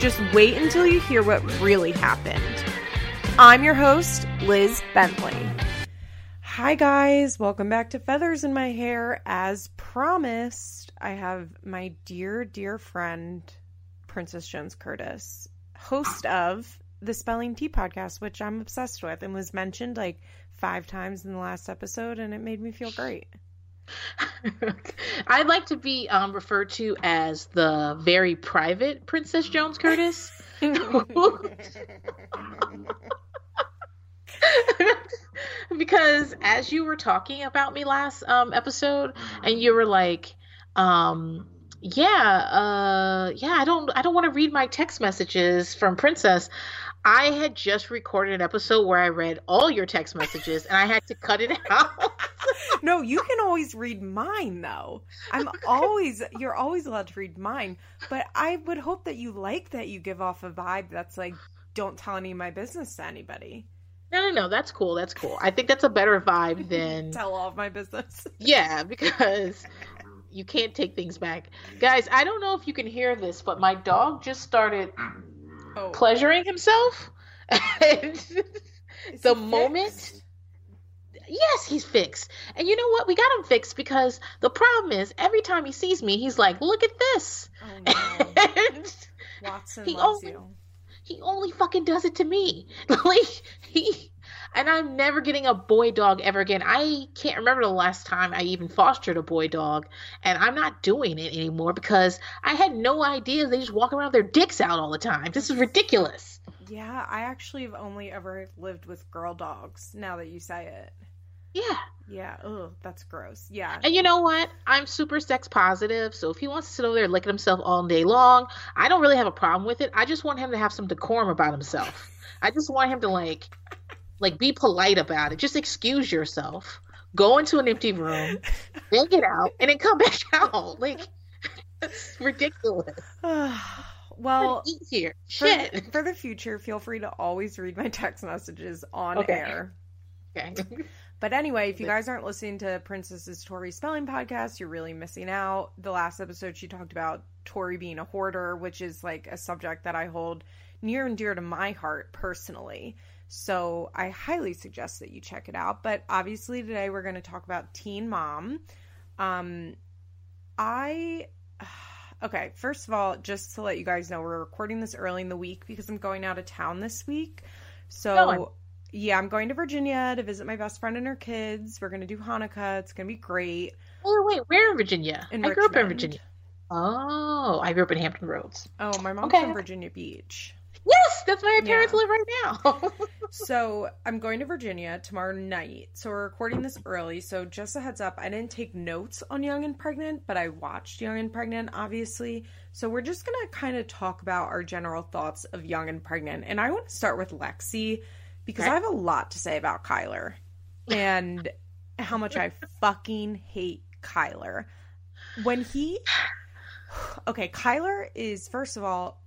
just wait until you hear what really happened. I'm your host, Liz Bentley. Hi, guys. Welcome back to Feathers in My Hair. As promised, I have my dear, dear friend, Princess Jones Curtis, host of the Spelling Tea podcast, which I'm obsessed with and was mentioned like five times in the last episode, and it made me feel great. I'd like to be um, referred to as the very private Princess Jones Curtis. because as you were talking about me last um, episode, and you were like, um, yeah, uh, yeah, I don't, I don't want to read my text messages from Princess. I had just recorded an episode where I read all your text messages and I had to cut it out. no, you can always read mine though. I'm always you're always allowed to read mine, but I would hope that you like that you give off a vibe that's like don't tell any of my business to anybody. No, no, no, that's cool. That's cool. I think that's a better vibe than tell all of my business. yeah, because you can't take things back. Guys, I don't know if you can hear this, but my dog just started oh. pleasuring himself. the moment. Fixed? Yes, he's fixed. And you know what? We got him fixed because the problem is every time he sees me, he's like, "Look at this." Oh, no. Watson he loves only, you. He only fucking does it to me. like he and I'm never getting a boy dog ever again. I can't remember the last time I even fostered a boy dog, and I'm not doing it anymore because I had no idea they just walk around with their dicks out all the time. This is ridiculous. Yeah, I actually have only ever lived with girl dogs. Now that you say it. Yeah. Yeah. Oh, that's gross. Yeah. And you know what? I'm super sex positive. So if he wants to sit over there licking himself all day long, I don't really have a problem with it. I just want him to have some decorum about himself. I just want him to like like, be polite about it. Just excuse yourself. Go into an empty room, then get out, and then come back out. Like, it's ridiculous. well, here. Shit. For, for, the future, feel free to always read my text messages on okay. air. Okay. But anyway, if you guys aren't listening to Princess's Tori spelling podcast, you're really missing out. The last episode, she talked about Tori being a hoarder, which is like a subject that I hold near and dear to my heart personally. So I highly suggest that you check it out. But obviously, today we're going to talk about Teen Mom. Um, I. Okay, first of all, just to let you guys know, we're recording this early in the week because I'm going out of town this week. So, yeah, I'm going to Virginia to visit my best friend and her kids. We're going to do Hanukkah. It's going to be great. Oh, wait, where in Virginia? In I Richmond. grew up in Virginia. Oh, I grew up in Hampton Roads. Oh, my mom's okay. from Virginia Beach. That's where my parents yeah. live right now. so I'm going to Virginia tomorrow night. So we're recording this early. So just a heads up, I didn't take notes on Young and Pregnant, but I watched Young and Pregnant, obviously. So we're just gonna kind of talk about our general thoughts of Young and Pregnant. And I want to start with Lexi because okay. I have a lot to say about Kyler and how much I fucking hate Kyler. When he Okay, Kyler is first of all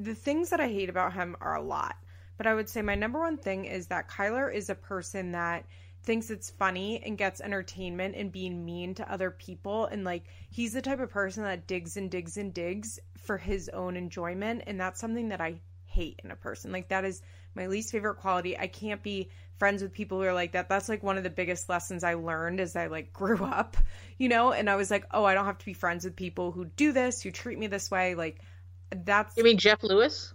the things that I hate about him are a lot. But I would say my number one thing is that Kyler is a person that thinks it's funny and gets entertainment in being mean to other people. And like, he's the type of person that digs and digs and digs for his own enjoyment. And that's something that I hate in a person. Like, that is my least favorite quality. I can't be friends with people who are like that. That's like one of the biggest lessons I learned as I like grew up, you know? And I was like, oh, I don't have to be friends with people who do this, who treat me this way. Like, that's You mean Jeff Lewis?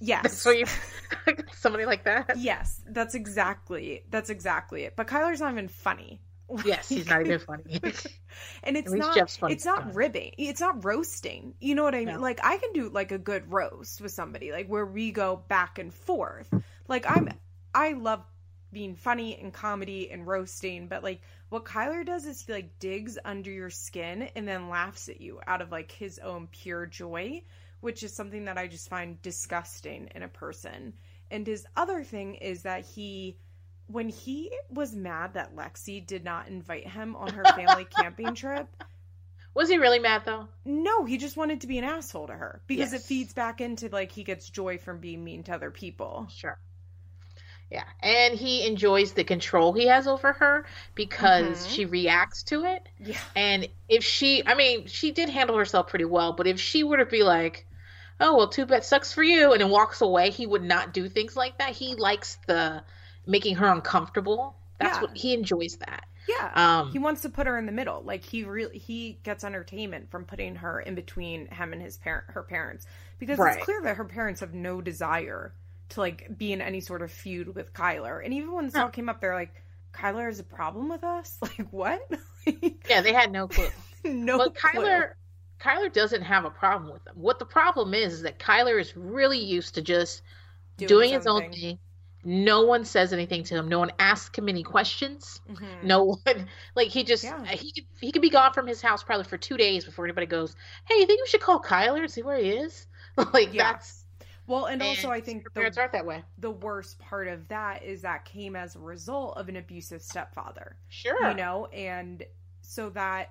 Yes. So you somebody like that? Yes, that's exactly that's exactly it. But Kyler's not even funny. yes, he's not even funny. and it's not it's not ribbing. It's not roasting. You know what I mean? Like I can do like a good roast with somebody like where we go back and forth. Like I'm I love being funny and comedy and roasting, but like what Kyler does is he like digs under your skin and then laughs at you out of like his own pure joy which is something that I just find disgusting in a person. And his other thing is that he when he was mad that Lexi did not invite him on her family camping trip, Was he really mad though? no, he just wanted to be an asshole to her because it feeds back into like he gets joy from being mean to other people. Sure. Yeah, and he enjoys the control he has over her because Mhm. she reacts to it. Yeah. And if she, I mean, she did handle herself pretty well, but if she were to be like, oh, well, too bad, sucks for you, and then walks away, he would not do things like that. He likes the making her uncomfortable. That's Yeah. what he enjoys that. Yeah. Um, he wants to put her in the middle. Like he really he gets entertainment from putting her in between him and his parent her parents because Right. it's clear that her parents have no desire to like be in any sort of feud with Kyler. And even when this all came up, they're like, "Kyler has a problem with us." Like what? Like, yeah, they had no clue. no. but clue. Kyler, Kyler doesn't have a problem with them. What the problem is is that Kyler is really used to just doing, his own thing. No one says anything to him. No one asks him any questions. Mhm. No one like he just Yeah. he could he could be gone from his house probably for two days before anybody goes, Hey, you think we should call Kyler and see where he is? like Yeah. that's Well, and also I think the, parents aren't that way. the worst part of that is that came as a result of an abusive stepfather. Sure. you know and so that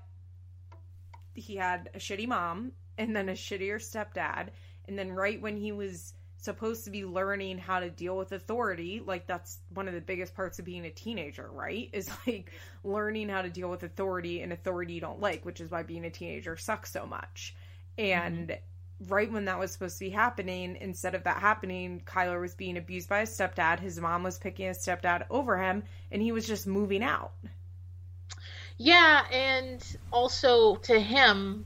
he had a shitty mom and then a shittier stepdad. And then right when he was supposed to be learning how to deal with authority like that's one of the biggest parts of being a teenager right? Is like learning how to deal with authority and authority you don't like which is why being a teenager sucks so much. And mm-hmm. right when that was supposed to be happening instead of that happening kyler was being abused by his stepdad. His mom was picking his stepdad over him and he was just moving out Yeah, and also to him,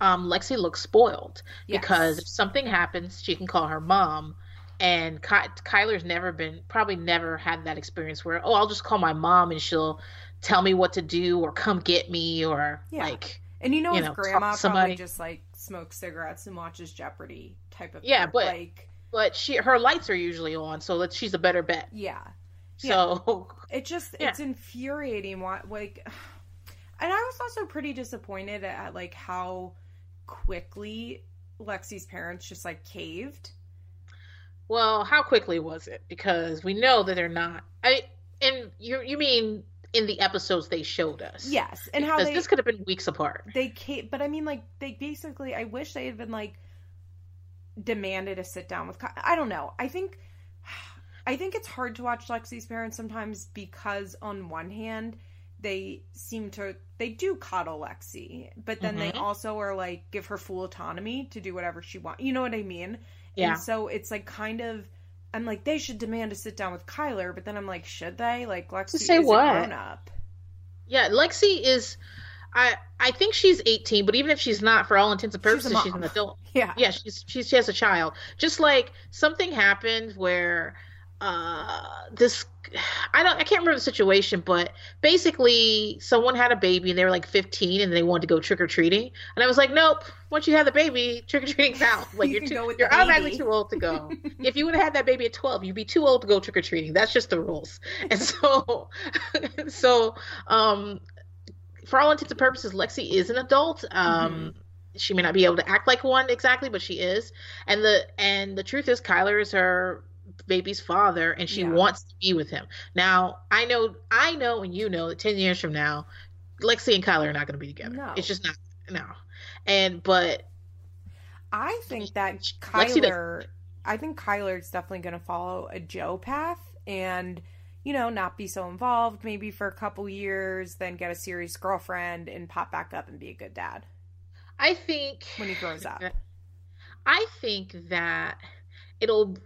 um, Lexi looks spoiled Yes. because if something happens, she can call her mom. And Ky- Kyler's never been, probably never had that experience where, oh, I'll just call my mom and she'll tell me what to do or come get me or Yeah. like, And you know, you his know, grandma probably just like smokes cigarettes and watches Jeopardy type of thing. Yeah, thing. but- like but she, her lights are usually on, so that she's a better bet. yeah, So, it just Yeah. it's infuriating. Why like, and I was also pretty disappointed at like how quickly Lexi's parents just like caved. well, how quickly was it? Because we know that they're not. I and you you mean in the episodes they showed us? Yes, and how they this could have been weeks apart. they came, but I mean like they basically. I wish they had been like demanded a sit down with. I don't know. I think. I think it's hard to watch Lexi's parents sometimes because on one hand they seem to they do coddle Lexi, but then they Mhm. also are like give her full autonomy to do whatever she wants. You know what I mean? Yeah. And so it's like kind of I'm like they should demand to sit down with Kyler, but then I'm like should they? Like Lexi say is what? a grown up. Yeah, Lexi is. I I think she's 18, but even if she's not, for all intents and purposes, she's, mom. an adult. Yeah. Yeah, she's she's she has a child. Just like something happened where uh this I don't I can't remember the situation, but basically someone had a baby and they were like 15 and they wanted to go trick or treating, and I was like, nope. Once you have the baby, trick or treating's out. Like You you're can too, you're automatically too old to go. if you would have had that baby at 12, you'd be too old to go trick or treating. That's just the rules. And so, so, um, for all intents and purposes, Lexi is an adult. Um, she may not be able to act like one exactly, but she is. And the and the truth is, Kyler is her baby's father, and she Yeah. wants to be with him. Now, I know, I know, and you know that ten years from now, Lexi and Kyler are not going to be together. No. It's just not. No. And but I think that Kyler, I think Kyler's definitely going to follow a Joe path and, you know, not be so involved maybe for a couple years, then get a serious girlfriend and pop back up and be a good dad I think when he grows up. I think that it'll.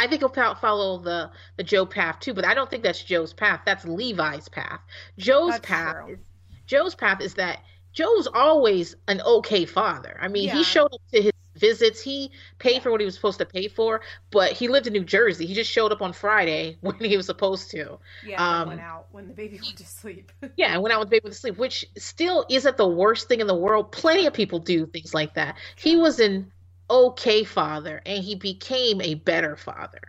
I think he'll follow the the Joe path too, but I don't think that's Joe's path. That's Levi's path. Joe's That's path. Is, Joe's path is that Joe's always an okay father. I mean, Yeah. he showed up to his visits. He paid for what he was supposed to pay for, but he lived in New Jersey. He just showed up on Friday when he was supposed to. Yeah, Um, went out when the baby went to sleep. Yeah, and went out with the baby went to sleep, which still isn't the worst thing in the world. Plenty of people do things like that. He was an okay father, and he became a better father.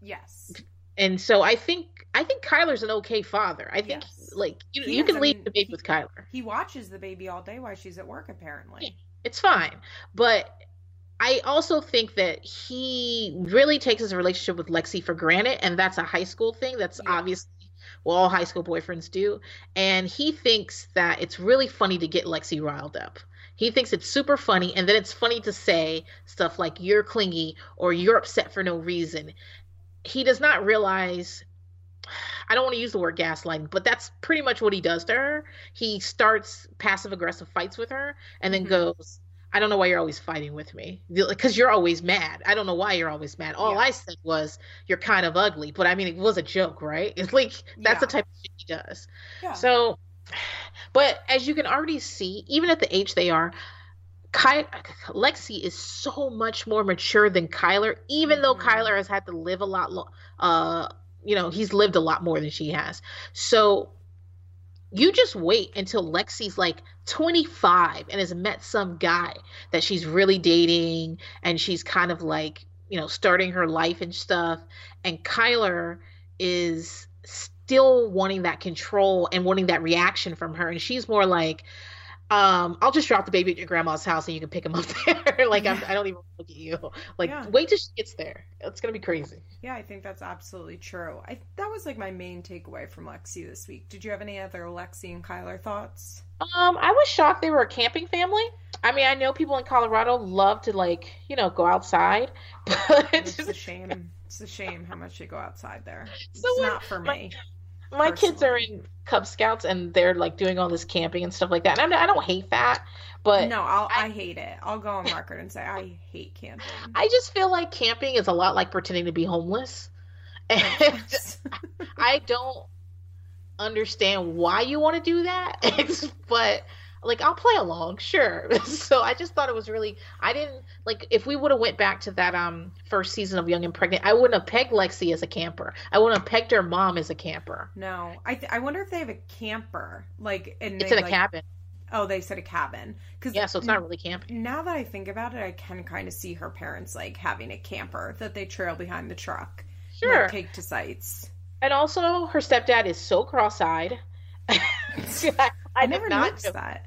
yes. And so I think I think Kyler's an okay father. I think Yes. like you, you can I leave mean, the baby he- with Kyler. He watches the baby all day while she's at work, apparently. It's fine, but I also think that he really takes his relationship with Lexi for granted, and that's a high school thing. That's Yeah. obviously what all high school boyfriends do. And he thinks that it's really funny to get Lexi riled up. He thinks it's super funny, and then it's funny to say stuff like you're clingy or you're upset for no reason. He does not realize I don't want to use the word gaslighting, but that's pretty much what he does to her. He starts passive aggressive fights with her and then Mhm. goes, I don't know why you're always fighting with me. Because you're always mad. I don't know why you're always mad. All Yeah. I said was, you're kind of ugly. But I mean, it was a joke, right? It's like, that's the type of shit he does. Yeah. So, but as you can already see, even at the age they are, Ky- Lexi is so much more mature than Kyler, even though Mhm. Kyler has had to live a lot, lo- uh, you know, he's lived a lot more than she has. So you just wait until Lexi's like 25 and has met some guy that she's really dating and she's kind of like, you know, starting her life and stuff. And Kyler is still wanting that control and wanting that reaction from her. And she's more like, um, I'll just drop the baby at your grandma's house and you can pick him up there. like, I'm, I don't even look at you. Like, Yeah. wait till she gets there. It's going to be crazy. Yeah, I think that's absolutely true. I that was like my main takeaway from Lexi this week. Did you have any other Lexi and Kyler thoughts? Um, I was shocked they were a camping family. I mean, I know people in Colorado love to like, you know, go outside, but It's a shame. It's a shame how much they go outside there. It's So not for my- me. My kids are in Cub Scouts and they're like doing all this camping and stuff like that. And I'm, I don't hate that, but no, I'll, I, I- hate it. I'll go on record and say I hate camping. I just feel like camping is a lot like pretending to be homeless. And I don't understand why you want to do that. But like I'll play along, sure. So I just thought it was really I didn't like if we would have went back to that um first season of Young and Pregnant, I wouldn't have pegged Lexi as a camper. I wouldn't have pegged her mom as a camper. no, I th- I wonder if they have a camper like and It's they, in a like, cabin. Oh, they said a cabin because Yeah, so it's not really camping. Now that I think about it, I can kind of see her parents like having a camper that they trail behind the truck. and, Sure. like, take to sites. And also her stepdad is so cross-eyed. I, I, did never noticed that.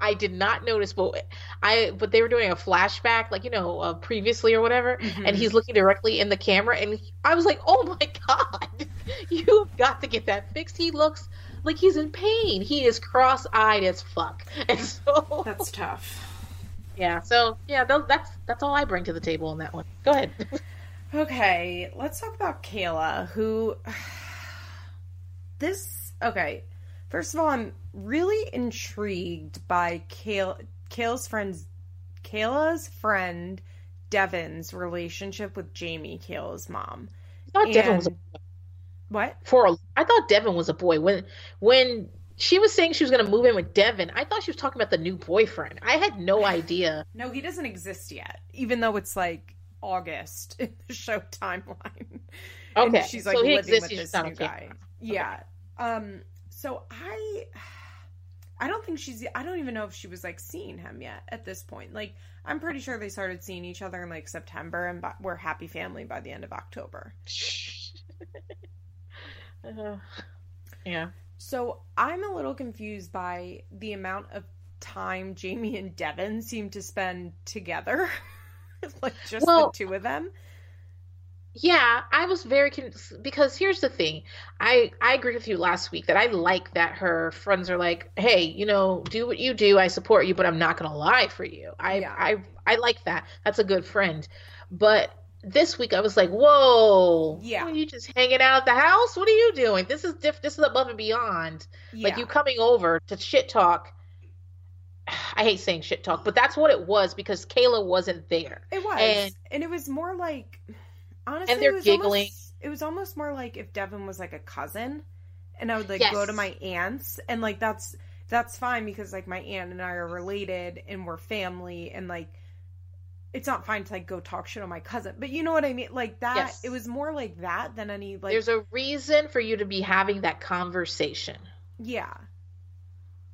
I did not notice, but I but they were doing a flashback, like you know, uh, previously or whatever, Mhm. and he's looking directly in the camera, and I was like, "Oh my god, you've got to get that fixed." He looks like he's in pain. He is cross-eyed as fuck, and so That's tough. yeah, so yeah, that's that's all I bring to the table on that one. Go ahead. Okay, let's talk about Kayla, who. This. Okay. First of all, I'm really intrigued by Kayla, Kayla's friend's. Kayla's friend Devin's relationship with Jamie, Kayla's mom. I thought Devin was a, And- What? for a, I thought Devin was a boy when when she was saying she was going to move in with Devin. I thought she was talking about the new boyfriend. I had no idea. No, he doesn't exist yet, even though it's like August in the show timeline. And Okay, she's like so he living exists. with this new guy. camera. Yeah. Um. So I, I don't think she's. I don't even know if she was like seeing him yet at this point. Like I'm pretty sure they started seeing each other in like September, and by, we're happy family by the end of October. Uh, yeah. So I'm a little confused by the amount of time Jamie and Devin seem to spend together, like just Well- the two of them. Yeah, I was very con- because here's the thing. I I agree with you last week that I like that her friends are like, "Hey, you know, do what you do. I support you, but I'm not going to lie for you." I Yeah. I I like that. That's a good friend. But this week I was like, "Whoa. Yeah. Are you just hanging out at the house? What are you doing? This is diff- this is above and beyond. Yeah. Like you coming over to shit talk. I hate saying shit talk, but that's what it was because Kayla wasn't there. It was, And- and, it was more like honestly, And they're it was giggling. Almost, it was almost more like if Devin was like a cousin, and I would like Yes. go to my aunts, and like that's that's fine because like my aunt and I are related and we're family, and like it's not fine to like go talk shit on my cousin, but you know what I mean, like that. Yes. It was more like that than any like There's a reason for you to be having that conversation. Yeah.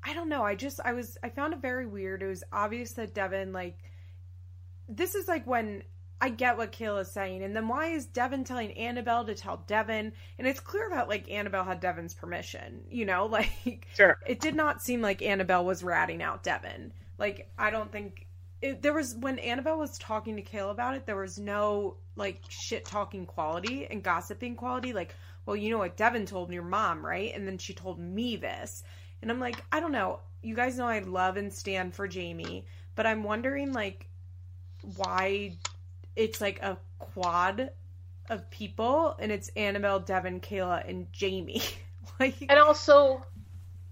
I don't know. I just I was I found it very weird. It was obvious that Devin like this is like when I get what Kayla's saying, and then why is Devin telling Annabelle to tell Devin? And it's clear that like Annabelle had Devin's permission, you know, like Sure. it did not seem like Annabelle was ratting out Devin. Like I don't think it, there was when Annabelle was talking to Kayla about it, there was no like shit talking quality and gossiping quality. Like, well, you know what Devin told your mom, right? And then she told me this, and I'm like, I don't know. You guys know I love and stand for Jamie, but I'm wondering like why it's like a quad of people and it's Annabelle, Devin, Kayla, and Jamie. like, And also,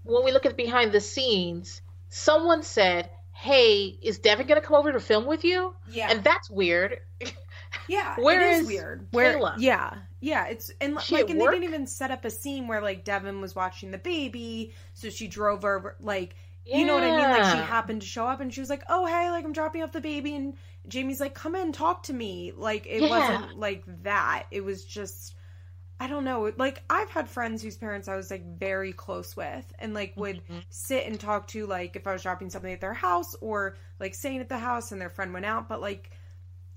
when we look at behind the scenes, someone said, "Hey, is Devin gonna come over to film with you?" yeah, And that's weird. yeah, where it is, is weird. Where, Kayla? yeah, yeah, it's and She like, and they didn't even set up a scene where like Devin was watching the baby, so she drove over, like. You know what I mean? Like she happened to show up and she was like, "Oh hey, like I'm dropping off the baby," and Jamie's like, "Come in, talk to me." Like it Yeah. wasn't like that. It was just, I don't know. Like I've had friends whose parents I was like very close with, and like would Mhm. sit and talk to like if I was dropping something at their house or like staying at the house and their friend went out, but like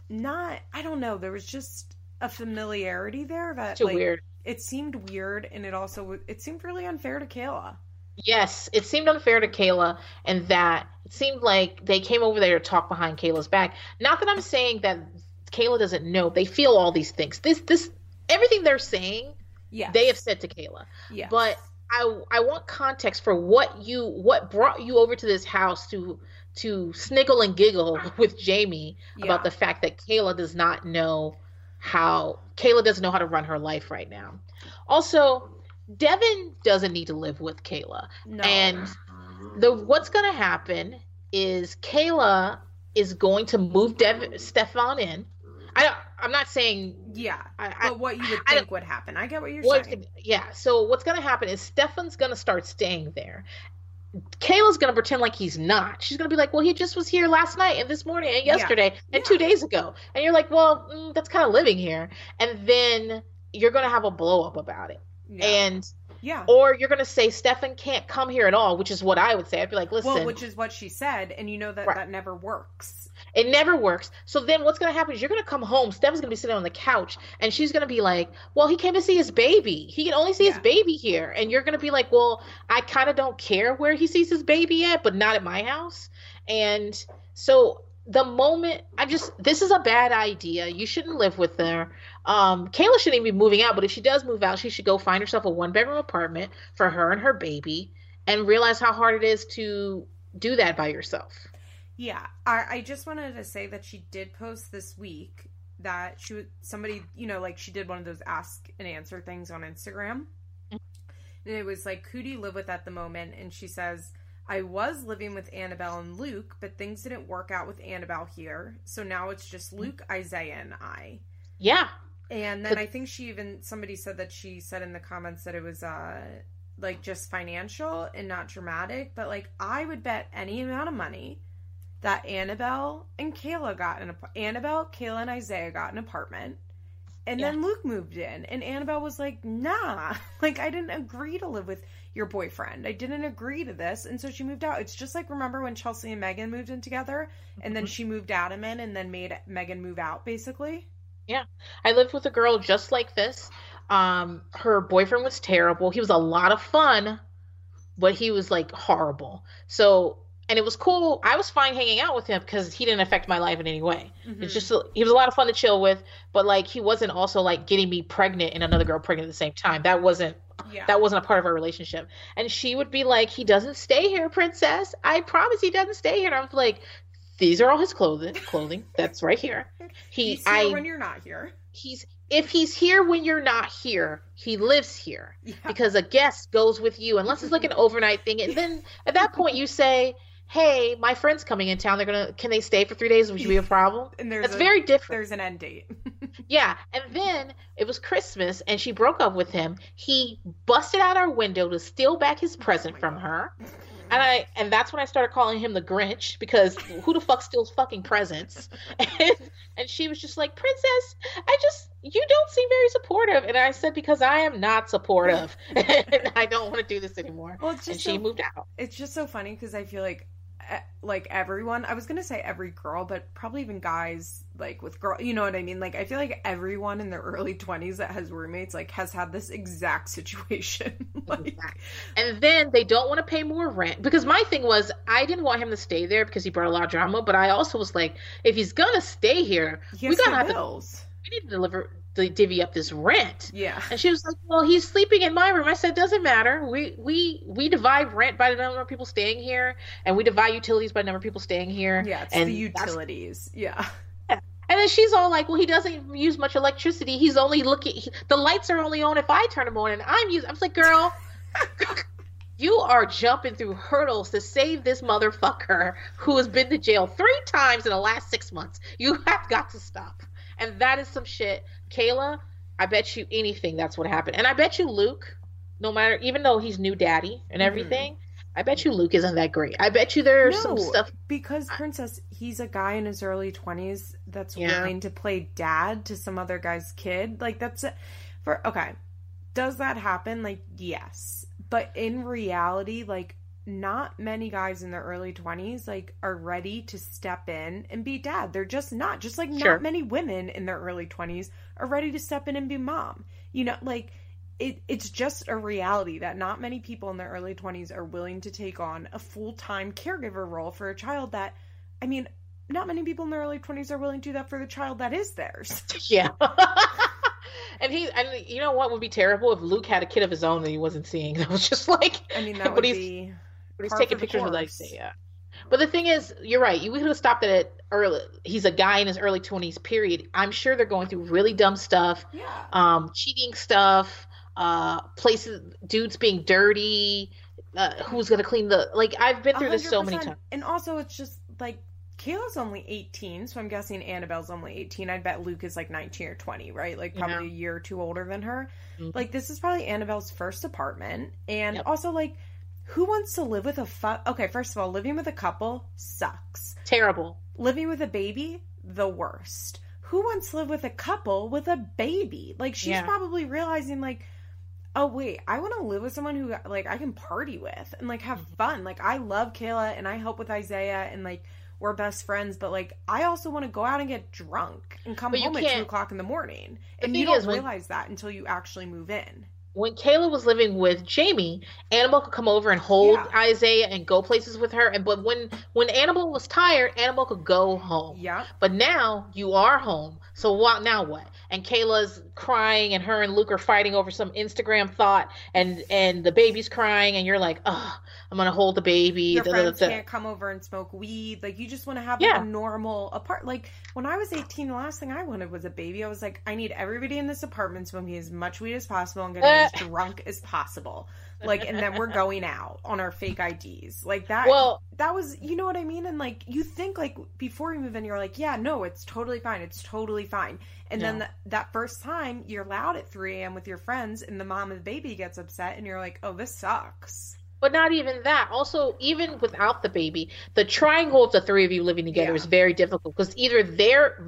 not. I don't know. There was just a familiarity there that like weird. it seemed weird, and it also it seemed really unfair to Kayla. Yes, it seemed unfair to Kayla, and that it seemed like they came over there to talk behind Kayla's back. Not that I'm saying that Kayla doesn't know; they feel all these things. This, this, everything they're saying, Yeah, they have said to Kayla. yeah, But I, I want context for what you, what brought you over to this house to, to sniggle and giggle with Jamie about the fact that Kayla does not know how Kayla doesn't know how to run her life right now. Also, Devin doesn't need to live with Kayla. no. And the what's going to happen is Kayla is going to move Dev Stephan in. I don't, I'm not saying yeah. I, I, But what you would think would happen. I get what you're what- saying. yeah. So what's going to happen is Stephan's going to start staying there. Kayla's going to pretend like he's not. She's going to be like, "Well, he just was here last night and this morning and Yeah. yesterday and Yeah. two days ago," and you're like, "Well, mm, that's kind of living here." And then you're going to have a blow up about it, Yeah. and yeah. or you're going to say Stephan can't come here at all, which is what I would say. I'd be like, "Listen, Well, which is what she said, and you know that Right. that never works. It never works. So then what's going to happen is you're going to come home. Stephan's going to be sitting on the couch and she's going to be like, Well, he came to see his baby. He can only see Yeah. his baby here. And you're going to be like, Well, I kind of don't care where he sees his baby at, but not at my house. And so the moment I just, this is a bad idea. You shouldn't live with her. Um, Kayla shouldn't even be moving out, but if she does move out, she should go find herself a one bedroom apartment for her and her baby and realize how hard it is to do that by yourself. Yeah, I, I just wanted to say that she did post this week that she would somebody you know like she did one of those ask and answer things on Instagram, and it was like who do you live with at the moment, and she says I was living with Annabelle and Luke, but things didn't work out with Annabelle here, so now it's just Luke, Isaiah, and I. Yeah. And then I think she even somebody said that she said in the comments that it was uh like just financial and not dramatic, but like I would bet any amount of money that Annabelle and Kayla got an Annabelle, Kayla and Isaiah got an apartment. And then Luke moved in and Annabelle was like, "Nah, like I didn't agree to live with your boyfriend. I didn't agree to this." And so she moved out. It's just like remember when Chelsea and Megan moved in together and then she moved Adam in and then made Megan move out basically? I lived with a girl just like this. Um, her boyfriend was terrible. He was a lot of fun, but he was like horrible. So, and it was cool. I was fine hanging out with him because he didn't affect my life in any way. Mhm. It's just he was a lot of fun to chill with, but like he wasn't also like getting me pregnant and another girl pregnant at the same time. That wasn't yeah. that wasn't a part of our relationship. And she would be like, "He doesn't stay here, princess. I promise he doesn't stay here." And I'm like, "These are all his clothing. Clothing. That's right here. He, He's here I, when you're not here. he's if he's here when you're not here, he lives here Yeah. because a guest goes with you unless it's like an overnight thing. And then at that point you say, "Hey, my friend's coming in town. They're gonna can they stay for three days? Would you be a problem?" And there's That's a, very different. there's an end date. Yeah, and then it was Christmas and she broke up with him. He busted out our window to steal back his oh present my from God. her. And I and that's when I started calling him the Grinch because who the fuck steals fucking presents? And, and she was just like, "Princess, I just you don't seem very supportive." And I said because I am not supportive. and I don't want to do this anymore. Well, it's And just she moved out. it's just so funny because I feel like eh, like everyone. I was gonna say every girl, but probably even guys like with girl you know what i mean? Like i feel like everyone in their early 20s that has roommates like has had this exact situation. Like and then they don't want to pay more rent. Because my thing was i didn't want him to stay there because he brought a lot of drama but i also was like if he's gonna stay here he we gotta have bills. to we need to deliver to divvy up this rent. Yeah. And she was like well he's sleeping in my room. I said doesn't matter. We we we divide rent by the number of people staying here and we divide utilities by the number of people staying here. Yeah it's and the utilities. Yeah and then she's all like, "Well, he doesn't use much electricity. He's only looking. he- the lights are only on if I turn them on, and I'm using." I was like, "Girl, you are jumping through hurdles to save this motherfucker who has been to jail three times in the last six months. You have got to stop." And that is some shit, Kayla. I bet you anything that's what happened, and I bet you Luke, no matter even though he's new daddy and Mhm. everything, I bet you Luke isn't that great. I bet you there's some stuff. because princess he's a guy in his early 20s that's Yeah. willing to play dad to some other guy's kid like that's a, for okay does that happen like yes but in reality like not many guys in their early 20s like are ready to step in and be dad they're just not just like Sure. not many women in their early 20s are ready to step in and be mom you know like it, it's just a reality that not many people in their early 20s are willing to take on a full-time caregiver role for a child that i mean not many people in their early 20s are willing to do that for the child that is theirs Yeah. and he and you know what would be terrible if Luke had a kid of his own that he wasn't seeing. That was just like i mean that But would he's- be but he's taking pictures with course. Isaiah. But the thing is, you're right. You could have stopped it at early. He's a guy in his early 20s. Period. I'm sure they're going through really dumb stuff, yeah um, cheating stuff, uh, places, dudes being dirty. Uh, who's gonna clean the? Like I've been through this so many times. And also, it's just like Kayla's only 18, so I'm guessing Annabelle's only 18. I'd bet Luke is like 19 or 20, right? Like probably Yeah. a year or two older than her. Mhm. Like this is probably Annabelle's first apartment, and Yep. also like. Who wants to live with a fu- Okay, first of all, living with a couple sucks. Terrible. Living with a baby, the worst. Who wants to live with a couple with a baby? Like she's Yeah. probably realizing like oh wait, I want to live with someone who like I can party with and like have mm-hmm. fun. Like I love Kayla and I help with Isaiah and like we're best friends, but like I also want to go out and get drunk and come home at two o'clock in the morning. The And you don't when- realize that until you actually move in. when Kayla was living with Jamie, Annabelle could come over and hold Yeah. Isaiah and go places with her. And but when when Annabelle was tired, Annabelle could go home. Yeah. But now you are home. So what now what? And Kayla's crying and her and Luke are fighting over some Instagram thought and and the baby's crying and you're like, "Oh, I'm going to hold the baby." Your da, da, da, friends da." can't come over and smoke weed. Like you just want to have Yeah. like, a normal apart. Like when I was eighteen, the last thing I wanted was a baby. I was like, I need everybody in this apartment smoking as much weed as possible and getting as drunk as possible. Like, and then we're going out on our fake IDs. Like that. Well, that was, you know what I mean? And like, you think like before you move in, you're like, yeah, no, it's totally fine. It's totally fine. And then th- that first time you're loud at 3 a.m. with your friends, and the mom of the baby gets upset, and you're like, oh, this sucks. But not even that. Also, even without the baby, the triangle of the three of you living together Yeah. is very difficult because either they're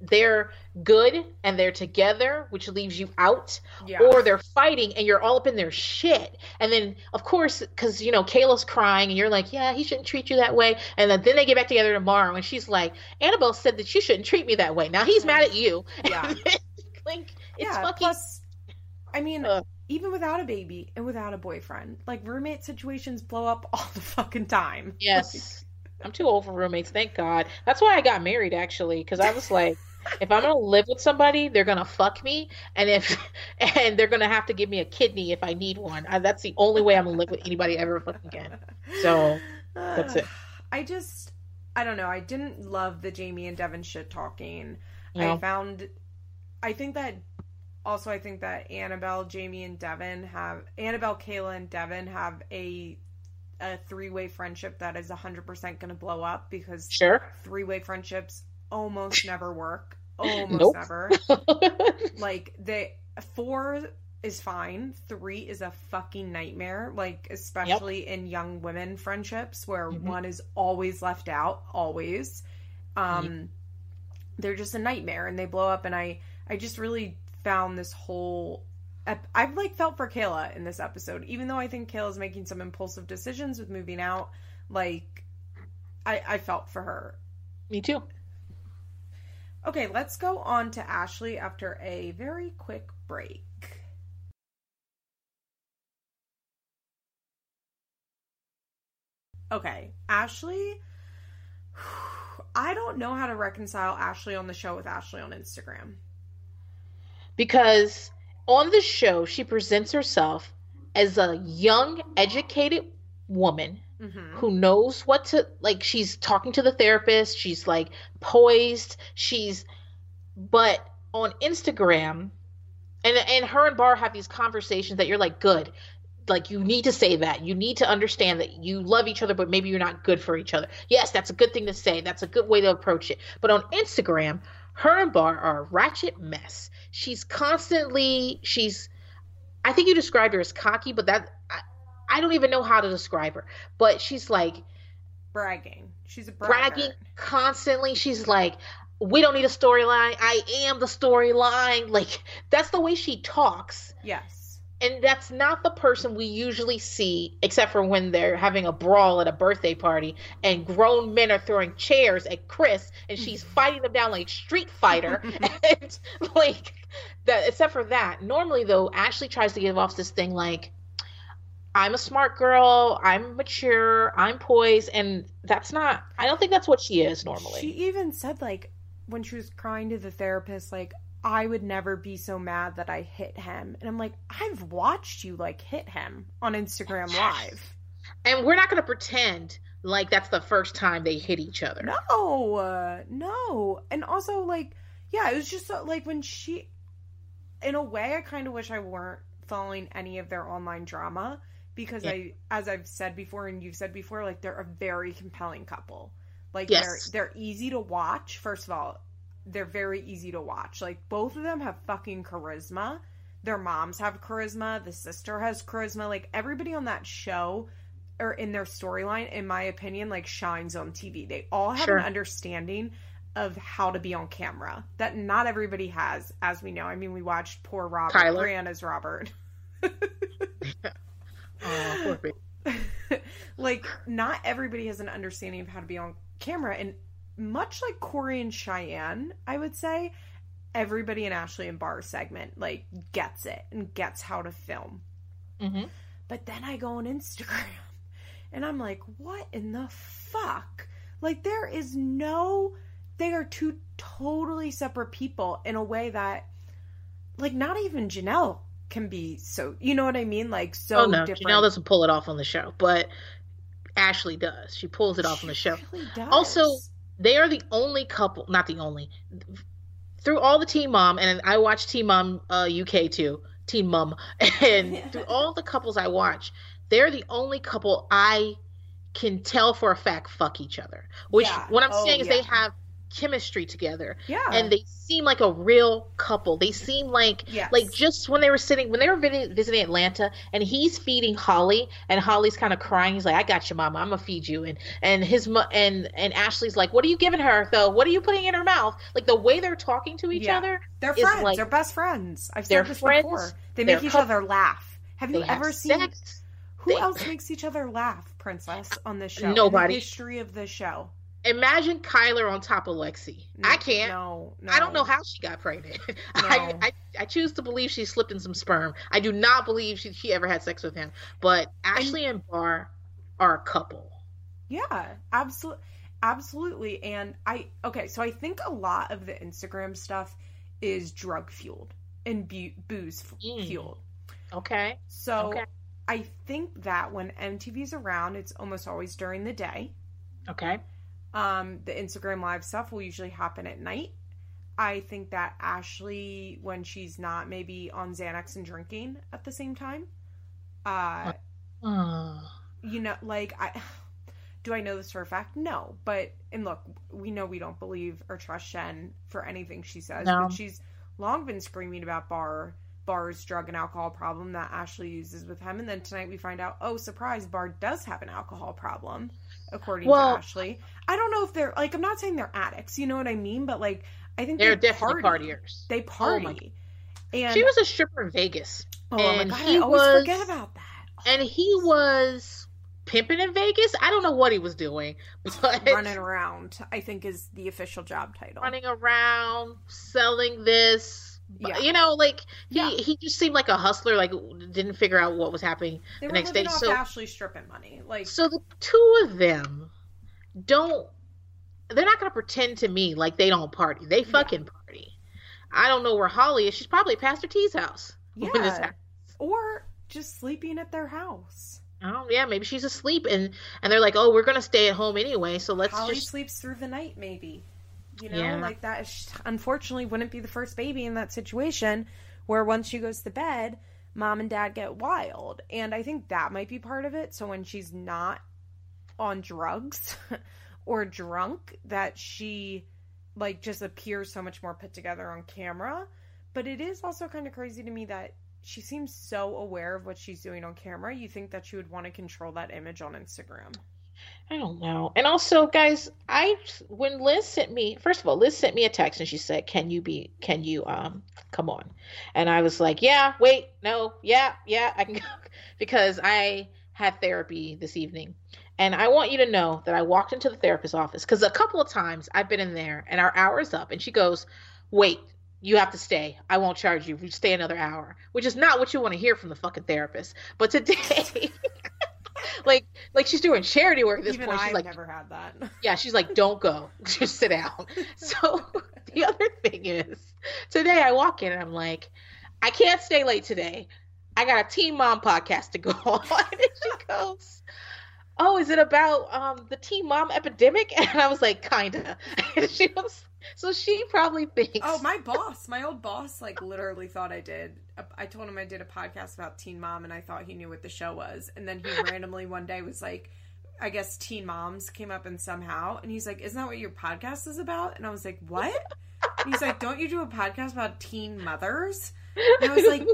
they're good and they're together, which leaves you out, Yeah. or they're fighting and you're all up in their shit. And then, of course, because you know Kayla's crying and you're like, "Yeah, he shouldn't treat you that way." And then, then they get back together tomorrow, and she's like, "Annabelle said that you shouldn't treat me that way." Now he's mm-hmm. mad at you. Yeah. like it's yeah. fucking. Plus, I mean, Ugh. Even without a baby and without a boyfriend, like roommate situations blow up all the fucking time. Yes. I'm too old for roommates, thank God. That's why I got married actually, because I was like, if I'm gonna live with somebody, they're gonna fuck me, and if and they're gonna have to give me a kidney if I need one. I, that's the only way I'm gonna live with anybody ever fucking again. So, that's it. I just, I don't know. I didn't love the Jamie and Devin shit talking. You I found, I think that, also, I think that Annabelle, Jamie, and Devin have, Annabelle, Kayla, and Devin have a, a three way friendship that is 100% going to blow up because Sure. three way friendships almost never work. Almost Nope. never. Like, they, four is fine. Three is a fucking nightmare. Like, especially in young women friendships where Mhm. one is always left out, always. Um, they're just a nightmare and they blow up. And I, I just really found this whole. I've like felt for Kayla in this episode, even though I think Kayla's making some impulsive decisions with moving out. Like, I, I felt for her me too. Okay, let's go on to Ashley after a very quick break. Okay, Ashley. I don't know how to reconcile Ashley on the show with Ashley on Instagram. Because on the show, she presents herself as a young, educated woman mm-hmm. who knows what to like. She's talking to the therapist, she's like poised, she's, but on Instagram, and and her and Bar have these conversations that you're like, good like you need to say that you need to understand that you love each other but maybe you're not good for each other yes that's a good thing to say that's a good way to approach it but on instagram her and bar are a ratchet mess. She's constantly she's i think you described her as cocky but that I, I don't even know how to describe her but she's like bragging. She's a bragging constantly. She's like we don't need a storyline. I am the storyline. Like that's the way she talks. Yes and that's not the person we usually see except for when they're having a brawl at a birthday party and grown men are throwing chairs at chris and she's fighting them down like street fighter. And like that except for that normally though ashley tries to give off this thing like i'm a smart girl i'm mature i'm poised and that's not i don't think that's what she is normally. She even said like when she was crying to the therapist like I would never be so mad that I hit him. And I'm like, I've watched you like hit him on Instagram Live. And we're not going to pretend like that's the first time they hit each other. No, uh, no. And also, like, yeah, it was just uh, like when she, in a way, I kind of wish I weren't following any of their online drama because yeah. I, as I've said before and you've said before, like they're a very compelling couple. Like yes. they're they're easy to watch. First of all, they're very easy to watch. Like both of them have fucking charisma. Their moms have charisma. The sister has charisma. Like everybody on that show or in their storyline, in my opinion, like shines on TV. They all have sure. an understanding of how to be on camera that not everybody has, as we know. I mean, we watched poor Robert Tyler. Brianna's Robert. oh, like not everybody has an understanding of how to be on camera and much like Cory and Cheyenne, I would say, everybody in Ashley and Bar's segment like gets it and gets how to film. Mm-hmm. But then I go on Instagram and I'm like, what in the fuck? Like there is no they are two totally separate people in a way that like not even Jenelle can be so you know what I mean? Like so oh, no. different. Jenelle doesn't pull it off on the show, but Ashley does. She pulls it off she on the show. Really also, they are the only couple, not the only, through all the Teen Mom, and I watch Teen Mom uh, UK too, Teen Mom, and through all the couples I watch, they're the only couple I can tell for a fact fuck each other. Which yeah. what I'm oh, saying is yeah. they have chemistry together. Yeah. And they seem like a real couple. They seem like yes. like just when they were sitting when they were visiting Atlanta and he's feeding Holly and Holly's kind of crying. He's like, "I got you, mama. I'm gonna feed you." And and his and and Ashley's like, "What are you giving her though? What are you putting in her mouth?" Like the way they're talking to each yeah. other. They're friends. Like, they're best friends. I've said this friends, before. They make each other laugh. Have you ever have seen? Sex. Who they, else makes each other laugh, Princess, on this show? Nobody. In the history of the show imagine Kyler on top of Lexi. No, I can't. No, no. I don't know how she got pregnant. No. I, I, I choose to believe she slipped in some sperm. I do not believe she, she ever had sex with him. But Ashley and, and Bar are a couple. Yeah, absolutely, absolutely. And I okay, so I think a lot of the Instagram stuff is drug fueled and bu- booze mm. fueled. Okay. So okay. I think that when MTV's around, it's almost always during the day. Okay. Um, the Instagram live stuff will usually happen at night. I think that Ashley, when she's not maybe on Xanax and drinking at the same time, uh, uh. you know, like I. Do I know this for a fact? No. But, and look, we know we don't believe or trust Shen for anything she says, no. but she's long been screaming about Bar Bar's drug and alcohol problem that Ashley uses with him. And then tonight we find out, oh, surprise, Bar does have an alcohol problem according well, to Ashley. I don't know if they're like I'm not saying they're addicts, you know what I mean, but like I think they're they definitely party. partiers. They party. Oh and she was a stripper in Vegas. Oh and my god, I always was, forget about that. And he was pimping in Vegas. I don't know what he was doing, but running around, I think is the official job title. Running around, selling this. Yeah. You know, like he yeah. he just seemed like a hustler. Like didn't figure out what was happening they the next day. so Ashley stripping money, like so the two of them don't. They're not going to pretend to me like they don't party. They fucking yeah. party. I don't know where Holly is. She's probably at Pastor T's house. Yeah. Or just sleeping at their house. Oh yeah, maybe she's asleep and and they're like, oh, we're gonna stay at home anyway, so let's Holly just sleeps through the night, maybe. You know, yeah. like that. Is, unfortunately, wouldn't be the first baby in that situation where once she goes to bed, mom and dad get wild, and I think that might be part of it. So when she's not on drugs or drunk, that she like just appears so much more put together on camera. But it is also kind of crazy to me that she seems so aware of what she's doing on camera. You think that she would want to control that image on Instagram. I don't know. And also, guys, I when Liz sent me first of all, Liz sent me a text and she said, "Can you be? Can you um come on?" And I was like, "Yeah, wait, no, yeah, yeah, I can go," because I had therapy this evening, and I want you to know that I walked into the therapist's office because a couple of times I've been in there and our hour is up, and she goes, "Wait, you have to stay. I won't charge you. You stay another hour, which is not what you want to hear from the fucking therapist. But today, like, like she's doing charity work at this Even point. She's I've like, never had that. Yeah, she's like, don't go, just sit down. So the other thing is, today I walk in and I'm like, I can't stay late today. I got a Teen Mom podcast to go on, and she goes. Oh, is it about um, the teen mom epidemic? And I was like, kinda. And she was so she probably thinks. Oh, my boss, my old boss, like literally thought I did. I told him I did a podcast about Teen Mom, and I thought he knew what the show was. And then he randomly one day was like, "I guess Teen Moms came up and somehow," and he's like, "Isn't that what your podcast is about?" And I was like, "What?" And he's like, "Don't you do a podcast about teen mothers?" And I was like,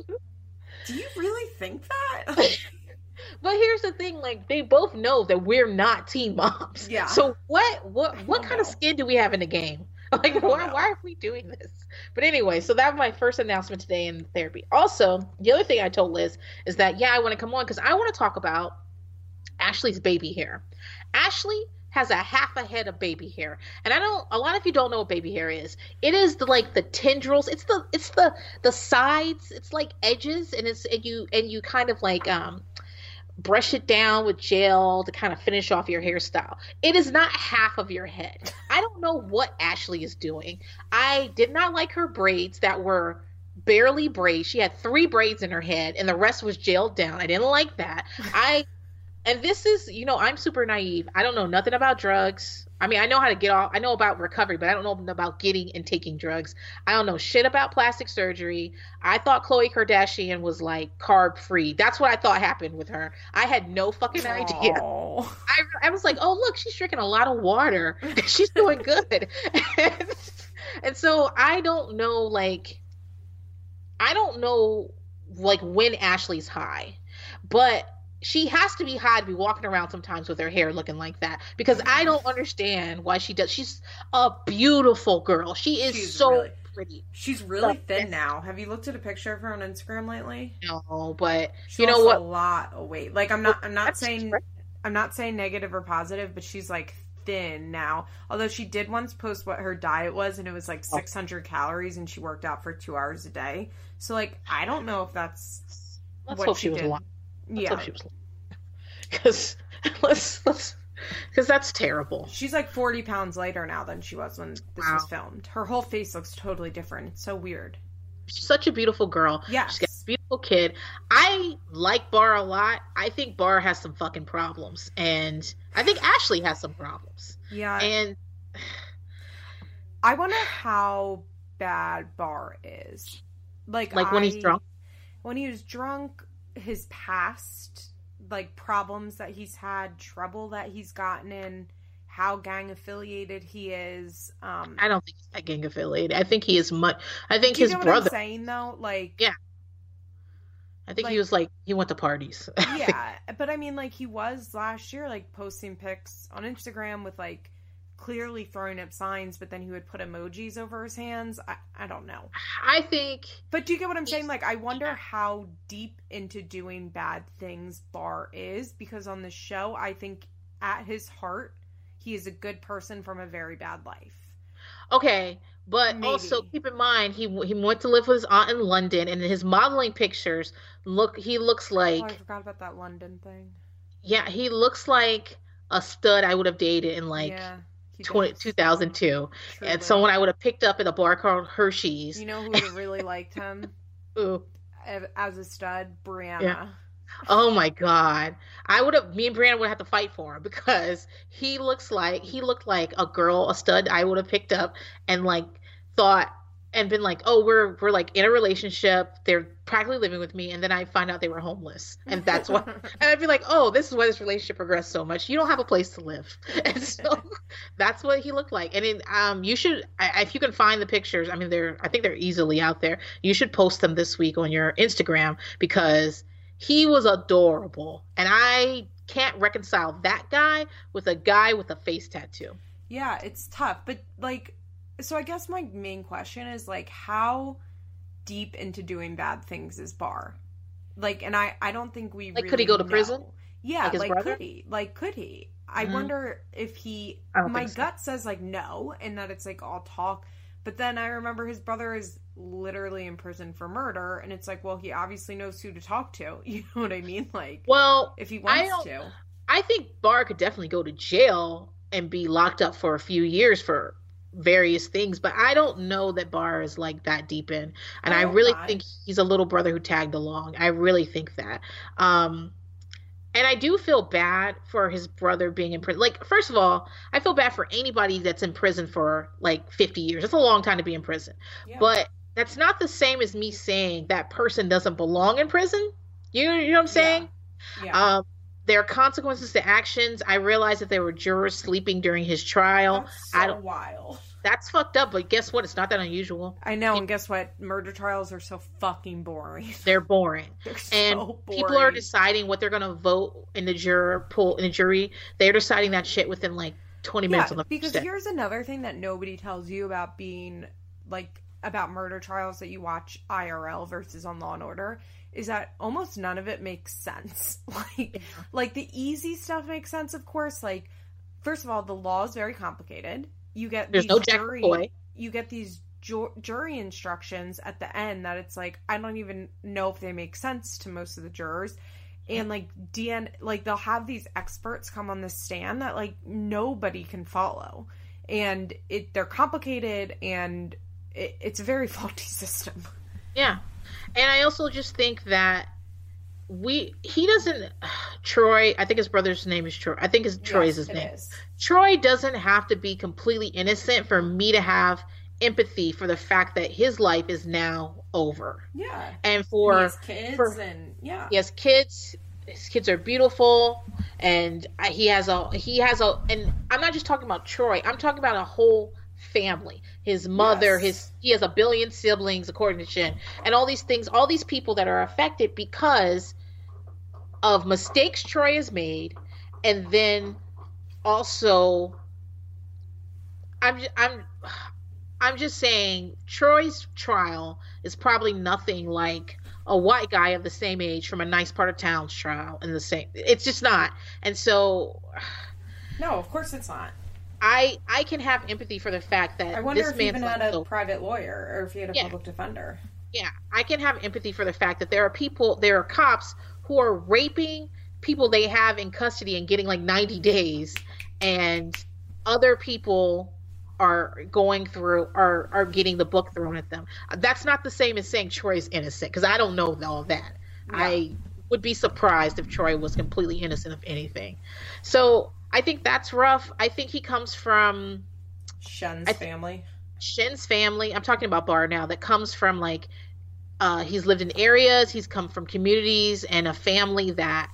"Do you really think that?" But here's the thing: like they both know that we're not teen moms. Yeah. So what? What? What kind know. of skin do we have in the game? like why, why are we doing this? But anyway so that was my first announcement today in therapy. Also the other thing i told liz is that yeah i want to come on because i want to talk about ashley's baby hair. Ashley has a half a head of baby hair and i don't a lot of you don't know what baby hair is. It is the like the tendrils. It's the it's the the sides. It's like edges and it's and you and you kind of like um brush it down with gel to kind of finish off your hairstyle. It is not half of your head. I don't know what Ashley is doing. I did not like her braids that were barely braids. She had three braids in her head and the rest was gelled down. I didn't like that. I and this is, you know, I'm super naive. I don't know nothing about drugs. I mean, I know how to get off. I know about recovery, but I don't know about getting and taking drugs. I don't know shit about plastic surgery. I thought Khloe Kardashian was like carb free. That's what I thought happened with her. I had no fucking idea. I, I was like, oh look, she's drinking a lot of water. she's doing good. and, and so I don't know, like, I don't know, like when Ashley's high, but she has to be high to be walking around sometimes with her hair looking like that because I don't understand why she does. She's a beautiful girl. She is she's so really, pretty. She's really thin now. Have you looked at a picture of her on Instagram lately? No, but she you know what? A lot of weight. Like I'm not. I'm not saying. I'm not saying negative or positive, but she's like thin now. Although she did once post what her diet was, and it was like 600 oh. calories, and she worked out for two hours a day. So like, I don't know if that's Let's what she, she did. Let's yeah. Because let's let's because that's terrible. She's like 40 pounds lighter now than she was when this wow. was filmed. Her whole face looks totally different. It's so weird. She's such a beautiful girl. Yeah. She's got a beautiful kid. I like Bar a lot. I think Bar has some fucking problems. And I think Ashley has some problems. Yeah. And I wonder how bad Bar is. Like, like I, when he's drunk? When he was drunk, his past like problems that he's had, trouble that he's gotten in, how gang affiliated he is. Um, I don't think he's that gang affiliated. I think he is much. I think his brother. saying though, like yeah, I think like, he was like he went to parties. yeah, but I mean, like he was last year, like posting pics on Instagram with like clearly throwing up signs, but then he would put emojis over his hands. I, I don't know. I think. But do you get what I'm saying? Like, I wonder how deep into doing bad things Bar is because on the show, I think at his heart, he is a good person from a very bad life. Okay, but Maybe. also keep in mind he he went to live with his aunt in London, and his modeling pictures look he looks like oh, I forgot about that London thing. yeah he looks like a stud I would have dated in like yeah, 20, 2002, Truly. and someone I would have picked up at a bar called Hershey's. You know who really liked him Ooh. as a stud? Brianna. Yeah. Oh my god. I would have me and Brianna would have to fight for him because he looks like he looked like a girl, a stud I would have picked up and like thought and been like, "Oh, we're we're like in a relationship. They're practically living with me." And then I find out they were homeless. And that's why and I'd be like, "Oh, this is why this relationship progressed so much. You don't have a place to live." And so that's what he looked like. And it, um you should I, if you can find the pictures, I mean they're I think they're easily out there. You should post them this week on your Instagram because he was adorable. And I can't reconcile that guy with a guy with a face tattoo. Yeah, it's tough. But like so I guess my main question is like how deep into doing bad things is Bar? Like and I I don't think we Like, really could he go to know. prison? Yeah, Like like could he? Like could he? I Mhm. wonder if he my so. gut says like no and that it's like all talk. But then I remember his brother is literally in prison for murder and it's like, well, he obviously knows who to talk to. You know what I mean? Like Well, if he wants don't- to. I think Bar could definitely go to jail and be locked up for a few years for various things, but I don't know that Bar is like that deep in. And I I, really not. think he's a little brother who tagged along. I really think that. Um and I do feel bad for his brother being in prison. Like, first of all, I feel bad for anybody that's in prison for like 50 years. That's a long time to be in prison. Yeah. But that's not the same as me saying that person doesn't belong in prison. You, you know what I'm saying? yeah. Um, there are consequences to actions. I realize that there were jurors sleeping during his trial. That's I so don't- wild. That's fucked up, but guess what? It's not that unusual. I know, and guess what? Murder trials are so fucking boring. They're boring. They're And so boring. people are deciding what they're going to vote in the juror pool in the jury. They're deciding that shit within like 20 minutes on the because here's another thing that nobody tells you about being like about murder trials that you watch IRL versus on Law and Order is that almost none of it makes sense. Like like the easy stuff makes sense, of course. Like first of all, the law is very complicated. You get There's these no jury, you get these ju- jury instructions at the end that it's like I don't even know if they make sense to most of the jurors. And like DN, like they'll have these experts come on the stand that like nobody can follow, and it they're complicated and it, it's a very faulty system. Yeah. And I also just think that we he doesn't Troy, I think his brother's name is Troy. I think his Troy is his name. is. Troy doesn't have to be completely innocent for me to have empathy for the fact that his life is now over. Yeah. And for has kids for- and yeah. he has kids, his kids are beautiful and he has a he has a and I'm not just talking about Troy. I'm talking about a whole family. His mother, Yes. his he has a billion siblings according to Shin. And all these things, all these people that are affected because of mistakes Troy has made and then also I'm I'm I'm just saying Troy's trial is probably nothing like a white guy of the same age from a nice part of town's trial in the same it's just not. And so No, of course it's not. I I can have empathy for the fact that I wonder this if he man's even had a so- private lawyer or if he had a Yeah. public defender. yeah, I can have empathy for the fact that there are people, there are cops who are raping people they have in custody and getting like 90 days, and other people are going through are are getting the book thrown at them. That's not the same as saying Troy is innocent because I don't know all that. I would be surprised if Troy was completely innocent of anything. So I think that's rough. I think he comes from Shen's th- family. Shin's family, I'm talking about Bar now, that comes from like uh he's lived in areas, he's come from communities and a family that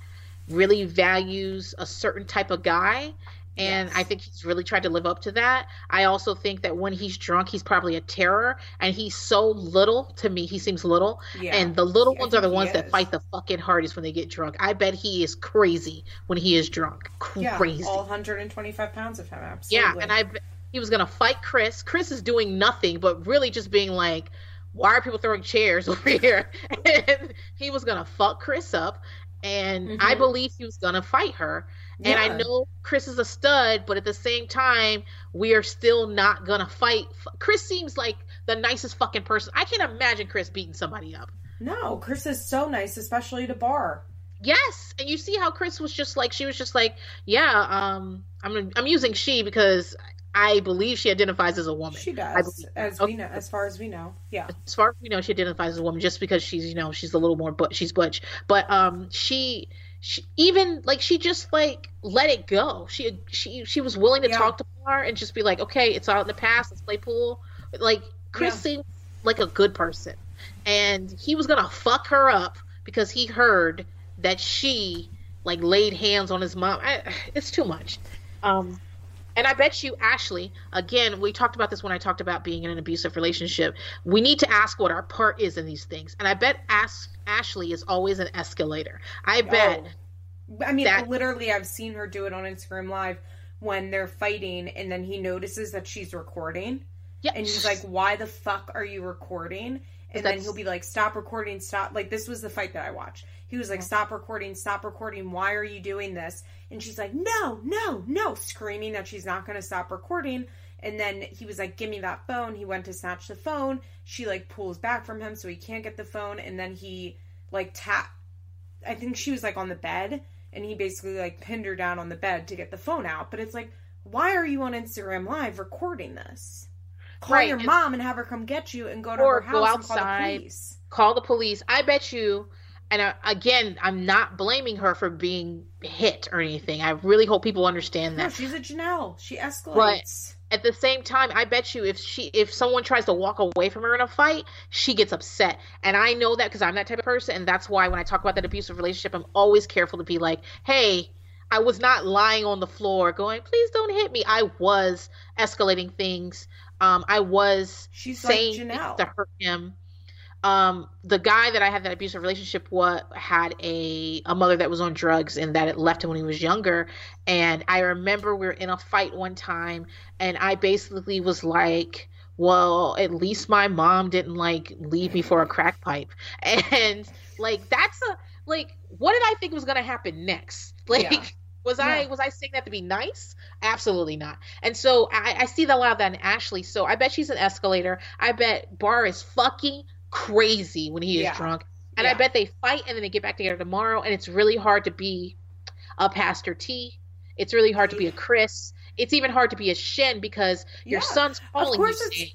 really values a certain type of guy And yes. I think he's really tried to live up to that. I also think that when he's drunk, he's probably a terror. And he's so little to me. He seems little. Yeah. And the little ones are the ones that fight the fucking hardest when they get drunk. I bet he is crazy when he is drunk. Crazy. Yeah, all 125 pounds of him. Absolutely. Yeah. And I he was going to fight Chris. Chris is doing nothing, but really just being like, why are people throwing chairs over here? And he was going to fuck Chris up. And mm-hmm. I believe he was going to fight her. Yeah. And I know Chris is a stud, but at the same time, we are still not gonna fight. Chris seems like the nicest fucking person. I can't imagine Chris beating somebody up. No, Chris is so nice, especially to Bar. Yes, and you see how Chris was just like she was just like, yeah, um, I'm I'm using she because I believe she identifies as a woman. She does, as okay. we know, as far as we know. Yeah, as far as we know, she identifies as a woman just because she's you know she's a little more but she's butch, but um she she even like she just like let it go. She she she was willing to yeah. talk to Bar and just be like, okay, it's all in the past. Let's play pool. Like Chris yeah. seems like a good person, and he was gonna fuck her up because he heard that she like laid hands on his mom. I, it's too much. Um, and I bet you, Ashley, again, we talked about this when I talked about being in an abusive relationship. We need to ask what our part is in these things. And I bet ask, Ashley is always an escalator. I oh. bet. Oh. I mean, that, literally, I've seen her do it on Instagram Live when they're fighting, and then he notices that she's recording. Yeah. And he's like, why the fuck are you recording? And then he'll be like, stop recording, stop. Like, this was the fight that I watched. He was like, stop recording, stop recording. Why are you doing this? And she's like, no, no, no, screaming that she's not going to stop recording. And then he was like, give me that phone. He went to snatch the phone. She like pulls back from him so he can't get the phone. And then he like tap. I think she was like on the bed and he basically like pinned her down on the bed to get the phone out. But it's like, why are you on Instagram Live recording this? Call right. your mom and have her come get you and go to her house go outside, and call the police. Call the police. I bet you and uh, again, I'm not blaming her for being hit or anything. I really hope people understand that. No, she's a Jenelle. She escalates. But at the same time, I bet you if she if someone tries to walk away from her in a fight, she gets upset. And I know that because I'm that type of person, and that's why when I talk about that abusive relationship, I'm always careful to be like, "Hey, I was not lying on the floor going, please don't hit me. I was escalating things. Um, I was She's saying like to hurt him um, the guy that I had that abusive relationship with had a a mother that was on drugs and that it left him when he was younger. And I remember we were in a fight one time, and I basically was like, "Well, at least my mom didn't like leave me for a crack pipe." And like that's a like, what did I think was gonna happen next? Like. Yeah. Was yeah. I was I saying that to be nice? Absolutely not. And so I, I see a lot of that in Ashley. So I bet she's an escalator. I bet Bar is fucking crazy when he is yeah. drunk. And yeah. I bet they fight and then they get back together tomorrow. And it's really hard to be a Pastor T. It's really hard to be a Chris. It's even hard to be a Shen because your yeah. son's calling you saying,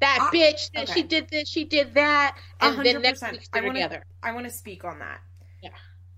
that I, bitch, okay. she did this, she did that, and 100%. then next week they're I wanna, together. I want to speak on that. Yeah.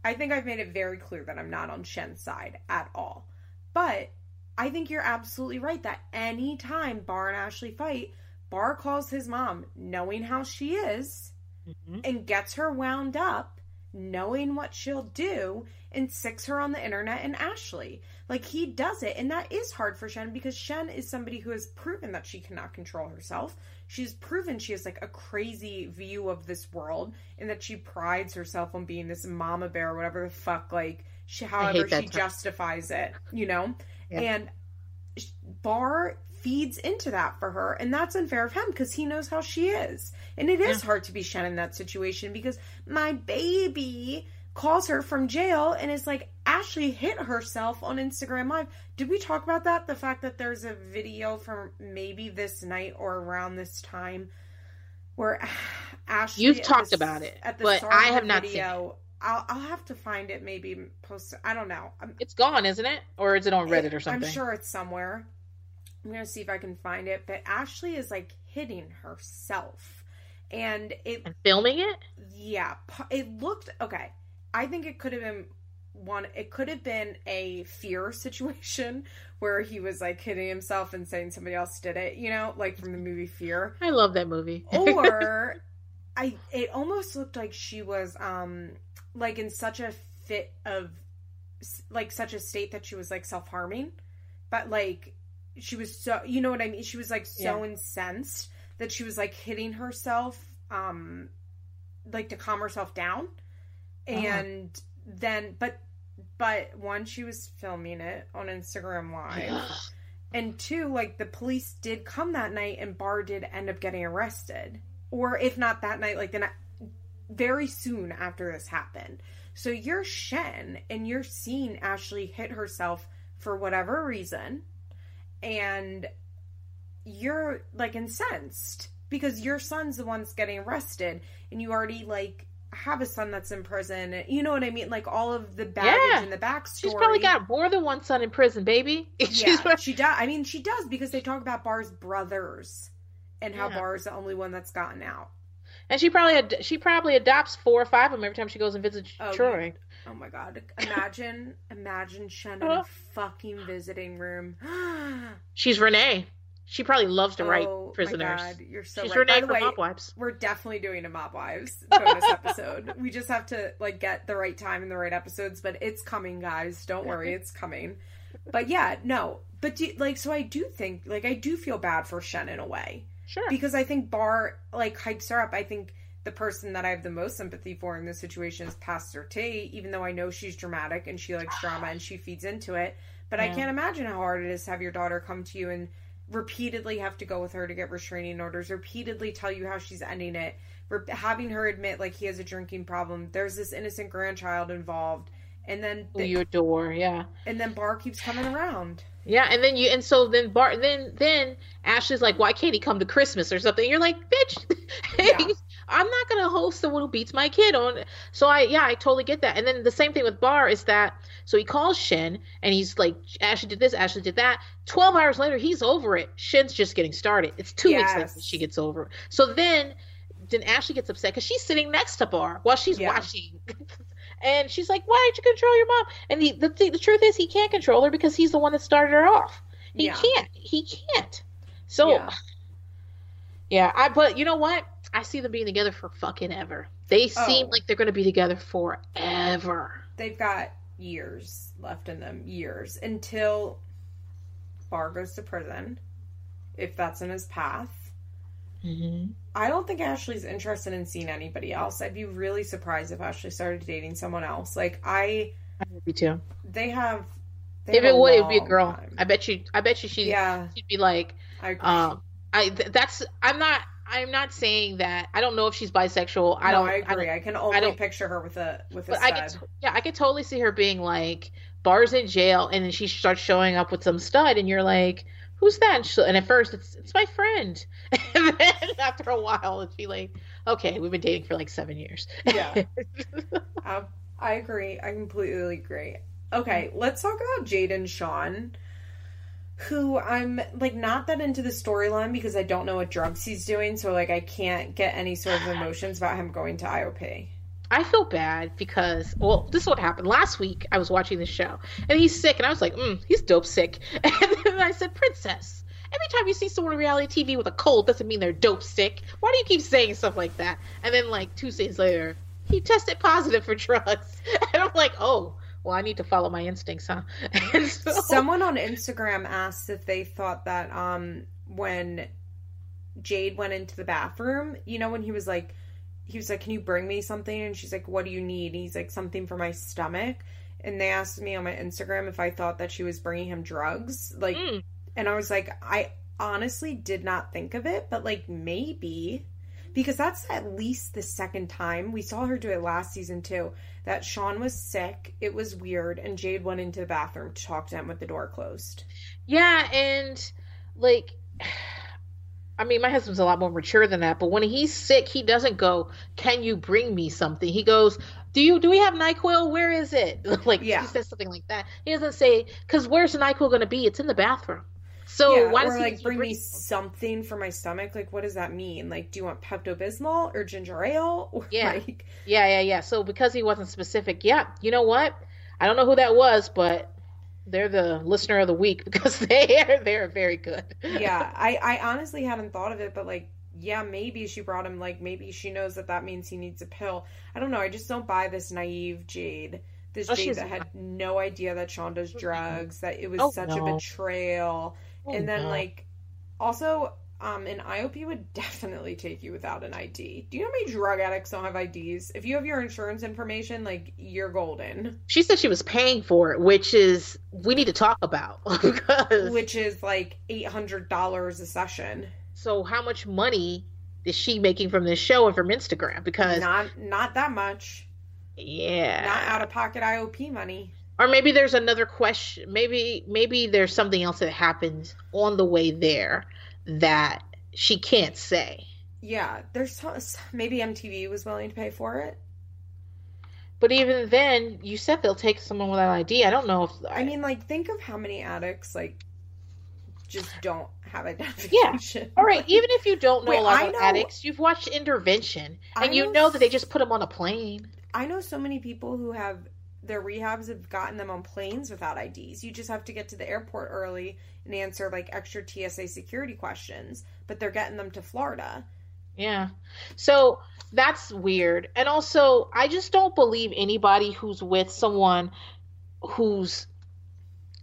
I think I've made it very clear that I'm not on Shen's side at all. But I think you're absolutely right that anytime Bar and Ashley fight, Bar calls his mom, knowing how she is, mm-hmm. and gets her wound up, knowing what she'll do, and sicks her on the internet and Ashley. Like he does it, and that is hard for Shen because Shen is somebody who has proven that she cannot control herself. She's proven she has like a crazy view of this world, and that she prides herself on being this mama bear, or whatever the fuck, like she, however she justifies it, you know. Yeah. And Bar feeds into that for her, and that's unfair of him because he knows how she is. And it is yeah. hard to be Shen in that situation because my baby calls her from jail and is like, Ashley hit herself on Instagram Live. Did we talk about that? The fact that there's a video from maybe this night or around this time where Ashley. You've talked the, about it, but I have not video, seen it. I'll, I'll have to find it maybe post I don't know. I'm, it's gone, isn't it? Or is it on Reddit it, or something? I'm sure it's somewhere. I'm gonna see if I can find it. But Ashley is like hitting herself, and it and filming it. Yeah, it looked okay. I think it could have been one. It could have been a fear situation where he was like hitting himself and saying somebody else did it. You know, like from the movie Fear. I love that movie. or I. It almost looked like she was um like in such a fit of like such a state that she was like self harming but like she was so you know what I mean? She was like so Yeah. incensed that she was like hitting herself um like to calm herself down. Uh-huh. And then but but one she was filming it on Instagram live. And two, like the police did come that night and Bar did end up getting arrested. Or if not that night, like the night very soon after this happened. So you're Shen and you're seeing Ashley hit herself for whatever reason. And you're like incensed because your son's the one's getting arrested and you already like have a son that's in prison. You know what I mean? Like all of the baggage Yeah. and the backstory. She's probably got more than one son in prison, baby. Yeah, she does. I mean, she does because they talk about Bar's brothers and how Yeah. Bar's the only one that's gotten out. and she probably ad- she probably adopts four or five of them every time she goes and visits Oh, Troy. Oh my god! Imagine, imagine Shen in a fucking visiting room. She's Renee. She probably loves to write oh prisoners. my god, you're so She's right. By Renee the from way, Mob Wives. we're definitely doing a Mob Wives bonus episode. We just have to like get the right time and the right episodes, but it's coming, guys. Don't worry, it's coming. But yeah, no. But do, like, so I do think, like, I do feel bad for Shen in a way Sure. because I think Bar like hypes her up. I think the person that I have the most sympathy for in this situation is Pastor T, even though I know she's dramatic and she likes drama and she feeds into it. But I can't imagine how hard it is to have your daughter come to you and repeatedly have to go with her to get restraining orders, repeatedly tell you how she's ending it, re- having her admit like he has a drinking problem. There's this innocent grandchild involved, and then Who you adore, yeah. and then Bar keeps coming around. Yeah, and then you and so then Bart then then Ashley's like, why can't he come to Christmas or something? You're like, bitch, Yeah. I'm not gonna host the one who beats my kid on. So I yeah, I totally get that. And then the same thing with Bar is that so he calls Shen and he's like, Ashley did this, Ashley did that. Twelve hours later, he's over it. Shen's just getting started. It's two weeks later she gets over it. So then then Ashley gets upset because she's sitting next to Bar while she's Yeah. watching. And she's like, "Why did you control your mom?" And the, the the truth is, he can't control her because he's the one that started her off. He Yeah. can't. He can't. So, Yeah. Yeah. I. But you know what? I see them being together for fucking ever. They seem Oh. like they're going to be together forever. they've got years left in them years until bar goes to prison if that's in his path Mm-hmm. i don't think ashley's interested in seeing anybody else i'd be really surprised if ashley started dating someone else like i I would be too. they have they If have it would, it'd be a girl. time. I bet you. I bet you she. yeah She'd be like, i agree. um, I. Th- that's. I'm not. I'm not saying that. I don't know if she's bisexual. I no, don't. I agree. I, can only don't- picture her with a with a But I stud. could, yeah, I could totally see her being like, Bar's in jail, and then she starts showing up with some stud, and you're like, who's that? And, she, and at first, it's it's my friend, and then after a while, it's be like, okay, we've been dating for like seven years. Yeah. Um, I agree. I completely agree. Okay, let's talk about Jade and Sean, who I'm like not that into the storyline because I don't know what drugs he's doing, so like I can't get any sort of emotions about him going to IOP. I feel bad because, well, this is what happened. Last week, I was watching the show, and he's sick, and I was like, mm, he's dope sick. And then I said, Princess, every time you see someone on reality TV with a cold doesn't mean they're dope sick. Why do you keep saying stuff like that? And then, like, two days later, he tested positive for drugs. And I'm like, oh, well, I need to follow my instincts, huh? So, Someone on Instagram asked if they thought that um when Jade went into the bathroom, you know when he was like he was like, "Can you bring me something?" and she's like, "What do you need?" and he's like, "Something for my stomach." And they asked me on my Instagram if I thought that she was bringing him drugs. Like Mm. and I was like, I honestly did not think of it, but like maybe because that's at least the second time we saw her do it last season too. That Sean was sick, it was weird, and Jade went into the bathroom to talk to him with the door closed. Yeah, and like I mean, my husband's a lot more mature than that, but when he's sick, he doesn't go, "Can you bring me something?" He goes, "Do you do we have NyQuil? Where is it?" Like Yeah. he says something like that. He doesn't say, "Cuz where's NyQuil going to be? It's in the bathroom." So yeah, why does like bring me something for my stomach? Like, what does that mean? Like, do you want Pepto Bismol or ginger ale? Or Yeah. like, Yeah, yeah, yeah. So because he wasn't specific, yeah, you know what? I don't know who that was, but they're the listener of the week because they are they're very good. yeah, I I honestly hadn't thought of it, but like, yeah, maybe she brought him. Like, maybe she knows that that means he needs a pill. I don't know. I just don't buy this naive Jade this Oh, she's that had no idea that Sean does drugs, that it was Oh, such no. a betrayal. Oh, and then no. like also um an IOP would definitely take you without an ID. Do you know how many drug addicts don't have IDs? If you have your insurance information, like you're golden. she said she was paying for it, which is we need to talk about because Which is like eight hundred dollars a session. so how much money is she making from this show and from Instagram? Because Not not that much. yeah, Not out of pocket IOP money. Or maybe there's another question. Maybe maybe there's something else that happens on the way there that she can't say. Yeah, there's maybe MTV was willing to pay for it. But even then, you said they'll take someone without ID. I don't know if I mean, like, think of how many addicts like just don't have identification. Yeah. All right, even if you don't know Wait, a lot I of know- addicts, you've watched Intervention, I and you know know that they just put them on a plane. I know so many people who have their rehabs have gotten them on planes without IDs. You just have to get to the airport early and answer like extra TSA security questions, but they're getting them to Florida. Yeah. So that's weird. And also, I just don't believe anybody who's with someone who's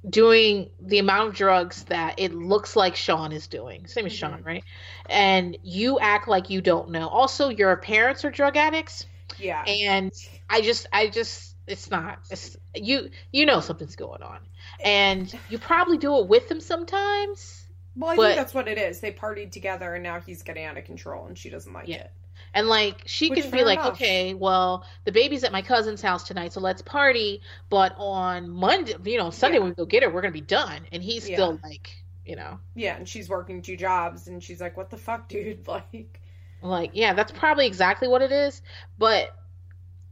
doing the amount of drugs that it looks like Sean is doing. Same as Sean, Mhm. right? And you act like you don't know. Also, your parents are drug addicts, Yeah. and I just I just it's not it's you you know something's going on. And you probably do it with them sometimes. well, I but- think that's what it is. They partied together and now he's getting out of control and she doesn't like Yeah. it. And like she Which, can be like, enough. okay, well, the baby's at my cousin's house tonight, so let's party. But on Monday, you know, Sunday Yeah. when we go get her, we're gonna be done. And he's Yeah. still like, you know, Yeah, and she's working two jobs and she's like, "What the fuck, dude?" Like, like yeah, that's probably exactly what it is. But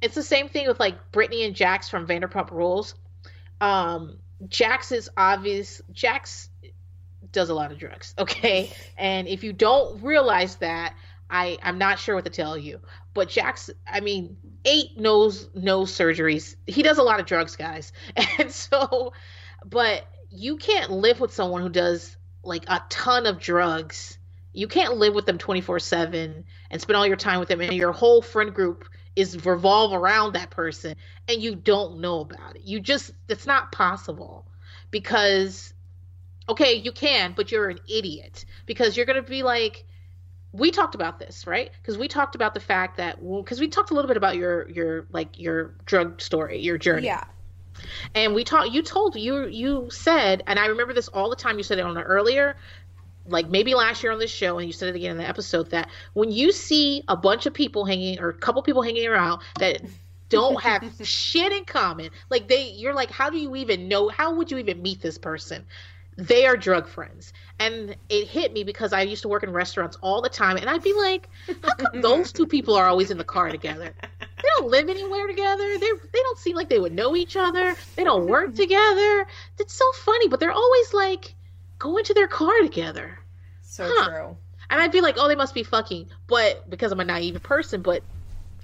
it's the same thing with like Brittany and Jax from Vanderpump Rules. Um, Jax is obvious. Jax does a lot of drugs, okay? And if you don't realize that, I I'm not sure what to tell you. But Jax, I mean, eight nose nose surgeries. He does a lot of drugs, guys. And so, but you can't live with someone who does like a ton of drugs. You can't live with them 24/7 and spend all your time with them and your whole friend group is revolve around that person and you don't know about it. You just it's not possible because okay, you can, but you're an idiot because you're going to be like we talked about this, right? Because we talked about the fact that because we talked a little bit about your your like your drug story, your journey, yeah, and we talked. You told you you said, and I remember this all the time. You said it on the earlier, like maybe last year on this show, and you said it again in the episode that when you see a bunch of people hanging or a couple people hanging around that don't have shit in common, like they, you're like, how do you even know? How would you even meet this person? They are drug friends. And it hit me because I used to work in restaurants all the time. And I'd be like, how come those two people are always in the car together? They don't live anywhere together. They they don't seem like they would know each other. They don't work together. It's so funny, but they're always like going into their car together. so Huh. true. And I'd be like, oh, they must be fucking. But because I'm a naive person, but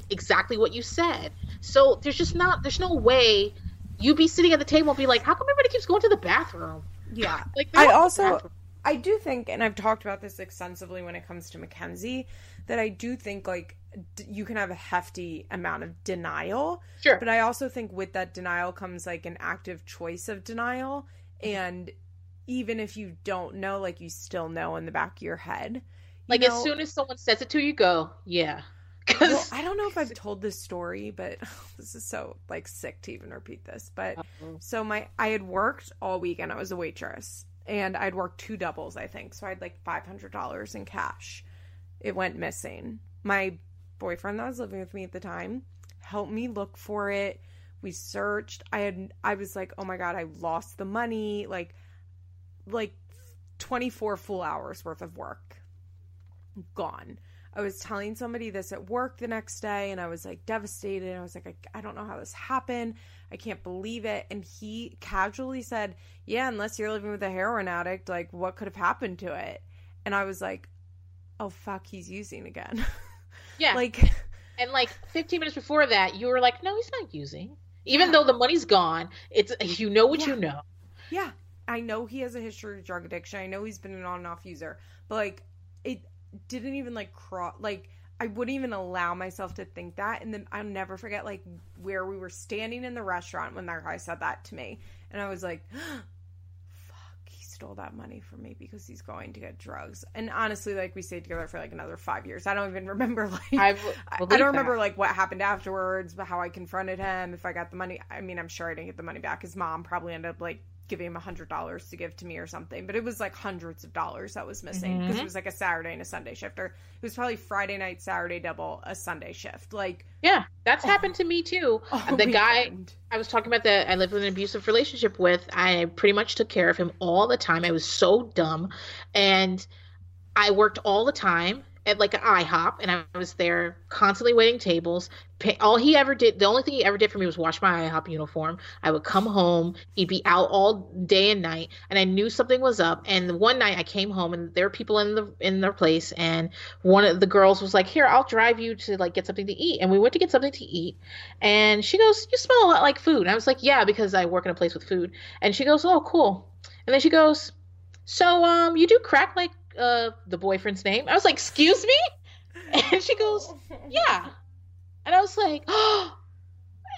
exactly what you said. So there's just not, there's no way you'd be sitting at the table and be like, how come everybody keeps going to the bathroom? Yeah, Like, I also- I do think, and I've talked about this extensively when it comes to Mackenzie, that I do think like d- you can have a hefty amount of denial, Sure. but I also think with that denial comes like an active choice of denial, mm-hmm. and even if you don't know, like you still know in the back of your head. You like, know? as soon as someone says it to you, go, yeah. Well, Because. I don't know if I've told this story, but this is so like sick to even repeat this. But uh-huh. so my I had worked all weekend. I was a waitress, and I'd worked two doubles, I think. So I had like five hundred dollars in cash. It went missing. My boyfriend that was living with me at the time helped me look for it. We searched. I had I was like, oh my god, I lost the money. Like, like twenty four full hours worth of work gone. I was telling somebody this at work the next day and I was like devastated. I was like, I, I don't know how this happened. I can't believe it. And he casually said, Yeah, unless you're living with a heroin addict, like what could have happened to it? And I was like, Oh, fuck, he's using again. Yeah. like, and like 15 minutes before that, you were like, no, he's not using. Even Yeah. though the money's gone, it's you know what Yeah. you know. yeah, I know he has a history of drug addiction. I know he's been an on and off user, but like, it didn't even like cross, like, I wouldn't even allow myself to think that. And then I'll never forget like where we were standing in the restaurant when that guy said that to me. And I was like, fuck, he stole that money from me because he's going to get drugs. And honestly, like we stayed together for like another five years. I don't even remember like I, I don't remember that. like what happened afterwards, but how I confronted him, if I got the money. I mean, I'm sure I didn't get the money back. His mom probably ended up like giving him a hundred dollars to give to me or something but it was like hundreds of dollars that was missing because mm-hmm. it was like a saturday and a sunday shift or it was probably friday night saturday double a sunday shift. Like yeah that's oh, happened to me too. Oh, the guy i was talking about that i lived in an abusive relationship with i pretty much took care of him all the time. I was so dumb and i worked all the time at like an IHOP, and I was there constantly waiting tables. All he ever did, the only thing he ever did for me was wash my IHOP uniform. I would come home, he'd be out all day and night, and I knew something was up. And one night I came home, and there were people in the in their place, and one of the girls was like, "Here, I'll drive you to like get something to eat." And we went to get something to eat, and she goes, "You smell a lot like food." And I was like, "Yeah, because I work in a place with food." And she goes, "Oh, cool." And then she goes, "So, um, you do crack like uh the boyfriend's name. I was like, "Excuse me?" And she goes, "Yeah." And I was like, "Oh."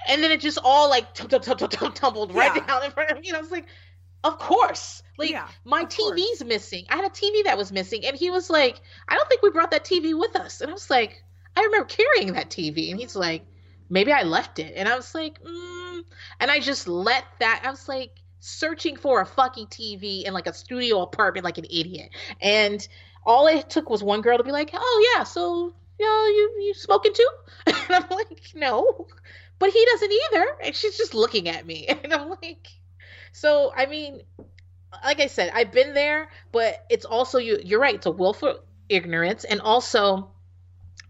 And then it just all like tumbled right yeah. down in front of me. And I was like, "Of course." Like yeah, my TV's course. missing. I had a TV that was missing, and he was like, "I don't think we brought that TV with us." And I was like, "I remember carrying that TV." And he's like, "Maybe I left it." And I was like, mm. and I just let that. I was like, searching for a fucking TV in like a studio apartment like an idiot. And all it took was one girl to be like, "Oh yeah, so yeah, you you smoking too?" And I'm like, "No." But he doesn't either. And she's just looking at me. And I'm like, so I mean, like I said, I've been there, but it's also you you're right, it's a willful ignorance and also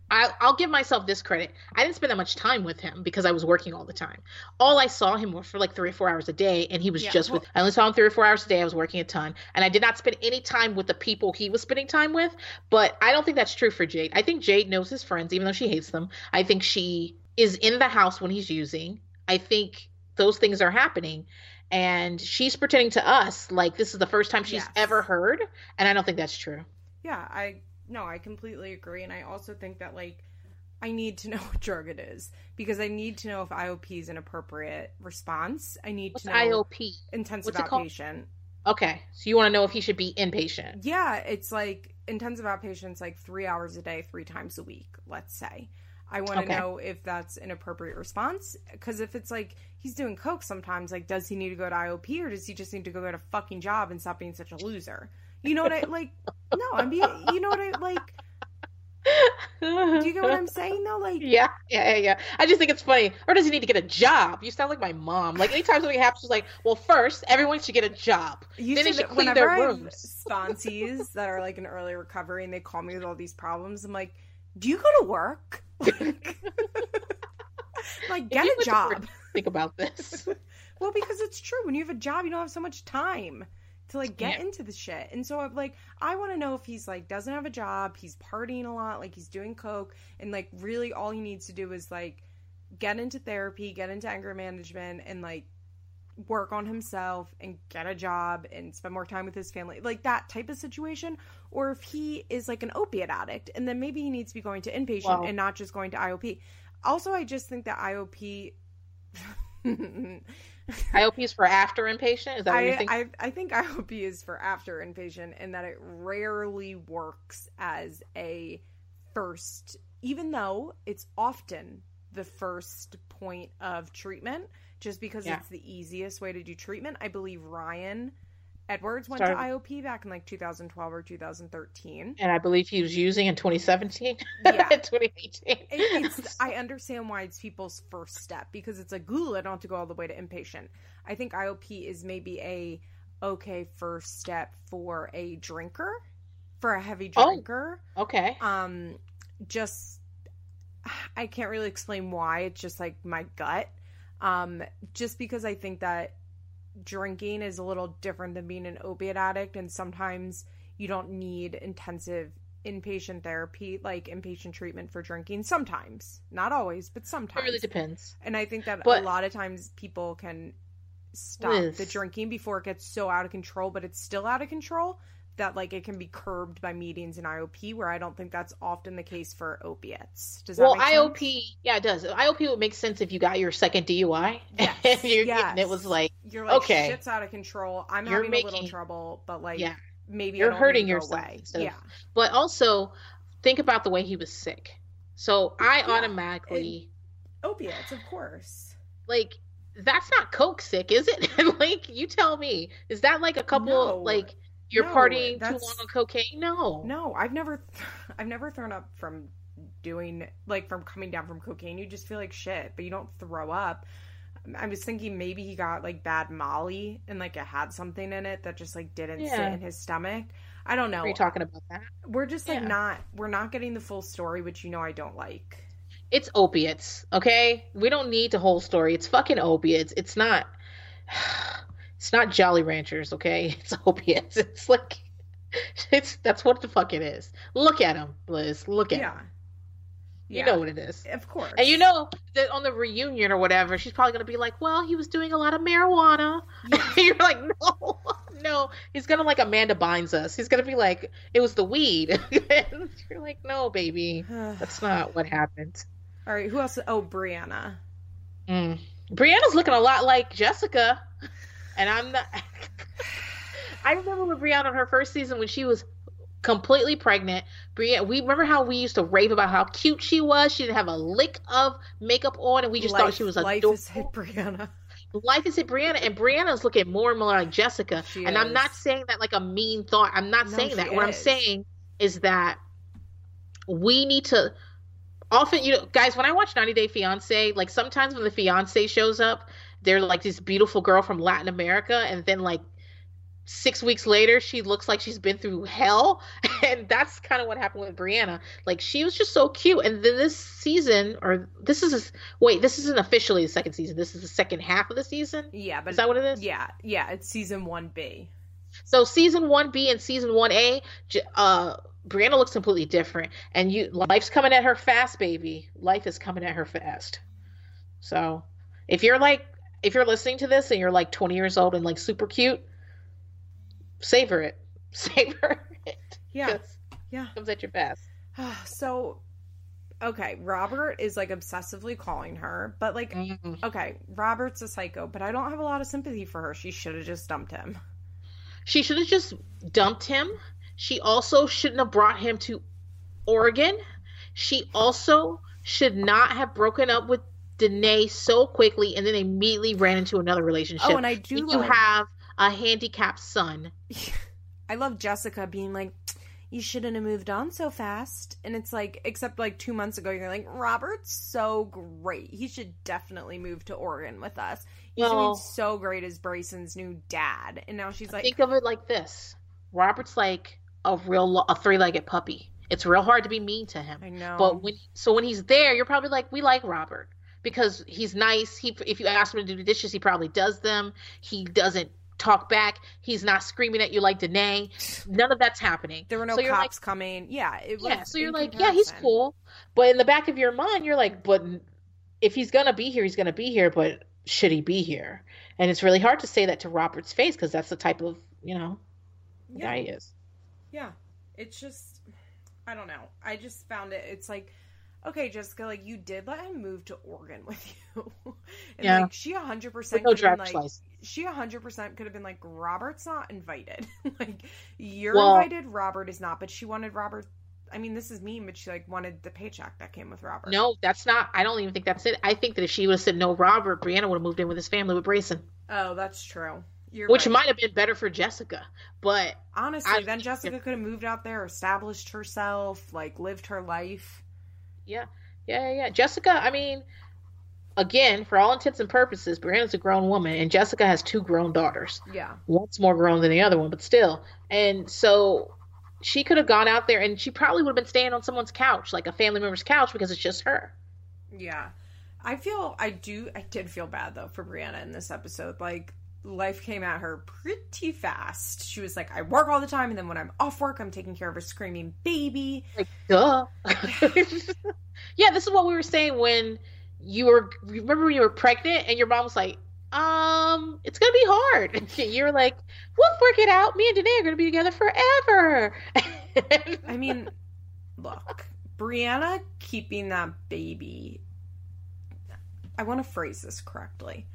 I, will give myself this credit. I didn't spend that much time with him because I was working all the time. All I saw him for like three or four hours a day, and he was yeah, just with. I only saw him three or four hours a day. I was working a ton, and I did not spend any time with the people he was spending time with. But I don't think that's true for Jade. I think Jade knows his friends, even though she hates them. I think she is in the house when he's using. I think those things are happening, and she's pretending to us like this is the first time she's yes. ever heard, and I don't think that's true. Yeah, I no, I completely agree. And I also think that, like, I need to know what drug it is because I need to know if IOP is an appropriate response. I need What's to know IOP intensive What's outpatient. Okay, so you want to know if he should be inpatient? Yeah, it's like intensive outpatients, like three hours a day, three times a week. Let's say. I want to okay. know if that's an appropriate response because if it's like he's doing coke sometimes, like does he need to go to IOP or does he just need to go get a fucking job and stop being such a loser? You know what I like? No, I'm being. You know what I like? Do you get what I'm saying though? Like, yeah, yeah, yeah, yeah. I just think it's funny. Or does he need to get a job? You sound like my mom. Like anytime something happens, she's like, "Well, first, everyone should get a job. You then should, they should clean their rooms." Sponsees that are like in early recovery and they call me with all these problems. I'm like, "Do you go to work? like, get a job." Think about this. well, because it's true. When you have a job, you don't have so much time to like get yeah. into the shit. And so I'm like, I want to know if he's like doesn't have a job, he's partying a lot, like he's doing coke, and like really all he needs to do is like get into therapy, get into anger management, and like work on himself and get a job and spend more time with his family, like that type of situation. Or if he is like an opiate addict, and then maybe he needs to be going to inpatient and not just going to IOP. Also, I just think that IOP. IOP is for after inpatient. Is that what I, you think? I, I think IOP is for after inpatient, and that it rarely works as a first, even though it's often the first point of treatment, just because yeah. it's the easiest way to do treatment. I believe Ryan Edwards went Started. to IOP back in like 2012 or 2013. And I believe he was using in 2017. Yeah. 2018. it's, I understand why it's people's first step because it's a Google. I don't have to go all the way to inpatient. I think IOP is maybe a okay first step for a drinker, for a heavy oh, drinker. Oh, okay. Um, just, I can't really explain why. It's just like my gut. Um, just because I think that drinking is a little different than being an opiate addict and sometimes you don't need intensive inpatient therapy like inpatient treatment for drinking. Sometimes. Not always but sometimes. It really depends. And i think that but, a lot of times people can stop Liz. the drinking before it gets so out of control but it's still out of control that like it can be curbed by meetings in IOP, where I don't think that's often the case for opiates. Does that well, IOP, yeah, it does. IOP would make sense if you got your second DUI. Yes, and you're yes. getting, it was like, You're like okay. shit's out of control. I'm You're having a little trouble, but like yeah. maybe You're hurting need to go yourself instead Yeah, But also, think about the way he was sick. So I Yeah, automatically opiates, of course. like that's not coke sick, is it? like you tell me, is that like a couple No. like you're No, partying too long on cocaine? No. No, I've never, I've never thrown up from doing like from coming down from cocaine. You just feel like shit, but you don't throw up. I was thinking maybe he got like bad Molly and like it had something in it that just like didn't sit in his stomach. I don't know. Are you talking about that? We're just like Yeah. not we're not getting the full story, which you know I don't like. It's opiates, okay? We don't need the whole story. It's fucking opiates. It's not it's not Jolly Ranchers, okay? It's opiates. It's like it's that's what the fuck it is. Look at him, Liz. Look at Yeah. him. Yeah. You know what it is. Of course. And you know that on the reunion or whatever, she's probably gonna be like, "Well, he was doing a lot of marijuana." You're like, "No, no." He's gonna like Amanda Bynes us. He's gonna be like, "It was the weed." You're like, "No, baby, that's not what happened." All right, who else? Oh, Brianna. Mm. Brianna's looking a lot like Jessica, and I'm not. I remember with Brianna on her first season when she was completely pregnant. Brianna, we remember how we used to rave about how cute she was. She didn't have a lick of makeup on, and we just thought she was like life adorable. is hit Brianna. Life is hit Brianna, and Brianna's looking more and more like Jessica. She and I'm not saying that like a mean thought. I'm not No, saying that. What I'm saying is that we need to often you know guys when i watch 90 day fiance like sometimes when the fiance shows up they're like this beautiful girl from latin america and then like six weeks later she looks like she's been through hell and that's kind of what happened with brianna. Like she was just so cute and then this season or this is wait this isn't officially the second season this is the second half of the season? Yeah, but is that what it is? yeah, yeah, it's season one B. so season 1b and season 1a uh brianna looks completely different and you life's coming at her fast baby. Life is coming at her fast. So if you're like if you're listening to this and you're like 20 years old and like super cute savor it savor it Yeah, 'cause yeah. it comes at your best. so, okay, Robert is like obsessively calling her, but like, Mm. okay, Robert's a psycho, but I don't have a lot of sympathy for her. She should have just dumped him. she should have just dumped him she also shouldn't have brought him to oregon she also should not have broken up with Danae so quickly and then immediately ran into another relationship. Oh, and I do you love, have a handicapped son. I love Jessica being like, you shouldn't have moved on so fast. And it's like, except like two months ago, you're like, Robert's so great. He should definitely move to Oregon with us. He's Well- doing so great as Brayson's new dad. And now she's like, Think of it like this: Robert's like a real a three-legged puppy. It's real hard to be mean to him. I know. But when so when he's there, you're probably like, we like Robert because he's nice. He if you ask him to do the dishes, he probably does them. He doesn't talk back. He's not screaming at you like Danae. None of that's happening. there were no so you're like, cops coming. Yeah. It was yeah. So you're like, yeah, he's cool. But in the back of your mind, you're like, but if he's gonna be here, he's gonna be here. But should he be here? And it's really hard to say that to Robert's face because that's the type of you know Yeah. guy he is. Yeah. It's just I don't know. I just found it it's like okay, Jessica, like you did let him move to Oregon with you. and Yeah. like she a hundred percent no could have been like license. she a hundred percent could have been like, Robert's not invited. like you're Well- invited, Robert is not, but she wanted Robert I mean, this is mean, but she like wanted the paycheck that came with Robert. No, that's not. I don't even think that's it. I think that if she would have said no, Robert, Brianna would have moved in with his family with Brayson, Oh, that's true. You're which right. might have been better for Jessica. But honestly, I- then Jessica could have moved out there, established herself, like lived her life. Yeah, yeah, yeah. Jessica, I mean, again, for all intents and purposes, Brianna's a grown woman, and Jessica has two grown daughters. Yeah. One's more grown than the other one, but still. And so she could have gone out there, and she probably would have been staying on someone's couch, like a family member's couch, because it's just her. Yeah. I feel I do I did feel bad though for Brianna in this episode. Like life came at her pretty fast. She was like, I work all the time and then when I'm off work I'm taking care of a screaming baby. Like, duh. yeah, this is what we were saying when you were. Remember when you were pregnant and your mom was like, um, it's gonna be hard. You're like, we'll work it out. Me and Danae are gonna be together forever. I mean, look, Brianna keeping that baby. I want to phrase this correctly.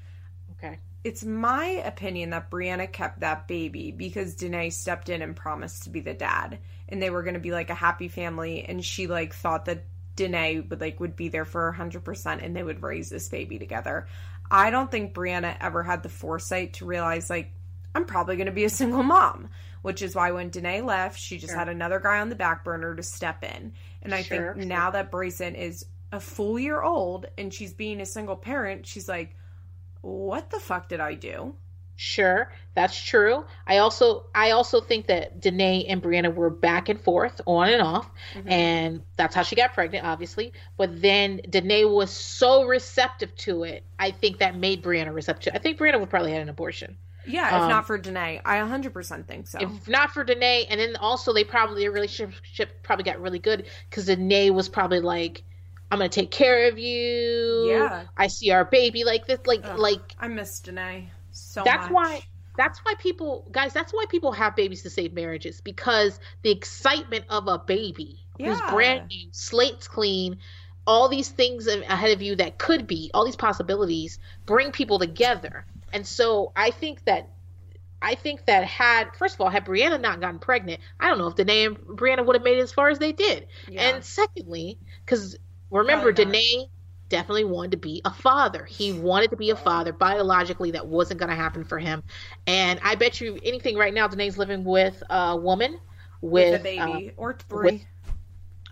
okay. It's my opinion that Brianna kept that baby because Danae stepped in and promised to be the dad, and they were going to be like a happy family, and she like thought that Danae would like would be there for hundred percent, and they would raise this baby together. I don't think Brianna ever had the foresight to realize like I'm probably going to be a single mom, which is why when Danae left, she just Sure. had another guy on the back burner to step in. And I Sure, think sure. now that Brayson is a full year old and she's being a single parent, she's like, what the fuck did I do? Sure, that's true. I also I also think that Danae and Brianna were back and forth, on and off, Mhm. and that's how she got pregnant, obviously. But then Danae was so receptive to it. I think that made Brianna receptive. I think Brianna would probably had an abortion. Yeah, if Um, not for Danae, I 100% think so. If not for Danae, and then also they probably their relationship probably got really good because Danae was probably like, "I'm gonna take care of you. Yeah. I see our baby like this, like Ugh. like I miss Danae so much. That's much. why- that's why people guys that's why people have babies to save marriages because the excitement of a baby who's brand new slate's clean all these things ahead of you that could be all these possibilities bring people together and so i think that i think that had first of all had brianna not gotten pregnant i don't know if danae and brianna would have made it as far as they did Yeah. and secondly because remember danae definitely wanted to be a father. He wanted to be a father biologically that wasn't going to happen for him. And i bet you anything right now danae's living with a woman with, with a uh, baby or three.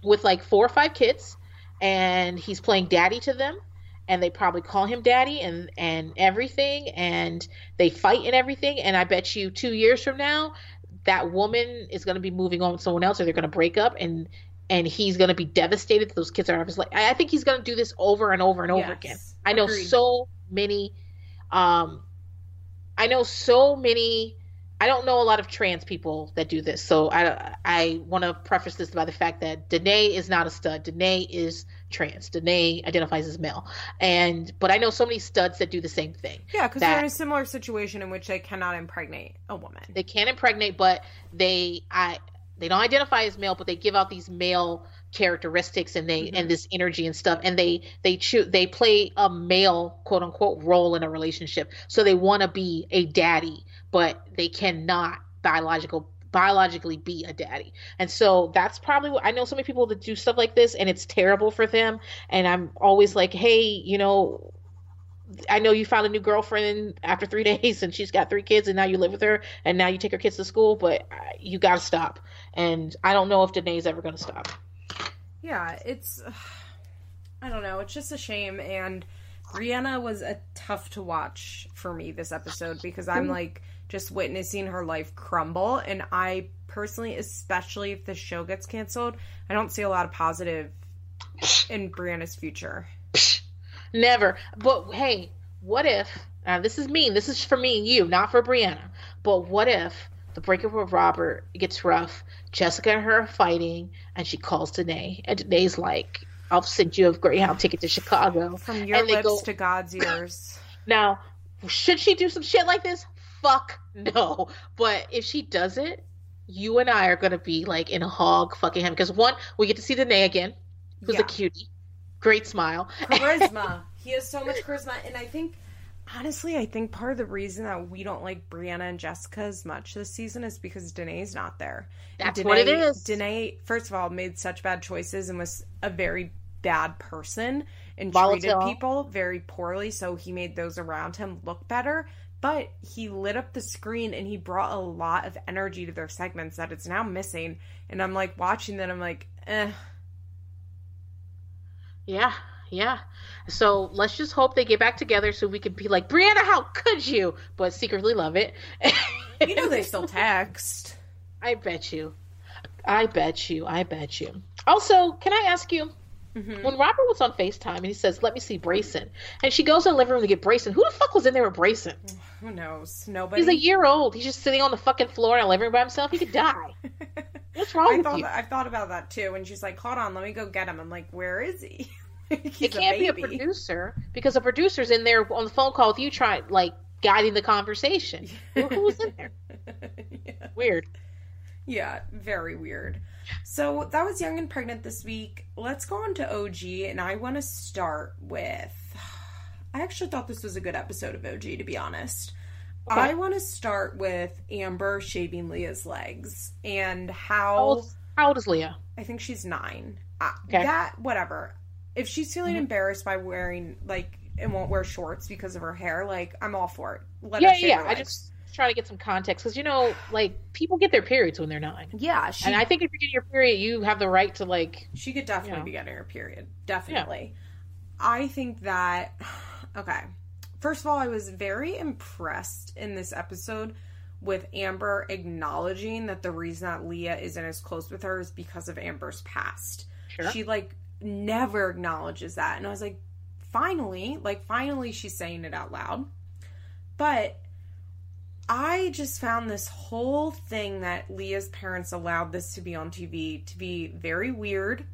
with like four or five kids and he's playing daddy to them and they probably call him daddy and and everything and they fight and everything. And i bet you two years from now that woman is going to be moving on with someone else or they're going to break up and and he's going to be devastated that those kids are out of his life i I think he's going to do this over and over and over Yes. again i know Agreed. so many um i know so many I don't know a lot of trans people that do this, so I I want to preface this by the fact that Danae is not a stud. Danae is trans. Danae identifies as male, and but I know so many studs that do the same thing. Yeah, because they're in a similar situation in which they cannot impregnate a woman. They can impregnate, but they I they don't identify as male, but they give out these male characteristics and they Mhm. and this energy and stuff, and they they choose they play a male quote unquote role in a relationship, so they want to be a daddy, but they cannot biological biologically be a daddy and so that's probably what i know so many people that do stuff like this and it's terrible for them and i'm always like hey you know I know you found a new girlfriend after three days and she's got three kids and now you live with her and now you take her kids to school, but uh, you got to stop. And I don't know if Danae's ever going to stop. Yeah, it's. I don't know. It's just a shame. And Brianna was a tough to watch for me this episode because I'm Mm. like just witnessing her life crumble. And I personally, especially if the show gets canceled, I don't see a lot of positive in Brianna's future. Never. But hey, what if, uh, this is me, this is for me and you, not for Brianna, but what if the breakup with Robert gets rough, Jessica and her are fighting, and she calls Danae, and Danae's like, I'll send you a Greyhound ticket to Chicago. From your lips go- to God's ears. Now, should she do some shit like this? Fuck no. But if she does it, you and I are gonna be like in a hog fucking him because one, we get to see Danae again, who's Yeah. a cutie, great smile. charisma. he has so much charisma, and I think, honestly, I think part of the reason that we don't like Brianna and Jessica as much this season is because Danae's not there. That's what it Danae- Danae, first of all, made such bad choices and was a very bad person and Volatile. treated people very poorly. So he made those around him look better. But he lit up the screen and he brought a lot of energy to their segments that it's now missing. And I'm like watching that, I'm like, eh. Yeah, yeah. So let's just hope they get back together so we can be like, Brianna, how could you? But secretly love it. You know they still text. I bet you. I bet you. I bet you. Also, can I ask you? Mhm. When Robert was on FaceTime and he says, Let me see Brayson, and she goes in the living room to get Brayson, who the fuck was in there with Brayson? Who knows? Nobody. He's a year old. He's just sitting on the fucking floor in a living room by himself. He could die. What's wrong I with thought you? that, I thought about that too. And she's like, "Hold on, let me go get him." I'm like, "Where is he?" it can't be a producer because a producer's in there on the phone call with you trying like guiding the conversation. Who's in there? yeah. Weird. Yeah, very weird. So that was Young and Pregnant this week. Let's go on to OG, and I want to start with. I actually thought this was a good episode of OG, to be honest. Okay. I want to start with Amber shaving Leah's legs and how. How old, how old is Leah? I think she's nine. Uh, okay. That, whatever. If she's feeling mm-hmm. embarrassed by wearing, like, and won't wear shorts because of her hair, like, I'm all for it. Let yeah, yeah. I just try to get some context because you know, like people get their periods when they're nine. Yeah, she, and I think if you're getting your period, you have the right to like. She could definitely you know. be getting her period. Definitely. Yeah. I think that. Okay, first of all, I was very impressed in this episode with Amber acknowledging that the reason that Leah isn't as close with her is because of Amber's past. Sure. She like never acknowledges that, and I was like, finally, like finally, she's saying it out loud. But I just found this whole thing that Leah's parents allowed this to be on TV to be very weird.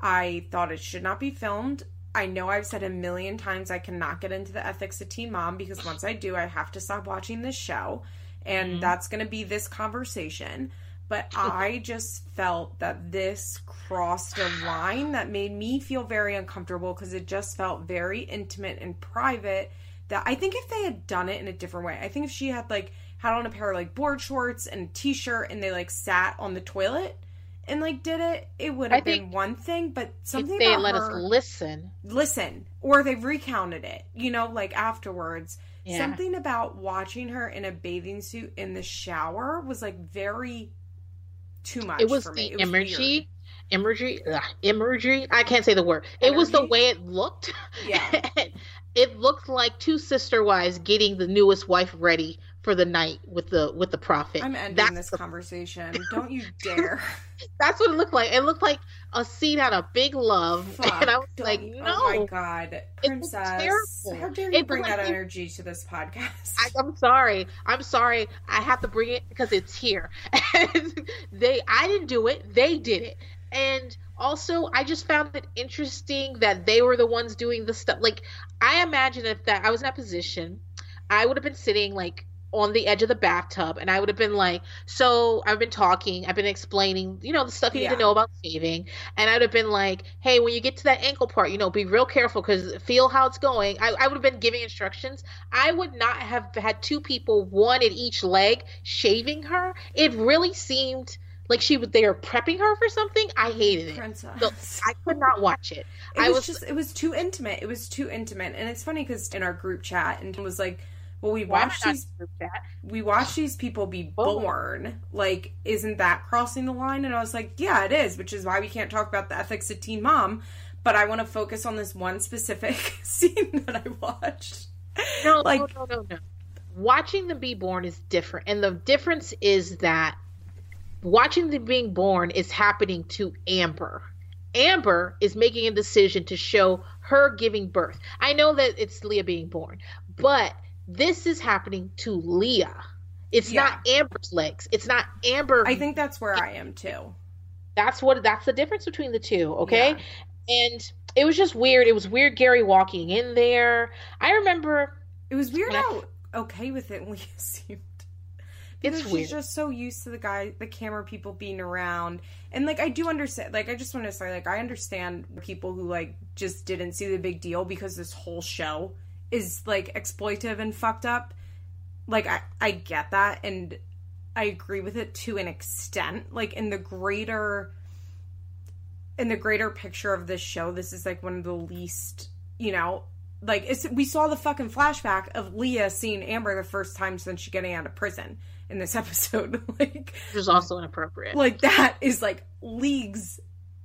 I thought it should not be filmed. I know I've said a million times I cannot get into the ethics of Teen Mom because once I do, I have to stop watching this show. And mm-hmm. that's going to be this conversation. But I just felt that this crossed a line that made me feel very uncomfortable because it just felt very intimate and private that I think if they had done it in a different way, I think if she had like had on a pair of like board shorts and a t-shirt and they like sat on the toilet and like did it, it would have been one thing. But something if they let her, us listen, listen, or they've recounted it, you know, like afterwards. Yeah. Something about watching her in a bathing suit in the shower was like very too much. It was the it was imagery. Imagery, ugh, imagery. I can't say the word. It was the way it looked. Yeah. it looked like two sister wives getting the newest wife ready for the night with the with the prophet. I'm ending That's this the... conversation. Don't you dare. That's what it looked like. It looked like a scene out of Big Love, Fuck, and I was like, "No, oh my god, princess! How dare you it bring that energy to this podcast?" I, am sorry. I'm sorry. I have to bring it because it's here. They, I didn't do it. They did it, and also i just found it interesting that they were the ones doing the stuff like i imagine if that i was in that position i would have been sitting like on the edge of the bathtub and I would have been like, So I've been talking, I've been explaining, you know, the stuff you yeah. need to know about shaving. And I would have been like, Hey, when you get to that ankle part, you know, be real careful because feel how it's going. I, I would have been giving instructions. I would not have had two people, one at each leg, shaving her. It really seemed like she was they were prepping her for something. I hated it. Princess. I could not watch it. It I was, was just it was too intimate. It was too intimate, and it's funny because in our group chat, and was like, "Well, we watched these we watched these people be oh. born. Like, isn't that crossing the line?" And I was like, "Yeah, it is," which is why we can't talk about the ethics of Teen Mom. But I want to focus on this one specific scene that I watched. No, like, no, no, no, no. Watching them be born is different, and the difference is that watching them being born is happening to Amber. Amber is making a decision to show her giving birth. I know that it's Leah being born, but this is happening to Leah. It's yeah. not Amber's legs. It's not Amber. I think that's where I am too. That's what that's the difference between the two, okay? Yeah. And it was just weird. It was weird Gary walking in there. I remember it was weird how okay with it Leah seemed because it's she's just so used to the guy, the camera people being around, and like I do understand. Like I just want to say, like I understand people who like just didn't see the big deal because this whole show is like exploitive and fucked up. Like I, I get that, and I agree with it to an extent. Like in the greater, in the greater picture of this show, this is like one of the least, you know, like it's we saw the fucking flashback of Leah seeing Amber the first time since she getting out of prison in this episode. like, which is also inappropriate. Like that is like leagues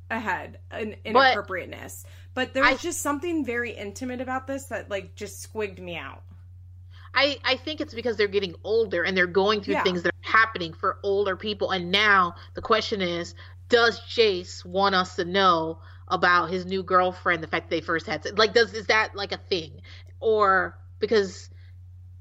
ahead in inappropriateness. But, but there's I, just something very intimate about this that like just squigged me out. I, I think it's because they're getting older and they're going through yeah. things that are happening for older people. And now the question is, does Jace want us to know about his new girlfriend, the fact that they first had like does is that like a thing? Or because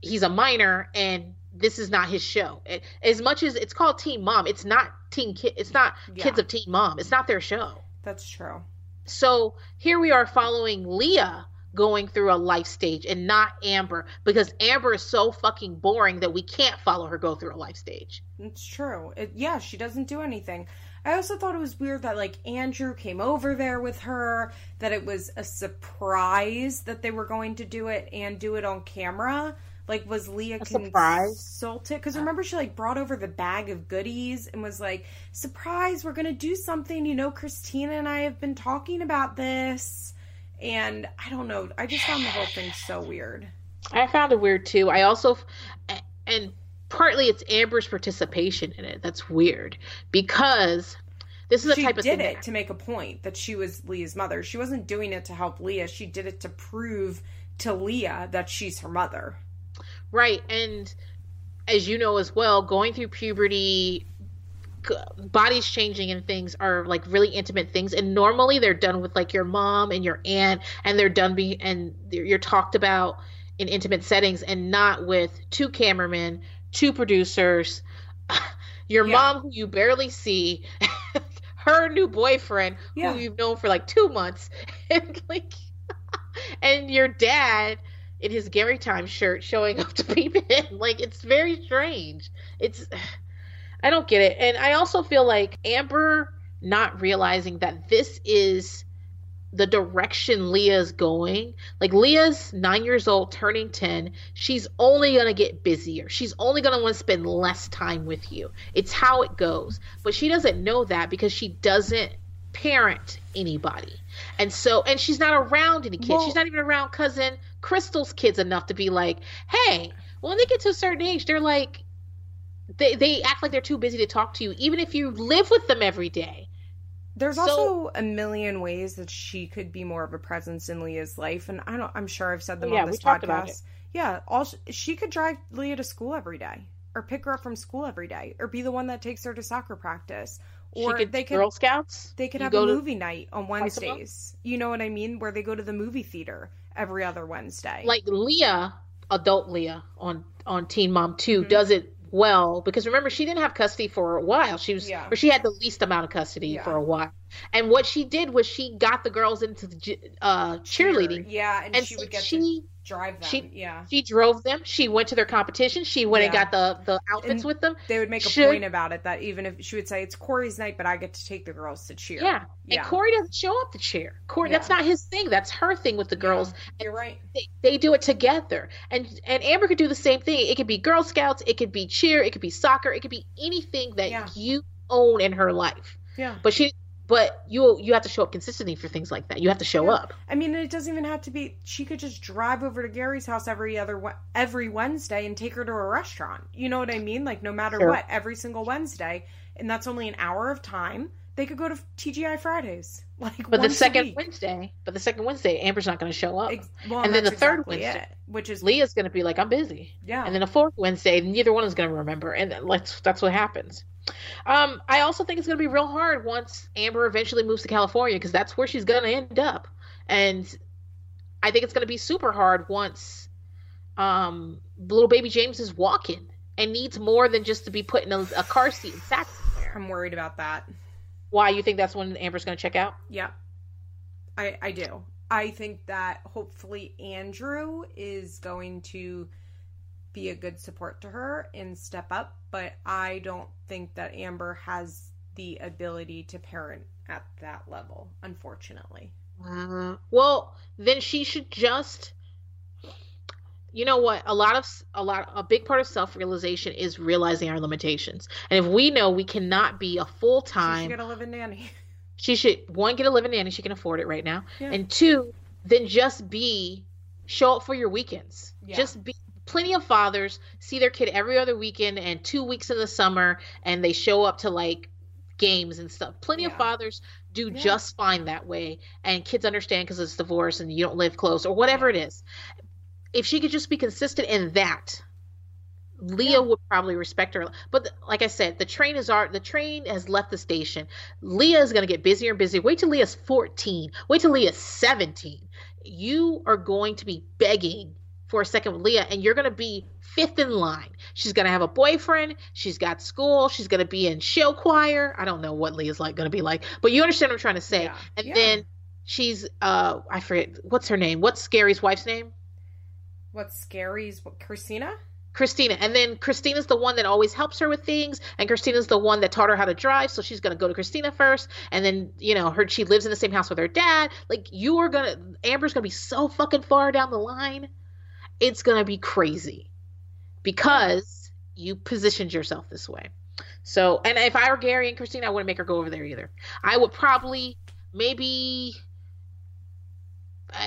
he's a minor and this is not his show. It, as much as it's called Teen Mom, it's not Teen Kid. It's not yeah. Kids of Teen Mom. It's not their show. That's true. So here we are following Leah going through a life stage and not Amber because Amber is so fucking boring that we can't follow her go through a life stage. It's true. It, yeah, she doesn't do anything. I also thought it was weird that like Andrew came over there with her, that it was a surprise that they were going to do it and do it on camera. Like, was Leah consulted? Because remember, she like brought over the bag of goodies and was like, "Surprise, we're gonna do something." You know, Christina and I have been talking about this, and I don't know. I just found the whole thing so weird. I found it weird too. I also, and partly it's Amber's participation in it that's weird because this is the she type of did thing it that- to make a point that she was Leah's mother. She wasn't doing it to help Leah. She did it to prove to Leah that she's her mother. Right. And as you know as well, going through puberty, g- bodies changing and things are like really intimate things, and normally they're done with like your mom and your aunt, and they're done be and you're talked about in intimate settings, and not with two cameramen, two producers, your Yeah. mom who you barely see. Her new boyfriend, Yeah. who you've known for like two months, and like, and your dad in his Gary Time shirt showing up to peep in. Like it's very strange. It's I don't get it. And I also feel like Amber not realizing that this is the direction Leah's going. Like Leah's 9 years old turning 10, she's only going to get busier. She's only going to want to spend less time with you. It's how it goes. But she doesn't know that because she doesn't parent anybody. And so and she's not around any kids. Well- she's not even around cousin Crystal's kids enough to be like, "Hey, when they get to a certain age, they're like they they act like they're too busy to talk to you even if you live with them every day." There's So- also a million ways that she could be more of a presence in Leah's life, and I don't. I'm sure I've said them Yeah, on we this talked about it. podcast. Yeah, all sh- she could drive Leah to school every day, or pick her up from school every day, or be the one that takes her to soccer practice, or could they could Girl Scouts. they could have a movie night on twice a month? Wednesdays. You know what I mean? Where they go to the movie theater every other Wednesday. like Leah, adult Leah on on Teen Mom 2 Mhm. does it well because remember she didn't have custody for a while. She was Yeah. or she had the least amount of custody Yeah. for a while. And what she did was she got the girls into the uh cheerleading. yeah, and, And she so would get she drive them. she- yeah, she drove them. She went to their competition. She went and got the the outfits And with them. they would make a Should- point about it that even if she would say it's Corey's night, but I get to take the girls to cheer. Yeah. yeah. And Corey doesn't show up to cheer. Corey, Yeah. that's not his thing. That's her thing with the girls. Yeah, You're right. They, they do it together. And and Amber could do the same thing. It could be Girl Scouts, it could be cheer, it could be soccer, it could be anything that Yeah. you own in her life. Yeah. But she but you you have to show up consistently for things like that. You have to show Yeah. up. I mean, it doesn't even have to be. She could just drive over to Gary's house every other every Wednesday and take her to a restaurant. You know what I mean? Like no matter Sure. what, every single Wednesday, and that's only an hour of time. They could go to TGI Fridays. Like, But the second. Wednesday, but the second Wednesday, Amber's not going to show up. Ex- well, and then the third exactly Wednesday. it, which is Leah's going to be like, I'm busy. yeah, And then the fourth Wednesday, neither one is going to remember, and then let's that's what happens. Um, I also think it's going to be real hard once Amber eventually moves to California because that's where she's going to end up, and I think it's going to be super hard once um, little baby James is walking and needs more than just to be put in a, a car seat and sat somewhere. I'm worried about that. Why you think that's when Amber's going to check out? Yeah, I I do. I think that hopefully Andrew is going to be a good support to her and step up, but I don't think that Amber has the ability to parent at that level, unfortunately. Uh, well, then she should just. You know what? A lot of a lot a big part of self realization is realizing our limitations. And if we know we cannot be a full She should time, get a live-in nanny. she should one get a living nanny. She can afford it right now, Yeah. and two, then just be show up for your weekends. Yeah. Just be. Plenty of fathers see their kid every other weekend and two weeks in the summer, and they show up to like games and stuff. Plenty of fathers do Yeah. just fine that way, and kids understand because it's divorce and you don't live close or whatever it is. If she could just be consistent in that, Leah Yeah. would probably respect her. But th- like I said, the train is our the train has left the station. Leah is going to get busier and busier. Wait till Leah's 14. Wait till Leah's 17. You are going to be begging for a second with Leah, and you're going to be fifth in line. She's going to have a boyfriend. She's got school. She's going to be in show choir. I don't know what Leah's like going to be like, but you understand what I'm trying to say. Yeah. And Yeah. then she's uh I forget what's her name. What's Scary's wife's name? What's Gary's what Christina? Christina. And then Christina's the one that always helps her with things. And Christina's the one that taught her how to drive. So she's going to go to Christina first. And then, you know, her, she lives in the same house with her dad. Like, you are going to, Amber's going to be so fucking far down the line. It's going to be crazy because you positioned yourself this way. So, and if I were Gary and Christina, I wouldn't make her go over there either. I would probably maybe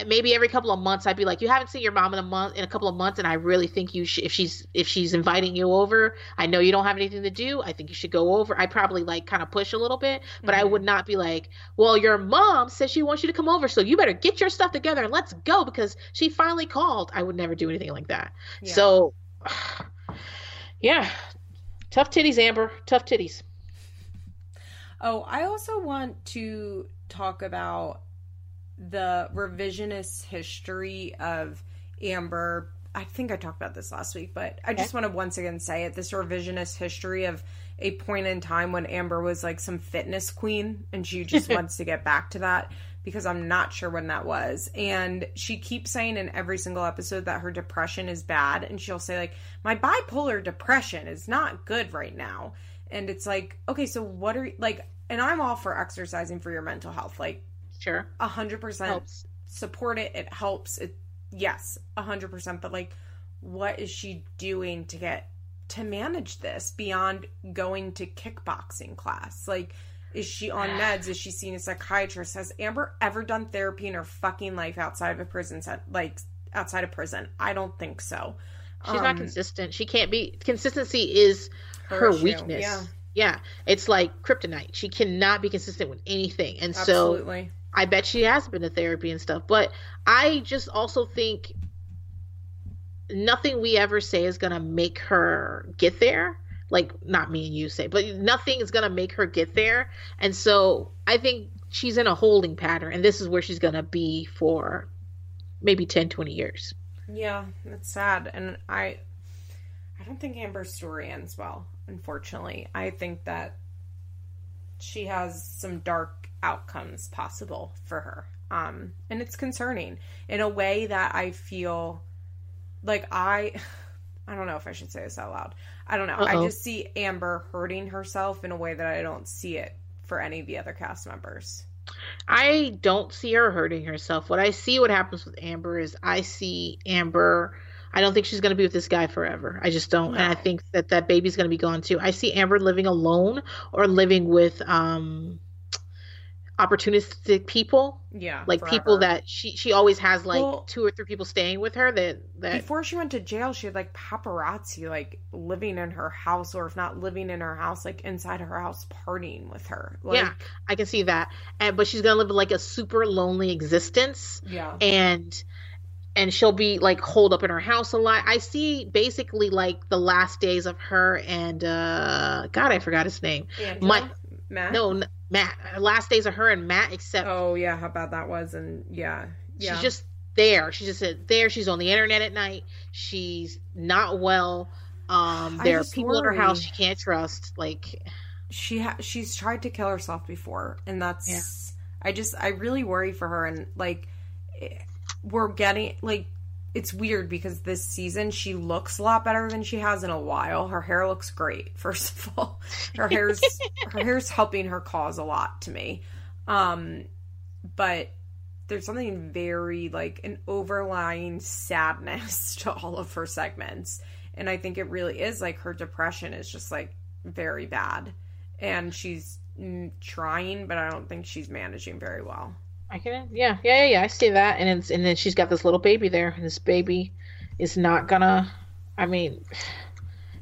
maybe every couple of months I'd be like, you haven't seen your mom in a month in a couple of months, and I really think you should, if she's if she's inviting you over, I know you don't have anything to do. I think you should go over. I probably like kind of push a little bit, but mm-hmm. I would not be like, well, your mom says she wants you to come over, so you better get your stuff together and let's go because she finally called. I would never do anything like that. Yeah. So, yeah, tough titties, Amber. Tough titties. Oh, I also want to talk about the revisionist history of Amber. I think I talked about this last week, but I just want to once again say it this revisionist history of a point in time when Amber was like some fitness queen and she just wants to get back to that because I'm not sure when that was. And she keeps saying in every single episode that her depression is bad. And she'll say, like, my bipolar depression is not good right now. And it's like, okay, so what are like, and I'm all for exercising for your mental health. Like, Sure. A hundred percent support it. It helps. It yes, a hundred percent. But like, what is she doing to get to manage this beyond going to kickboxing class? Like, is she on meds? Is she seeing a psychiatrist? Has Amber ever done therapy in her fucking life outside of a prison set? Like outside of prison? I don't think so. She's um, not consistent. She can't be. Consistency is her, her weakness. Yeah. Yeah, it's like kryptonite. She cannot be consistent with anything, and Absolutely. so I bet she has been to therapy and stuff. But I just also think nothing we ever say is gonna make her get there. Like not me and you say, but nothing is gonna make her get there. And so I think she's in a holding pattern and this is where she's gonna be for maybe 10, 20 years. Yeah, it's sad. And I I don't think Amber's story ends well, unfortunately. I think that she has some dark outcomes possible for her. Um, and it's concerning in a way that I feel like I I don't know if I should say this out loud. I don't know. Uh-oh. I just see Amber hurting herself in a way that I don't see it for any of the other cast members. I don't see her hurting herself. What I see what happens with Amber is I see Amber I don't think she's going to be with this guy forever. I just don't. No. And I think that that baby's going to be gone too. I see Amber living alone or living with um opportunistic people. Yeah. Like forever. people that she she always has like well, two or three people staying with her that that Before she went to jail, she had like paparazzi like living in her house or if not living in her house, like inside her house partying with her. Like, yeah. I can see that. And but she's going to live like a super lonely existence. Yeah. And and she'll be like holed up in her house a lot. I see basically like the last days of her and uh God, I forgot his name. Angela? Matt. No, Matt. Last days of her and Matt. Except oh yeah, how bad that was, and yeah, yeah. She's just there. She's just there. She's on the internet at night. She's not well. Um, there are people worry. in her house she can't trust. Like she ha- she's tried to kill herself before, and that's. Yeah. I just I really worry for her, and like we're getting like it's weird because this season she looks a lot better than she has in a while. Her hair looks great. First of all, her hair's her hair's helping her cause a lot to me. Um, but there's something very like an overlying sadness to all of her segments, and I think it really is like her depression is just like very bad, and she's trying, but I don't think she's managing very well. I can, yeah, yeah, yeah, yeah. I see that, and it's, and then she's got this little baby there, and this baby is not gonna. I mean,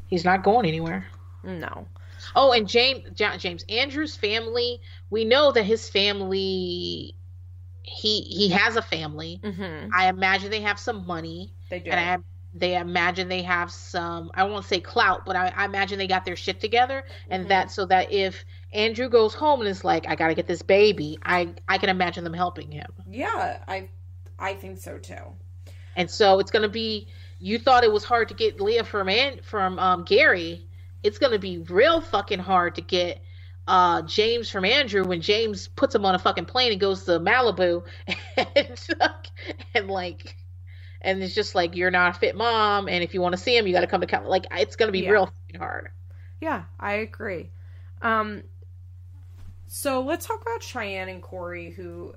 he's not going anywhere. No. Oh, and James, James Andrew's family. We know that his family. He he has a family. Mm-hmm. I imagine they have some money. They do. And I they imagine they have some i won't say clout but i, I imagine they got their shit together and mm-hmm. that so that if andrew goes home and is like i gotta get this baby i i can imagine them helping him yeah i i think so too and so it's gonna be you thought it was hard to get leah from and from um, gary it's gonna be real fucking hard to get uh James from Andrew when James puts him on a fucking plane and goes to Malibu and, and like and it's just like you're not a fit mom and if you want to see him you got to come to Cal-. like it's going to be yeah. real hard. Yeah, I agree. Um so let's talk about Cheyenne and Cory who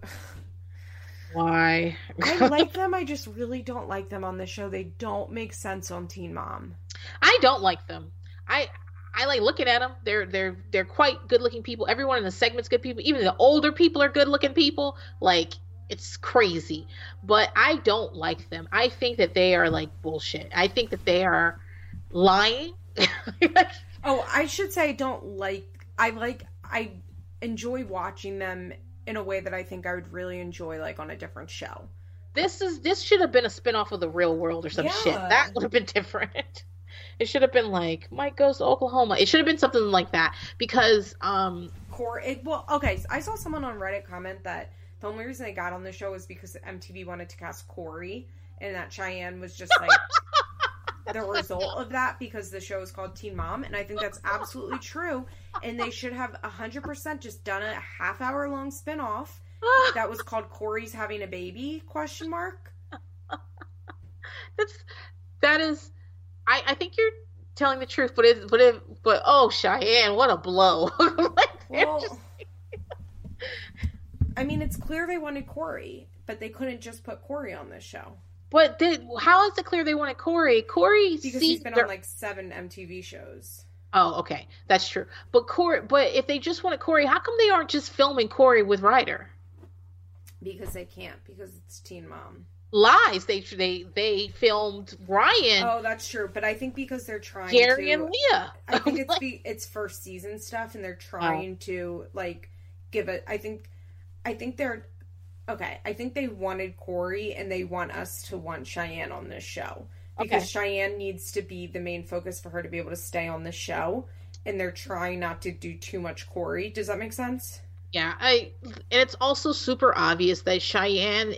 why? I like them. I just really don't like them on the show. They don't make sense on Teen Mom. I don't like them. I I like looking at them. They're they're they're quite good looking people. Everyone in the segment's good people. Even the older people are good looking people. Like it's crazy, but I don't like them. I think that they are like bullshit. I think that they are lying. oh, I should say I don't like. I like. I enjoy watching them in a way that I think I would really enjoy, like on a different show. This is this should have been a spinoff of the Real World or some yeah. shit. That would have been different. It should have been like Mike goes to Oklahoma. It should have been something like that because um core it well okay, so I saw someone on Reddit comment that the only reason they got on the show was because MTV wanted to cast Cory and that Cheyenne was just like the result of that because the show is called Teen Mom and I think that's absolutely true and they should have 100% just done a half hour long spinoff that was called Cory's having a baby question mark. That's that is I, I think you're telling the truth, but it, but it, but oh, Cheyenne, what a blow! like, well, just... I mean, it's clear they wanted Cory, but they couldn't just put Cory on this show. But did, how is it clear they wanted Cory? Cory because he's been on like seven MTV shows. Oh, okay, that's true. But Cory, but if they just wanted Cory, how come they aren't just filming Cory with Ryder? Because they can't. Because it's Teen Mom lies. They they they filmed Ryan. Oh, that's true. But I think because they're trying Gary to, and Leah. I think it's be, it's first season stuff, and they're oh. trying oh. to like give it. I think I think they're okay. I think they wanted Cory, and they want us to want Cheyenne on this show because okay. Cheyenne needs to be the main focus for her to be able to stay on the show. And they're trying not to do too much Cory. Does that make sense? Yeah, I and it's also super obvious that Cheyenne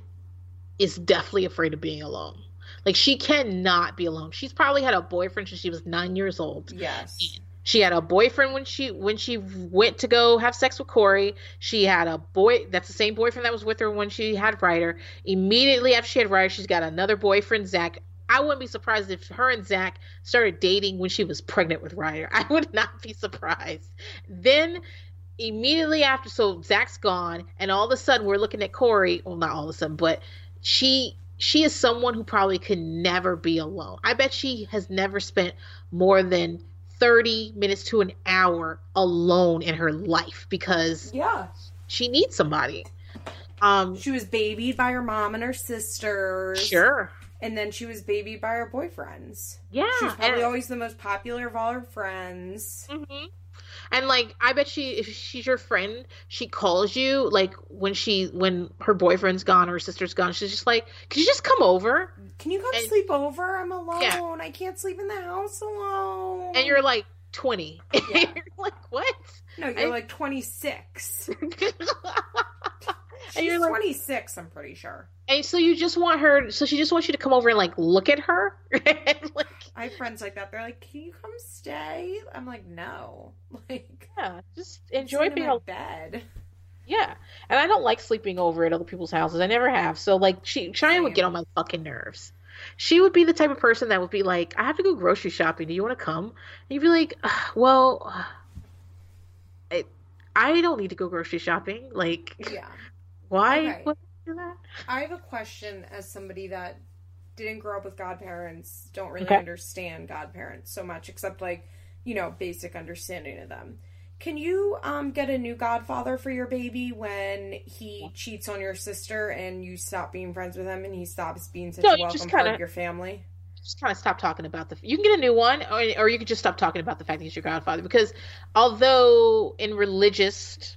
is definitely afraid of being alone. Like she cannot be alone. She's probably had a boyfriend since she was nine years old. Yes. She had a boyfriend when she when she went to go have sex with Cory. She had a boy that's the same boyfriend that was with her when she had Ryder. Immediately after she had Ryder, she's got another boyfriend, Zach. I wouldn't be surprised if her and Zach started dating when she was pregnant with Ryder. I would not be surprised. Then immediately after, so Zach's gone, and all of a sudden we're looking at Cory. Well, not all of a sudden, but she she is someone who probably could never be alone. I bet she has never spent more than 30 minutes to an hour alone in her life because yeah, she needs somebody. Um she was babied by her mom and her sisters. Sure. And then she was babied by her boyfriends. Yeah. she's probably and... always the most popular of all her friends. Mm-hmm and like i bet she if she's your friend she calls you like when she when her boyfriend's gone or her sister's gone she's just like can you just come over? Can you come and, sleep over? I'm alone. Yeah. i can't sleep in the house alone. And you're like 20 yeah. you're like what? No you're I, like 26 and you're like, 26, I'm pretty sure. And so you just want her, so she just wants you to come over and like look at her. like, I have friends like that. They're like, can you come stay? I'm like, no. Like, yeah, just enjoy being in bed. Yeah, and I don't like sleeping over at other people's houses. I never have. So like, she Cheyenne would get on my fucking nerves. She would be the type of person that would be like, I have to go grocery shopping. Do you want to come? And you'd be like, well. I don't need to go grocery shopping. Like, yeah. Why? Okay. I have a question as somebody that didn't grow up with godparents, don't really okay. understand godparents so much, except like, you know, basic understanding of them. Can you um, get a new godfather for your baby when he cheats on your sister and you stop being friends with him and he stops being such no, a welcome kinda, part of your family? Just kind of stop talking about the. You can get a new one, or, or you could just stop talking about the fact that he's your godfather. Because although in religious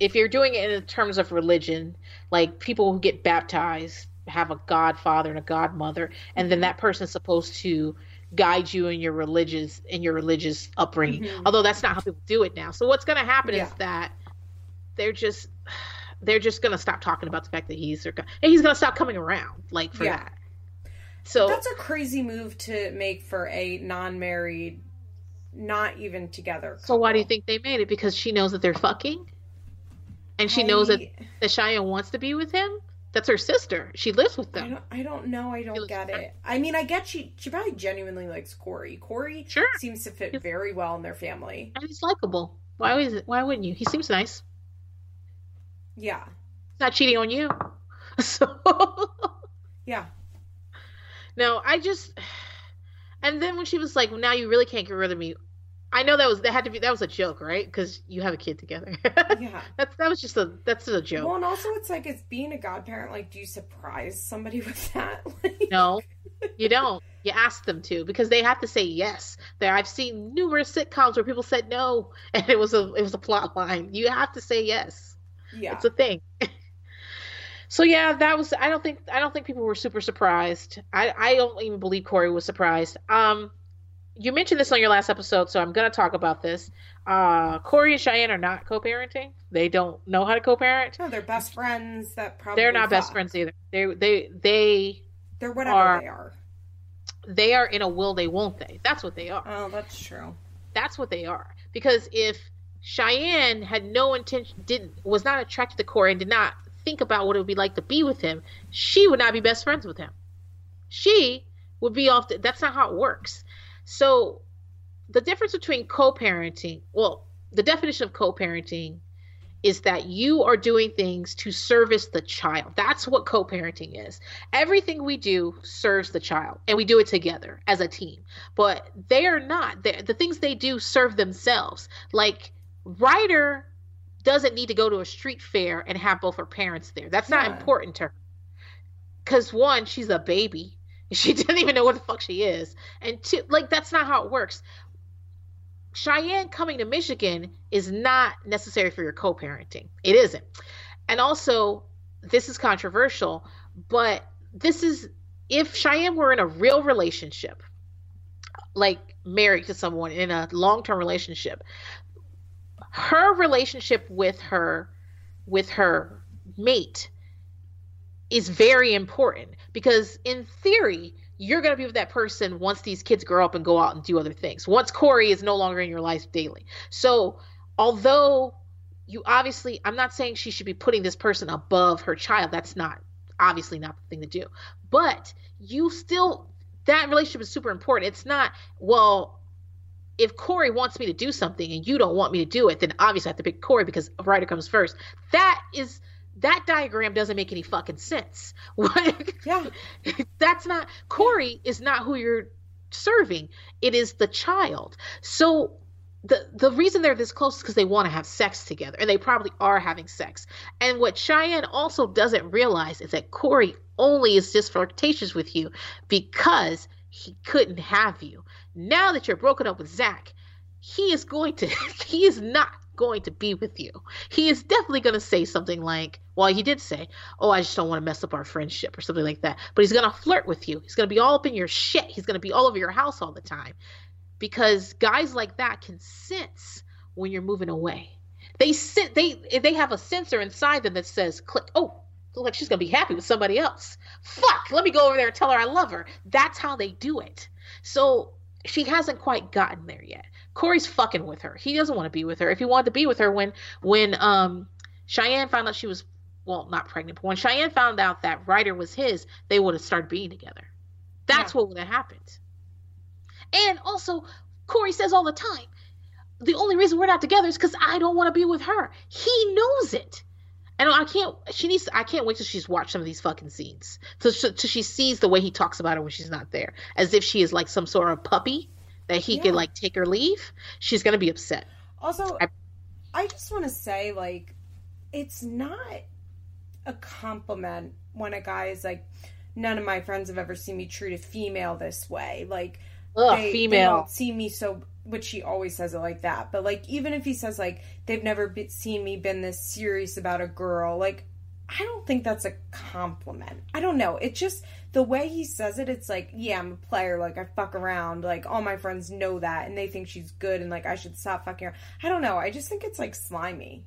if you're doing it in terms of religion, like people who get baptized have a godfather and a godmother, and then that person's supposed to guide you in your religious in your religious upbringing. Mm-hmm. Although that's not how people do it now. So what's going to happen yeah. is that they're just they're just going to stop talking about the fact that he's their god, and he's going to stop coming around like for yeah. that. So that's a crazy move to make for a non-married not even together. So why do you think they made it? Because she knows that they're fucking, and she knows that I- that Cheyenne wants to be with him. That's her sister. She lives with I them. don't. I don't know. I don't get it. I mean, I get she. She probably genuinely likes Cory. Cory Sure. seems to fit very well in their family. And he's likable. Why was it? Why wouldn't you? He seems nice. Yeah. He's not cheating on you. So Yeah. no, I just. And then when she was like, "Now you really can't get rid of me," I know that was that had to be that was a joke, right? Because you have a kid together. Yeah. that's that was just a that's a joke. Well, and also it's like it's being a godparent. Like, do you surprise somebody with that? Like, No, you don't. You ask them to because they have to say yes. There, I've seen numerous sitcoms where people said no, and it was a it was a plot line. You have to say yes. Yeah. It's a thing. so yeah, that was. I don't think I don't think people were super surprised. I I don't even believe Cory was surprised. Um, you mentioned this on your last episode, so I'm gonna talk about this. Uh, Cory and Cheyenne are not co-parenting. They don't know how to co-parent. No, they're best friends. That probably They're not best friends either. They they they They're whatever are- they are. they are in a will they won't they. That's what they are. Oh, that's true. That's what they are. Because if Cheyenne had no intention, didn't was not attracted to Cory and did not think about what it would be like to be with him, she would not be best friends with him. She would be off. The, that's not how it works. So the difference between co-parenting, well, the definition of co-parenting is that you are doing things to service the child. That's what co-parenting is. Everything we do serves the child, and we do it together as a team. But they are not. They're, the things they do serve themselves. Like Ryder doesn't need to go to a street fair and have both her parents there. That's not Yeah. important to her. Because one, she's a baby. She doesn't even know what the fuck she is. And two, like that's not how it works. Cheyenne coming to Michigan is not necessary for your co-parenting. It isn't. And also, this is controversial, but this is if Cheyenne were in a real relationship, like married to someone in a long-term relationship, her relationship with her with her mate is very important because in theory you're going to be with that person once these kids grow up and go out and do other things once cory is no longer in your life daily so although you obviously i'm not saying she should be putting this person above her child that's not obviously not the thing to do but you still that relationship is super important it's not well if Cory wants me to do something and you don't want me to do it, then obviously I have to pick Cory because Ryder comes first. That is that diagram doesn't make any fucking sense. Yeah. That's not Cory is not who you're serving. It is the child. So the the reason they're this close is because they want to have sex together, and they probably are having sex. And what Cheyenne also doesn't realize is that Cory only is just flirtatious with you because he couldn't have you. Now that you're broken up with Zach, he is going to he is not going to be with you. He is definitely going to say something like, well, he did say, oh, I just don't want to mess up our friendship or something like that. But he's going to flirt with you. He's going to be all up in your shit. He's going to be all over your house all the time because guys like that can sense when you're moving away. They sit they they have a sensor inside them that says click. Oh, like she's gonna be happy with somebody else. Fuck, let me go over there and tell her I love her. That's how they do it. So she hasn't quite gotten there yet. Cory's fucking with her. He doesn't want to be with her. If he wanted to be with her when when um Cheyenne found out she was well not pregnant, but when Cheyenne found out that Ryder was his, they would have started being together. That's Yeah. what would have happened. And also, Cory says all the time, the only reason we're not together is because I don't want to be with her. He knows it. And I can't. She needs. I can't wait till she's watched some of these fucking scenes. Till, till she sees the way he talks about her when she's not there, as if she is like some sort of puppy that he Yeah. could like take or leave. She's gonna be upset. Also, I- I just want to say, like, it's not a compliment when a guy is like, none of my friends have ever seen me treat a female this way. Like, Ugh, they, they female. don't see me so which she always says it like that but like even if he says like they've never be, seen me been this serious about a girl like i don't think that's a compliment i don't know it just the way he says it it's like yeah i'm a player like i fuck around like all my friends know that and they think she's good and like i should stop fucking around i don't know i just think it's like slimy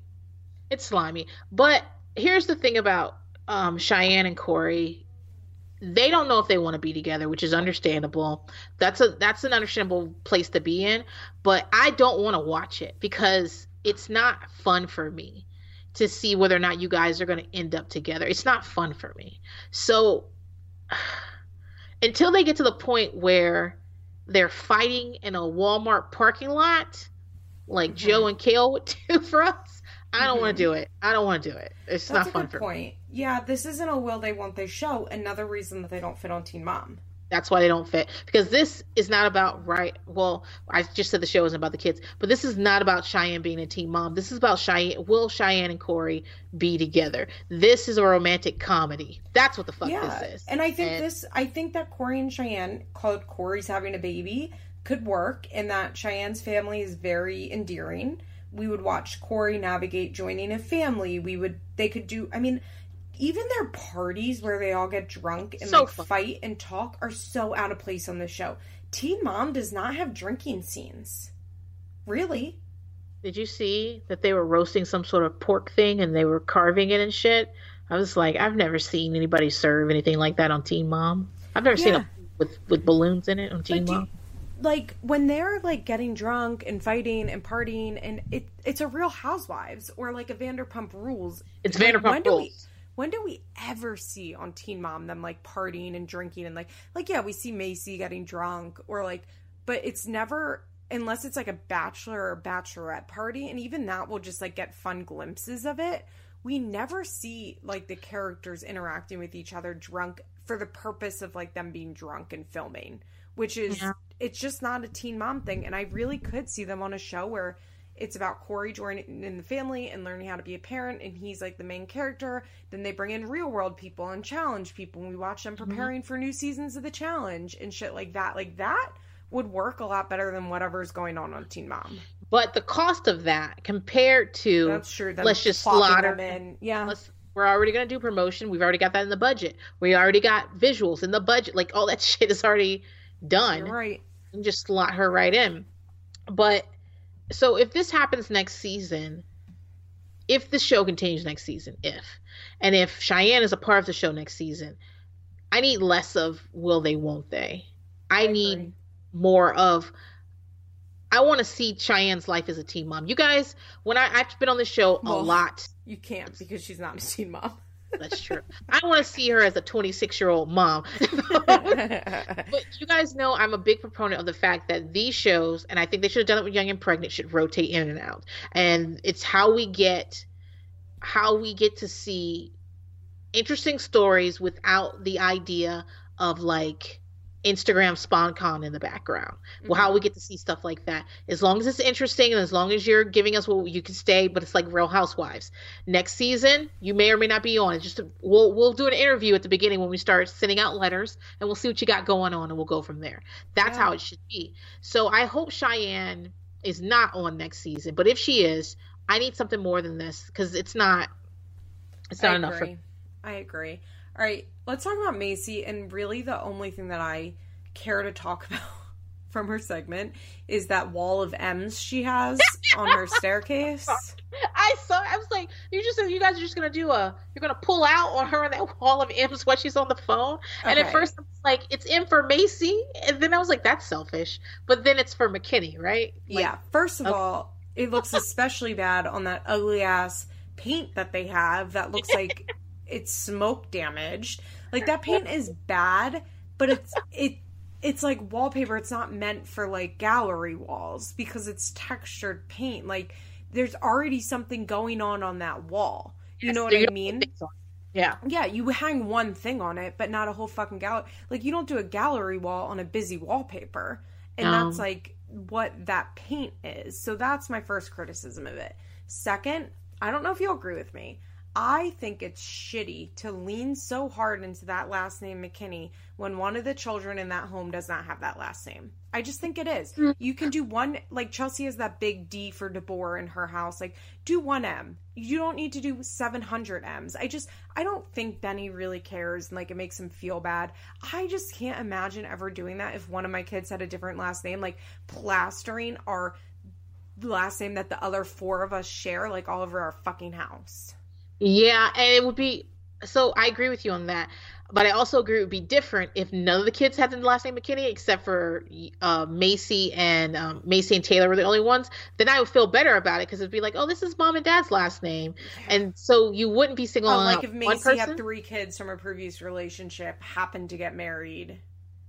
It's slimy. But here's the thing about um, Cheyenne and Cory. they don't know if they want to be together, which is understandable. That's a that's an understandable place to be in, but I don't want to watch it because it's not fun for me to see whether or not you guys are going to end up together. It's not fun for me. So until they get to the point where they're fighting in a Walmart parking lot, like mm-hmm. Joe and Kail would do for us, I don't mm-hmm. want to do it. I don't want to do it. It's That's not fun for point. me. Yeah, this isn't a will they won't they show. Another reason that they don't fit on Teen Mom. That's why they don't fit because this is not about right. Well, I just said the show isn't about the kids, but this is not about Cheyenne being a teen mom. This is about Cheyenne. Will Cheyenne and Cory be together? This is a romantic comedy. That's what the fuck yeah. this is. And I think and, this. I think that Cory and Cheyenne, called Cory's having a baby, could work, and that Cheyenne's family is very endearing we would watch Cory navigate joining a family. We would they could do I mean even their parties where they all get drunk and so like fun. fight and talk are so out of place on the show. Teen Mom does not have drinking scenes. Really? Did you see that they were roasting some sort of pork thing and they were carving it and shit? I was like, I've never seen anybody serve anything like that on Teen Mom. I've never yeah. seen it with with balloons in it on Teen Mom like when they're like getting drunk and fighting and partying and it it's a real housewives or like a vanderpump rules it's like, vanderpump rules when do we ever see on teen mom them like partying and drinking and like like yeah we see Macy getting drunk or like but it's never unless it's like a bachelor or bachelorette party and even that will just like get fun glimpses of it we never see like the characters interacting with each other drunk for the purpose of like them being drunk and filming which is yeah it's just not a teen mom thing. And I really could see them on a show where it's about Cory joining in the family and learning how to be a parent, and he's like the main character. Then they bring in real world people and challenge people, and we watch them mm-hmm. preparing mm-hmm. for new seasons of the challenge and shit like that. Like that would work a lot better than whatever's going on on Teen Mom. But the cost of that compared to that's true. Let's just slaughter them in. Yeah. We're already going to do promotion. We've already got that in the budget. We already got visuals in the budget. Like all that shit is already done. You're right and just slot her right in. But so if this happens next season, if the show continues next season, if and if Cheyenne is a part of the show next season, I need less of will they, won't they. I, I need more of I want to see Cheyenne's life as a teen mom. You guys, when I, I've been on the show well, a lot. You can't because she's not a teen mom. That's true. I want to see her as a 26 year old mom. but you guys know I'm a big proponent of the fact that these shows, and I think they should have done it with Young and Pregnant, should rotate in and out. And it's how we get how we get to see interesting stories without the idea of like Instagram SponCon in the background. Mm-hmm. Well, how we get to see stuff like that. As long as it's interesting and as long as you're giving us what you can stay, but it's like Real Housewives. Next season, you may or may not be on. It's just we'll we'll do an interview at the beginning when we start sending out letters, and we'll see what you got going on, and we'll go from there. That's yeah. how it should be. So I hope Cheyenne is not on next season, but if she is, I need something more than this because it's not. It's not I enough. Agree. For... I agree. All right, let's talk about Macy. And really, the only thing that I care to talk about from her segment is that wall of M's she has on her staircase. I saw. I was like, you just you guys are just gonna do a you're gonna pull out on her on that wall of M's while she's on the phone. Okay. And at first I was like, it's in for Macy, and then I was like, that's selfish. But then it's for McKinney, right? Like, yeah. First of okay. all, it looks especially bad on that ugly ass paint that they have. That looks like it's smoke damaged. Like that paint is bad, but it's it it's like wallpaper. It's not meant for like gallery walls because it's textured paint. Like there's already something going on on that wall. You yes, know what I mean? Yeah. Yeah, you hang one thing on it, but not a whole fucking gallery. Like you don't do a gallery wall on a busy wallpaper. And that's like what that paint is. So that's my first criticism of it. Second, I don't know if you'll agree with me. I think it's shitty to lean so hard into that last name McKinney when one of the children in that home does not have that last name. I just think it is. Mm. You can do one, like Chelsea has that big D for DeBoer in her house. Like, do one M. You don't need to do 700 M's. I just, I don't think Benny really cares and like it makes him feel bad. I just can't imagine ever doing that if one of my kids had a different last name, like plastering our last name that the other four of us share, like all over our fucking house. Yeah, and it would be so I agree with you on that. But I also agree it would be different if none of the kids had the last name McKinney, except for uh, Macy and um, Macy and Taylor were the only ones. Then I would feel better about it because it'd be like, oh, this is mom and dad's last name, and so you wouldn't be single. Oh, like if Macy had three kids from a previous relationship, happened to get married,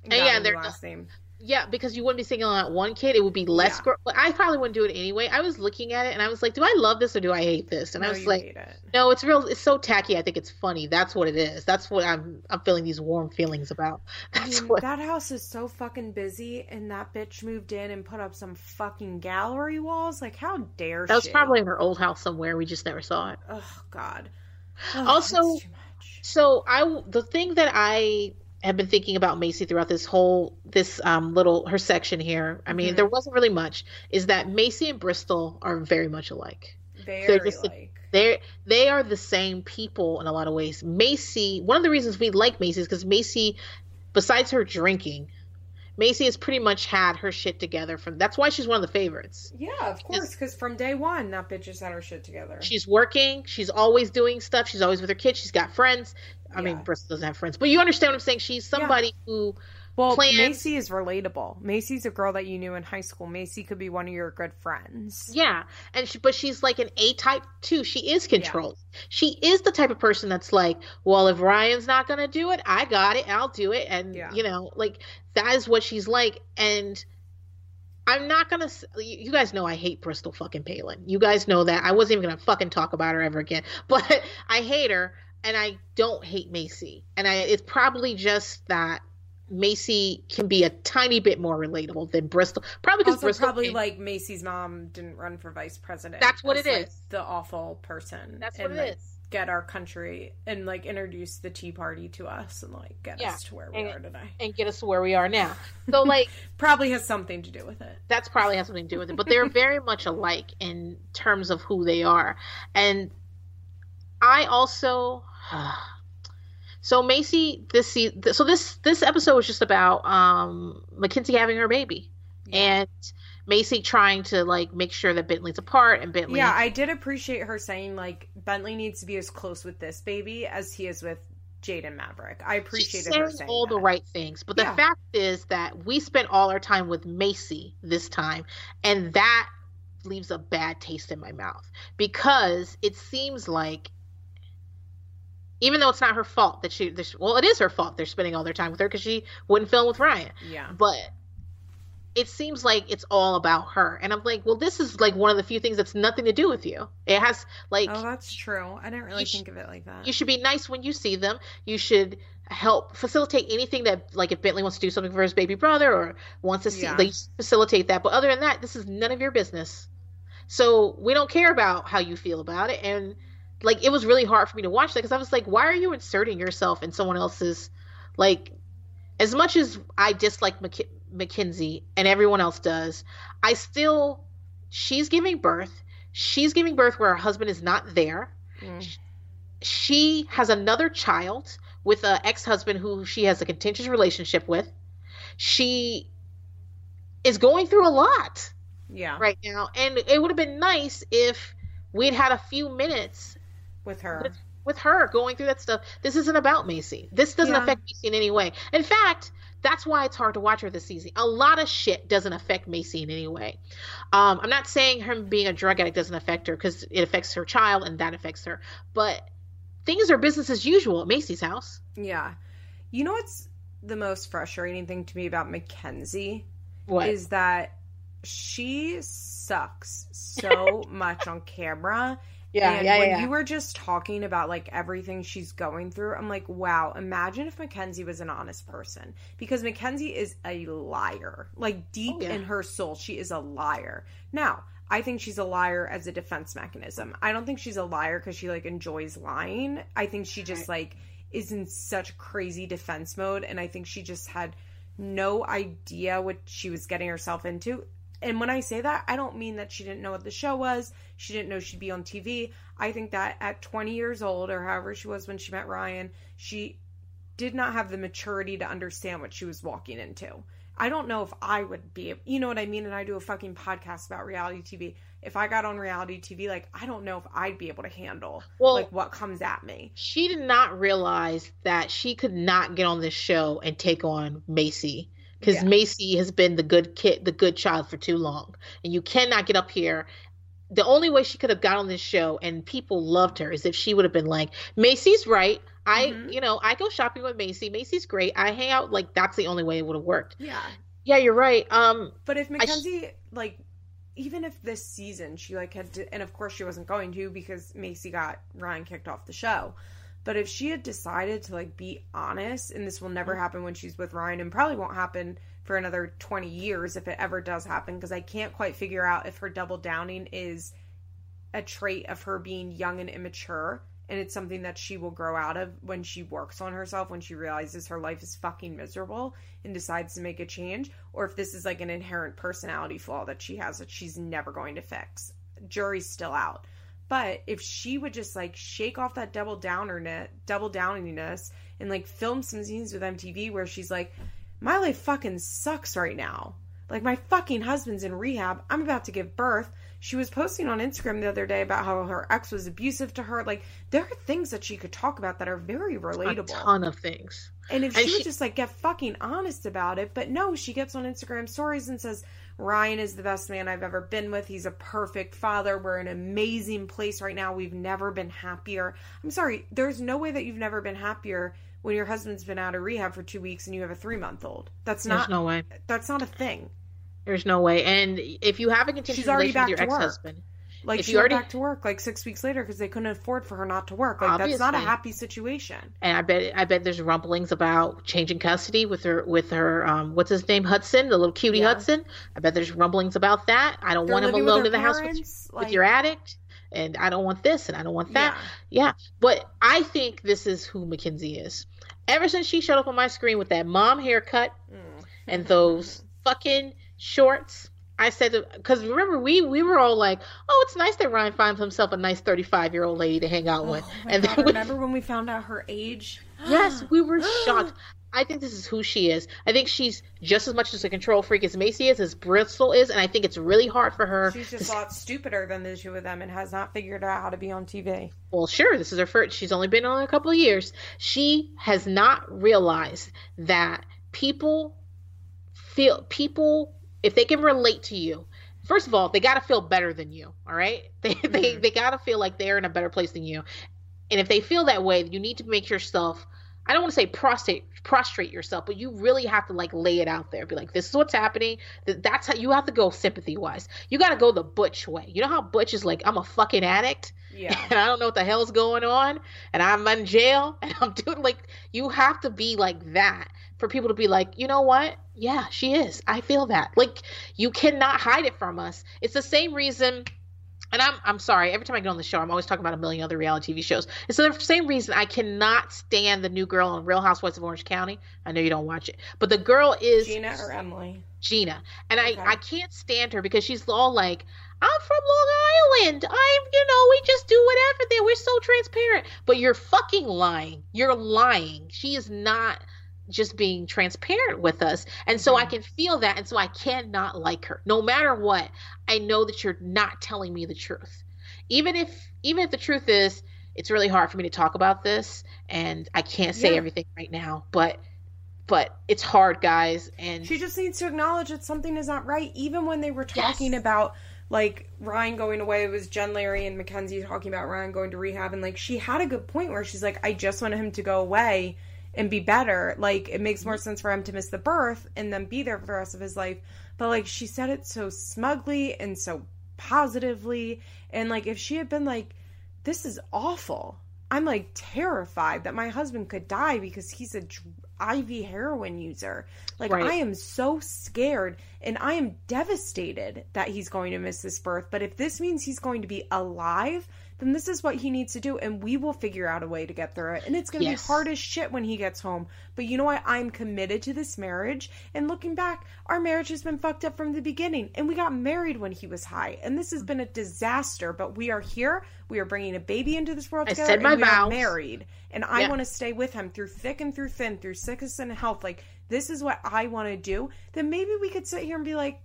and, and yeah, their last name. Yeah, because you wouldn't be singling out one kid. It would be less. Yeah. I probably wouldn't do it anyway. I was looking at it and I was like, do I love this or do I hate this? And no, I was like, it. no, it's real. It's so tacky. I think it's funny. That's what it is. That's what I'm. I'm feeling these warm feelings about. That's I mean, what... That house is so fucking busy, and that bitch moved in and put up some fucking gallery walls. Like, how dare she that she? was probably in her old house somewhere. We just never saw it. Oh God. Oh, also, so I the thing that I have been thinking about Macy throughout this whole this um little her section here. I mean, mm-hmm. there wasn't really much. Is that Macy and Bristol are very much alike. Very they're just like. They they are the same people in a lot of ways. Macy, one of the reasons we like Macy is because Macy, besides her drinking, Macy has pretty much had her shit together. From that's why she's one of the favorites. Yeah, of course, because from day one, that bitch has had her shit together. She's working. She's always doing stuff. She's always with her kids. She's got friends. I yeah. mean, Bristol doesn't have friends, but you understand what I'm saying. She's somebody yeah. who well, plans... Macy is relatable. Macy's a girl that you knew in high school. Macy could be one of your good friends. Yeah, and she, but she's like an A type too. She is controlled. Yeah. She is the type of person that's like, well, if Ryan's not gonna do it, I got it. I'll do it, and yeah. you know, like that is what she's like. And I'm not gonna. You guys know I hate Bristol fucking Palin. You guys know that. I wasn't even gonna fucking talk about her ever again. But I hate her and I don't hate Macy. And I, it's probably just that Macy can be a tiny bit more relatable than Bristol. Probably because Bristol probably came, like Macy's mom didn't run for vice president. That's what it like, is. The awful person. That's what and, it like, is. Get our country and like introduce the Tea Party to us and like get yeah. us to where we and, are today. And get us to where we are now. So like probably has something to do with it. That's probably has something to do with it. But they're very much alike in terms of who they are. And I also so Macy, this so this this episode was just about um Mackenzie having her baby, yeah. and Macy trying to like make sure that Bentley's apart and Bentley. Yeah, I did appreciate her saying like Bentley needs to be as close with this baby as he is with Jaden Maverick. I appreciated her saying all that. the right things, but the fact is that we spent all our time with Macy this time, and that leaves a bad taste in my mouth because it seems like even though it's not her fault that she, this, well, it is her fault they're spending all their time with her because she wouldn't film with Ryan. Yeah. But it seems like it's all about her, and I'm like, well, this is like one of the few things that's nothing to do with you. It has like, oh, that's true. I didn't really think sh- of it like that. You should be nice when you see them. You should help facilitate anything that like if Bentley wants to do something for his baby brother or wants to see yeah. like facilitate that. But other than that, this is none of your business. So we don't care about how you feel about it, and like it was really hard for me to watch that because I was like, why are you inserting yourself in someone else's like? As much as I dislike Mc- Mackenzie and everyone else does, I still she's giving birth. She's giving birth where her husband is not there. Mm. She has another child with an ex-husband who she has a contentious relationship with. She is going through a lot. Yeah. Right now, and it would have been nice if we'd had a few minutes with her. With, with, her going through that stuff. This isn't about Macy. This doesn't yeah. affect Macy in any way. In fact, that's why it's hard to watch her this season. A lot of shit doesn't affect Macy in any way. Um, I'm not saying her being a drug addict doesn't affect her because it affects her child and that affects her. But things are business as usual at Macy's house. Yeah. You know what's the most frustrating thing to me about Mackenzie? What? Is that she sucks so much on camera yeah, and yeah, when yeah. you were just talking about like everything she's going through, I'm like, wow, imagine if Mackenzie was an honest person. Because Mackenzie is a liar. Like deep oh, yeah. in her soul, she is a liar. Now, I think she's a liar as a defense mechanism. I don't think she's a liar because she like enjoys lying. I think she just like is in such crazy defense mode and I think she just had no idea what she was getting herself into and when I say that, I don't mean that she didn't know what the show was. She didn't know she'd be on TV. I think that at 20 years old, or however she was when she met Ryan, she did not have the maturity to understand what she was walking into. I don't know if I would be, you know what I mean? And I do a fucking podcast about reality TV. If I got on reality TV, like, I don't know if I'd be able to handle, Well- like, what comes at me. She did not realize that she could not get on this show and take on Macy because Yeah. Macy has been the good kid, the good child for too long, and you cannot get up here. The only way she could have got on this show and people loved her is if she would have been like, Macy's right. I, Mhm. you know, I go shopping with Macy. Macy's great. I hang out like that's the only way it would have worked. Yeah. Yeah, you're right. Um, But if sh- Mackenzie, like, even if this season she like had to, and of course she wasn't going to because Macy got Ryan kicked off the show. But if she had decided to like be honest, and this will never Mm-hmm. happen when she's with Ryan, and probably won't happen for another twenty years if it ever does happen, because I can't quite figure out if her double downing is a trait of her being young and immature and it's something that she will grow out of when she works on herself when she realizes her life is fucking miserable and decides to make a change or if this is like an inherent personality flaw that she has that she's never going to fix jury's still out but if she would just like shake off that double downer double downiness and like film some scenes with MTV where she's like my life fucking sucks right now like my fucking husband's in rehab i'm about to give birth she was posting on Instagram the other day about how her ex was abusive to her. Like there are things that she could talk about that are very relatable. A ton of things. And if And she, would just like get fucking honest about it, but no, she gets on Instagram stories and says Ryan is the best man I've ever been with. He's a perfect father. We're in an amazing place right now. We've never been happier. I'm sorry, there's no way that you've never been happier when your husband's been out of rehab for two weeks and you have a three month old. That's not There's no way. that's not a thing. There's no way. And if you have a continuous She's already with your to work. Like If she you went back to work like six weeks later because they couldn't afford for her not to work. Like that's not a happy situation. and I bet I bet there's rumblings about changing custody with her with her um what's his name Hudson, the little cutie Yeah. Hudson. I bet there's rumblings about that. I don't They're want him alone in the house with, parents, with your addict, and I don't want this and I don't want that. Yeah. Yeah, but I think this is who Mackenzie is. Ever since she showed up on my screen with that mom haircut Mm. and those fucking shorts. I said, because remember we we were all like, oh, it's nice that Ryan finds himself a nice thirty five year old lady to hang out oh with, Oh my and God, we- remember when we found out her age? yes, we were shocked. I think this is who she is. I think she's just as much as a control freak as Macy is, as Bristol is, and I think it's really hard for her. She's to just a lot stupider than the two of them and has not figured out how to be on TV. well, sure, this is her first. She's only been on a couple of years. She has not realized that people feel people if they can relate to you. First of all, they got to feel better than you. All right, they they Mhm. they got to feel like they're in a better place than you. And if they feel that way, you need to make yourself. I don't want to say prostrate prostrate yourself, but you really have to like lay it out there. Be like, this is what's happening. Th- That's how you have to go sympathy wise. You got to go the Butch way. You know how Butch is like, I'm a fucking addict Yeah. and I don't know what the hell's going on, and I'm in jail, and I'm doing like you have to be like that for people to be like, you know what? Yeah, she is. I feel that. Like you cannot hide it from us. It's the same reason. And I'm I'm sorry. Every time I get on the show, I'm always talking about a million other reality TV shows. It's the same reason I cannot stand the new girl on Real Housewives of Orange County. I know you don't watch it, but the girl is Gina or Emily? Gina. And Okay. I, I can't stand her because she's all like, I'm from Long Island. I'm, you know, we just do whatever there. We're so transparent. But you're fucking lying. You're lying. She is not just being transparent with us. And so I can feel that. And so I cannot like her. No matter what, I know that you're not telling me the truth. Even if even if the truth is it's really hard for me to talk about this and I can't say Yeah. everything right now, but but it's hard, guys. And She just needs to acknowledge that something is not right. Even when they were talking Yes. about like Ryan going away, it was Jen Larry and Mackenzie talking about Ryan going to rehab, and like she had a good point where she's like, I just wanted him to go away and be better. Like it makes more mm-hmm. sense for him to miss the birth and then be there for the rest of his life. But like she said it so smugly and so positively, and like if she had been like, This is awful. I'm like terrified that my husband could die because he's a dr- IV heroin user. Like Right. I am so scared and I am devastated that he's going to miss this birth. But if this means he's going to be alive, then this is what he needs to do and we will figure out a way to get through it. And it's going to Yes. be hard as shit when he gets home. But you know what? I'm committed to this marriage. And looking back, our marriage has been fucked up from the beginning. And we got married when he was high. And this has mm. been a disaster. But we are here. We are bringing a baby into this world I together. said my and we are married. And I Yeah. want to stay with him through thick and through thin, through sickness and health. Like, this is what I want to do. Then maybe we could sit here and be like,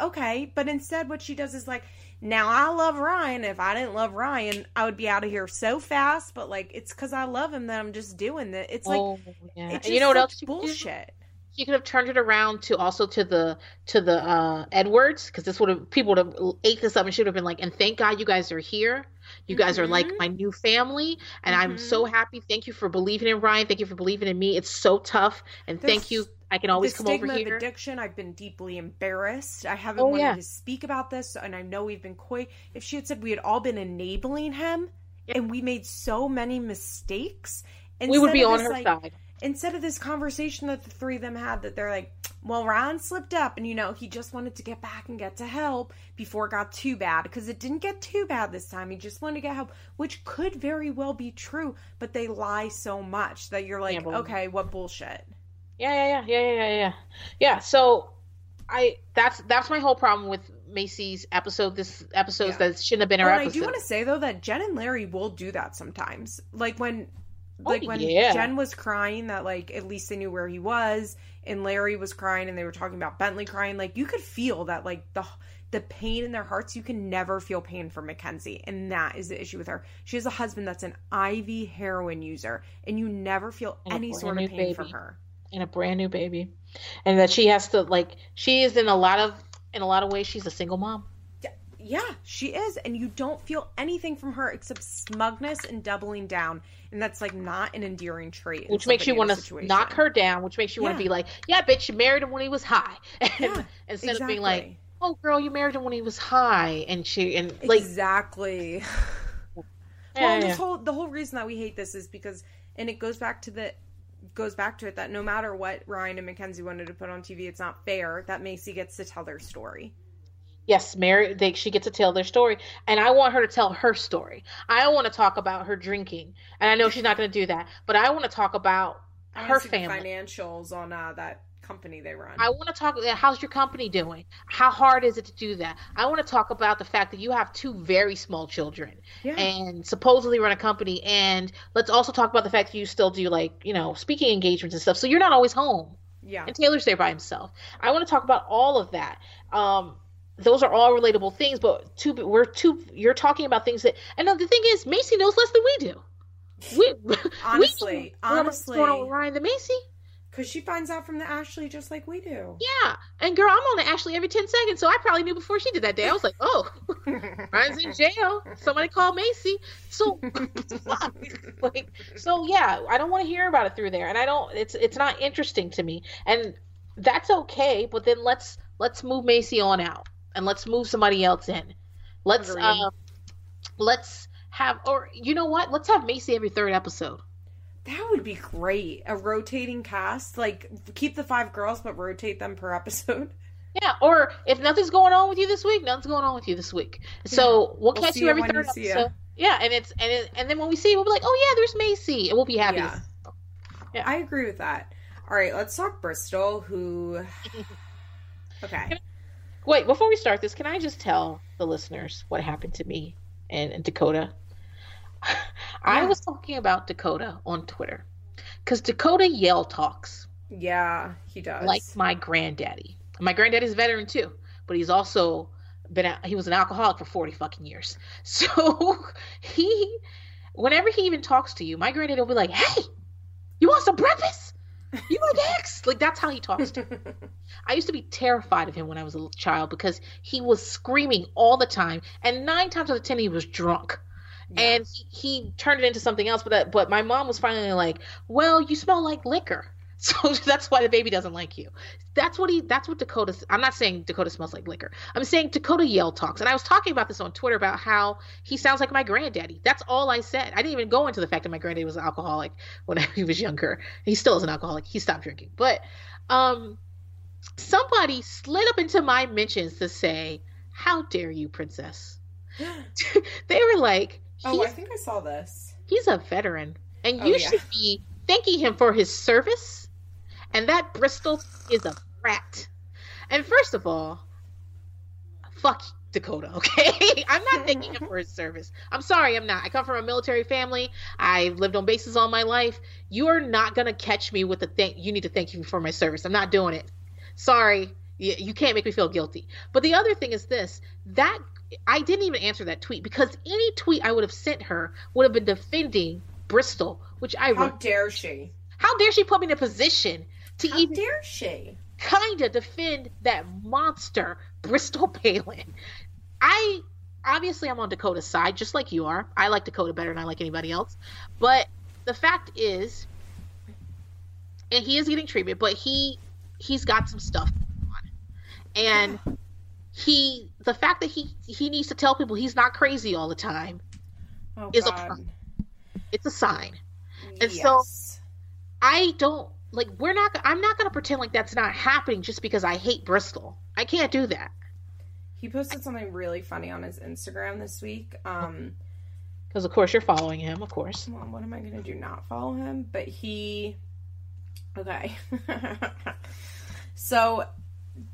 okay but instead what she does is like now i love ryan if i didn't love ryan i would be out of here so fast but like it's because i love him that i'm just doing that it's like oh, yeah. it's you know what else? bullshit She could have turned it around to also to the to the uh Edwards because this would have people would have ate this up and she would have been like, and thank God you guys are here. You guys are like Mhm. my new family, and I'm Mhm. so happy. Thank you for believing in Ryan. Thank you for believing in me. It's so tough, and The thank you. I can always the come stigma over of addiction i've been deeply embarrassed i haven't Oh, wanted yeah. to speak about this and i know we've been coy if she had said we had all been enabling him Yeah. and we made so many mistakes we would instead be of on this, her like, side. instead of this conversation that the three of them had that they're like well ryan slipped up and you know he just wanted to get back and get to help before it got too bad because it didn't get too bad this time he just wanted to get help which could very well be true but they lie so much that you're like okay what bullshit Yeah, yeah, yeah, yeah, yeah, yeah, yeah. So, I that's that's my whole problem with Macy's episode. This episode Yeah. that shouldn't have been Oh, and I episode. do want to say though that Jen and Larry will do that sometimes. Like when, Oh, like when yeah. Jen was crying, that like at least they knew where he was, and Larry was crying, and they were talking about Bentley crying. Like you could feel that, like the the pain in their hearts. You can never feel pain for Mackenzie, and that is the issue with her. She has a husband that's an IV heroin user, and you never feel And any sort of pain from baby. her. And a brand new baby, and that she has to like she is in a lot of in a lot of ways she's a single mom. Yeah, she is, and you don't feel anything from her except smugness and doubling down, and that's like not an endearing trait. Which makes you want to knock her down, which makes you want to be like, yeah, bitch, you married him when he was high. And Yeah, instead of being like, oh, girl, you married him when he was high. And she, and like, exactly. well, yeah, this whole the whole reason that we hate this is because, and it goes back to the goes back to it that no matter what Ryan and Mackenzie wanted to put on TV, it's not fair that Macy gets to tell their story. yes, Mary, they, she gets to tell their story. And I want her to tell her story. I don't want to talk about her drinking. And I know she's not going to do that, but I want to talk about her wanna see the family. financials on uh, that company they run. I want to talk. How's your company doing? How hard is it to do that? I want to talk about the fact that you have two very small children yeah, and supposedly run a company. And let's also talk about the fact that you still do like you know speaking engagements and stuff. So you're not always home. yeah, And Taylor's there by himself. I want to talk about all of that. Um, those are all relatable things, but two, we're two. You're talking about things that, and the thing is, Macy knows less than we do. We Honestly, we know more what's going on with Ryan than Macy. Because she finds out from the Ashley just like we do. Yeah, and girl, I'm on the Ashley every ten seconds, so I probably knew before she did that day. I was like, oh, Ryan's in jail. Somebody call Macy. So, like, so yeah, I don't want to hear about it through there, and I don't. It's it's not interesting to me, and that's okay. But then let's let's move Macy on out, and let's move somebody else in. Let's Agreed. um, let's have, or you know what? Let's have Macy every third episode. That would be great. A rotating cast, like keep the five girls, but rotate them per episode. Yeah, or if nothing's going on with you this week, nothing's going on with you this week. So we'll, We'll catch you every third you episode. Yeah, and it's and it, and then when we see, it, we'll be like, oh yeah, there's Macy, and we'll be happy. Yeah. Yeah. I agree with that. All right, let's talk Bristol, who. Okay. Wait, before we start this, can I just tell the listeners what happened to me and, and Dakota? I was talking about Dakota on Twitter because Dakota yell talks Yeah, he does. like my granddaddy. My granddaddy's a veteran too, but he's also been a, he was an alcoholic for 40 fucking years. So he whenever he even talks to you, my granddaddy will be like, "Hey, you want some breakfast? You want eggs?" Like that's how he talks to me. I used to be terrified of him when I was a little child because he was screaming all the time, and nine times out of ten he was drunk. Yeah. And he, he turned it into something else, but that, but my mom was finally like, "Well, you smell like liquor." So that's why the baby doesn't like you. That's what he. That's what Dakota. I'm not saying Dakota smells like liquor. I'm saying Dakota yell talks. And I was talking about this on Twitter about how he sounds like my granddaddy. That's all I said. I didn't even go into the fact that my granddaddy was an alcoholic when he was younger. He still is an alcoholic. He stopped drinking. But um, somebody slid up into my mentions to say, "How dare you, princess? they were like, Oh, I think I saw this. he's a veteran, and Oh, you yeah. should be thanking him for his service. And that Bristol is a brat. And first of all, fuck Dakota, okay? I'm not thanking him for his service. I'm sorry, I'm not. I come from a military family. I've lived on bases all my life. You are not gonna catch me with the thank. You need to thank me for my service. I'm not doing it. Sorry, you, you can't make me feel guilty. But the other thing is this: that I didn't even answer that tweet because any tweet I would have sent her would have been defending Bristol, which I How wrote. dare she? How dare she put me in a position to How even dare she? kind of defend that monster, Bristol Palin. I obviously I'm on Dakota's side, just like you are. I like Dakota better than I like anybody else. But the fact is, and he is getting treatment, but he he's got some stuff on, and he the fact that he he needs to tell people he's not crazy all the time, Oh, Is a God. problem. it's a sign. And so- I don't like we're not I'm not going to pretend like that's not happening just because I hate Bristol. I can't do that. He posted something really funny on his Instagram this week. Um, Because of course you're following him, of course. well, what am I gonna do? Not follow him? But he, okay. so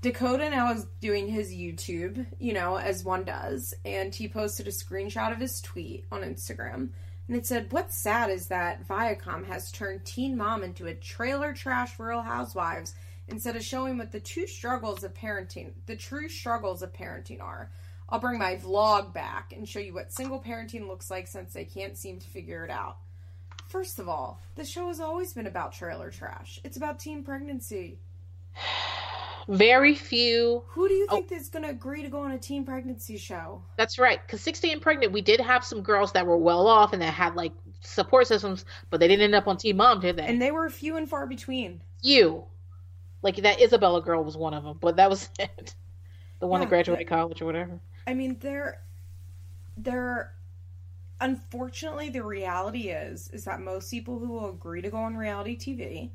Dakota now is doing his YouTube, you know, as one does, and he posted a screenshot of his tweet on Instagram. And it said, What's sad is that Viacom has turned Teen Mom into a trailer trash Real Housewives instead of showing what the true struggles of parenting, the true struggles of parenting are. I'll bring my vlog back and show you what single parenting looks like since they can't seem to figure it out. First of all, the show has always been about trailer trash. It's about teen pregnancy. Very few. Who do you Oh. think is going to agree to go on a teen pregnancy show? That's right. Because 16 and pregnant, we did have some girls that were well off and that had like support systems, but they didn't end up on Teen Mom, did they? And they were few and far between. you, like that Isabella girl was one of them, but that was it. The one Yeah, that graduated college or whatever. I mean, they're they're unfortunately the reality is is that most people who will agree to go on reality TV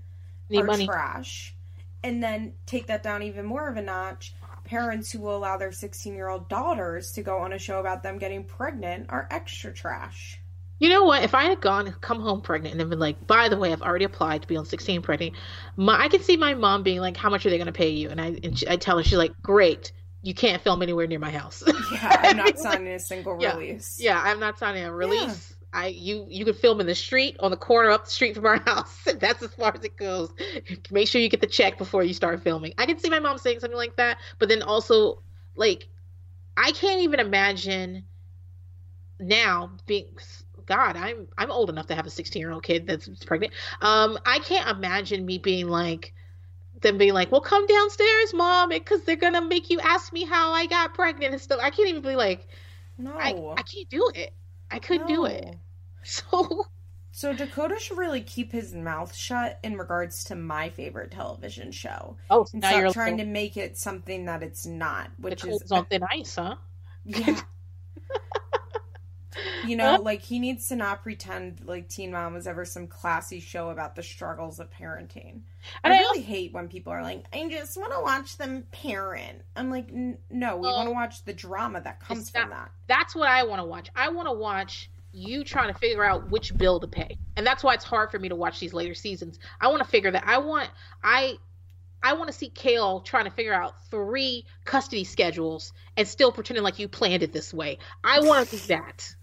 Need are money. trash. And then take that down even more of a notch. Parents who will allow their 16 year old daughters to go on a show about them getting pregnant are extra trash. You know what? If I had gone, come home pregnant, and then been like, by the way, I've already applied to be on 16 pregnant, my, I could see my mom being like, how much are they going to pay you? And I, and she, I tell her, she's like, great, you can't film anywhere near my house. Yeah, I'm not signing a single Yeah. release. yeah, I'm not signing a release. I you you can film in the street on the corner up the street from our house. That's as far as it goes. Make sure you get the check before you start filming. I can see my mom saying something like that, but then also like I can't even imagine now being God, I'm I'm old enough to have a 16 year old kid that's pregnant. Um, I can't imagine me being like them being like, "Well, come downstairs, mom, because they're gonna make you ask me how I got pregnant and stuff." I can't even be like, No. I, I can't do it. I couldn't do it. So So Dakota should really keep his mouth shut in regards to my favorite television show. oh, And stop you're trying to make it something that it's not, which is on thin ice, huh? yeah. You know, like he needs to not pretend like Teen Mom was ever some classy show about the struggles of parenting. I And I really hate when people are like, "I just want to watch them parent." I'm like, N- "No, we Well, want to watch the drama that comes from that." That's what I want to watch. I want to watch you trying to figure out which bill to pay, and that's why it's hard for me to watch these later seasons. I want to figure that. I want I. I want to see Kail trying to figure out three custody schedules and still pretending like you planned it this way. I want to do that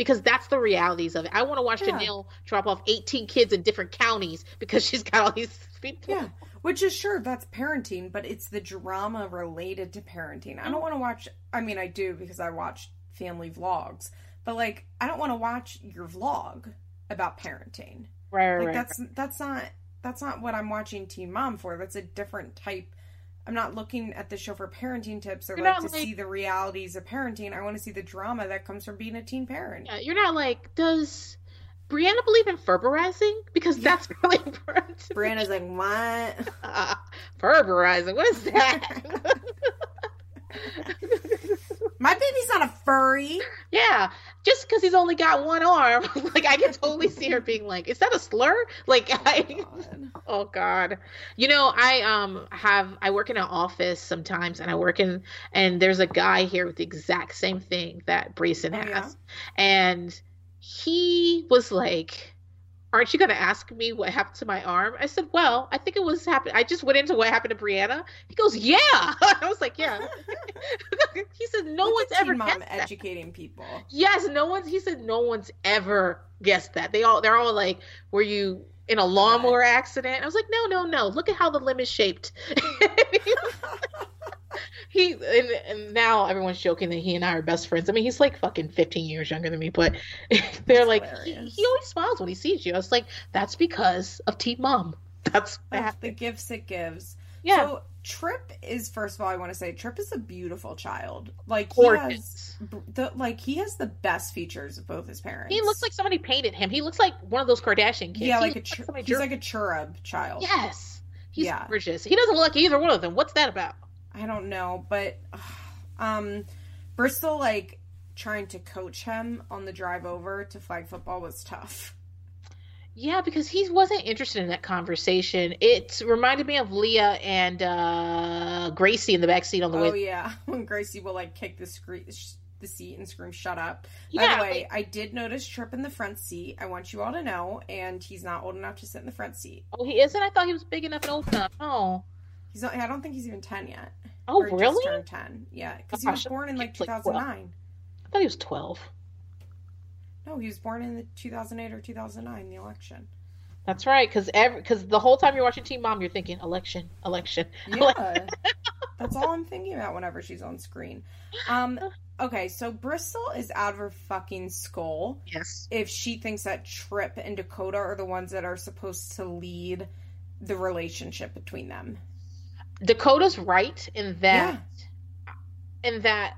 because that's the realities of it. I want to watch Yeah. Jenelle drop off 18 kids in different counties because she's got all these people. Yeah, which is sure that's parenting, but it's the drama related to parenting. I don't mm-hmm. want to watch. I mean, I do because I watch family vlogs, but like, I don't want to watch your vlog about parenting. Right, right, Like right. that's that's not that's not what I'm watching Teen Mom for. That's a different type. I'm not looking at the show for parenting tips or You're like to like- see the realities of parenting. I want to see the drama that comes from being a teen parent. Yeah, you're not like, does Briana believe in Ferberizing? Because that's really important. to me. Briana's like, what? Uh, Ferberizing, what is that? My baby's not a furry. yeah, just because he's only got one arm, like I can totally see her being like, "Is that a slur?" Like, I, God. Oh God. You know, I um have I work in an office sometimes and I work in and there's a guy here with the exact same thing that Brayson Oh, has. yeah? And he was like, Aren't you gonna ask me what happened to my arm? I said, Well, I think it was happened I just went into what happened to Briana. He goes, Yeah. I was like, Yeah. he said, No Look one's ever Mom guessed that. educating people. Yes, no one's. He said no one's ever guessed that. They all they're all like, were you in a lawnmower accident? I was like, no, no, no. Look at how the limb is shaped. he and, and now everyone's joking that he and I are best friends. I mean, he's like fucking 15 years younger than me, but they're like, he, he always smiles when he sees you. I was like, that's because of Teen Mom. That's That's the gifts it gives. Yeah, So Tripp is first of all, I want to say Tripp is a beautiful child. Like he has, the, like he has the best features of both his parents. He looks like somebody painted him. He looks like one of those Kardashian kids. yeah, He like a ch- he's like a cherub child. Yes. He's Yeah. gorgeous. He doesn't look like either one of them. What's that about? I don't know, but um, Bristol like trying to coach him on the drive over to flag football was tough. Yeah, because he wasn't interested in that conversation. It reminded me of Leah and uh, Gracie in the back seat on the Oh way. Oh yeah, when Gracie will like kick the screen. The seat and scream, "Shut up!" By Yeah, the way, I did notice Tripp in the front seat. I want you all to know, and he's not old enough to sit in the front seat. Oh, he isn't. I thought he was big enough and old enough. Oh, He's not. I don't think he's even ten yet. oh, Or really? Just turned ten. Yeah, because he was born in like 2009. like. I thought he was twelve. No, he was born in the two thousand eight or two thousand nine. The election. That's right. Because every because the whole time you're watching Teen Mom, you're thinking election, election. Yeah, that's all I'm thinking about whenever she's on screen. Um. Okay, so Bristol is out of her fucking skull yes. if she thinks that Tripp and Dakota are the ones that are supposed to lead the relationship between them. Dakota's right in that. In that,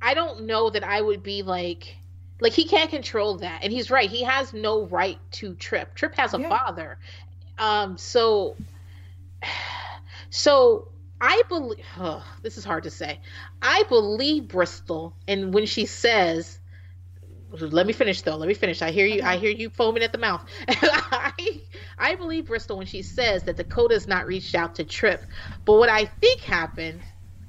I don't know that I would be like. Like he can't control that, and he's right. He has no right to Tripp. Tripp has a Yeah. father, um. So, so I believe. this is hard to say. I believe Bristol, and when she says, "Let me finish, though. Let me finish." I hear you. I hear you foaming at the mouth. I, I believe Bristol when she says that Dakota's not reached out to Tripp, but what I think happened,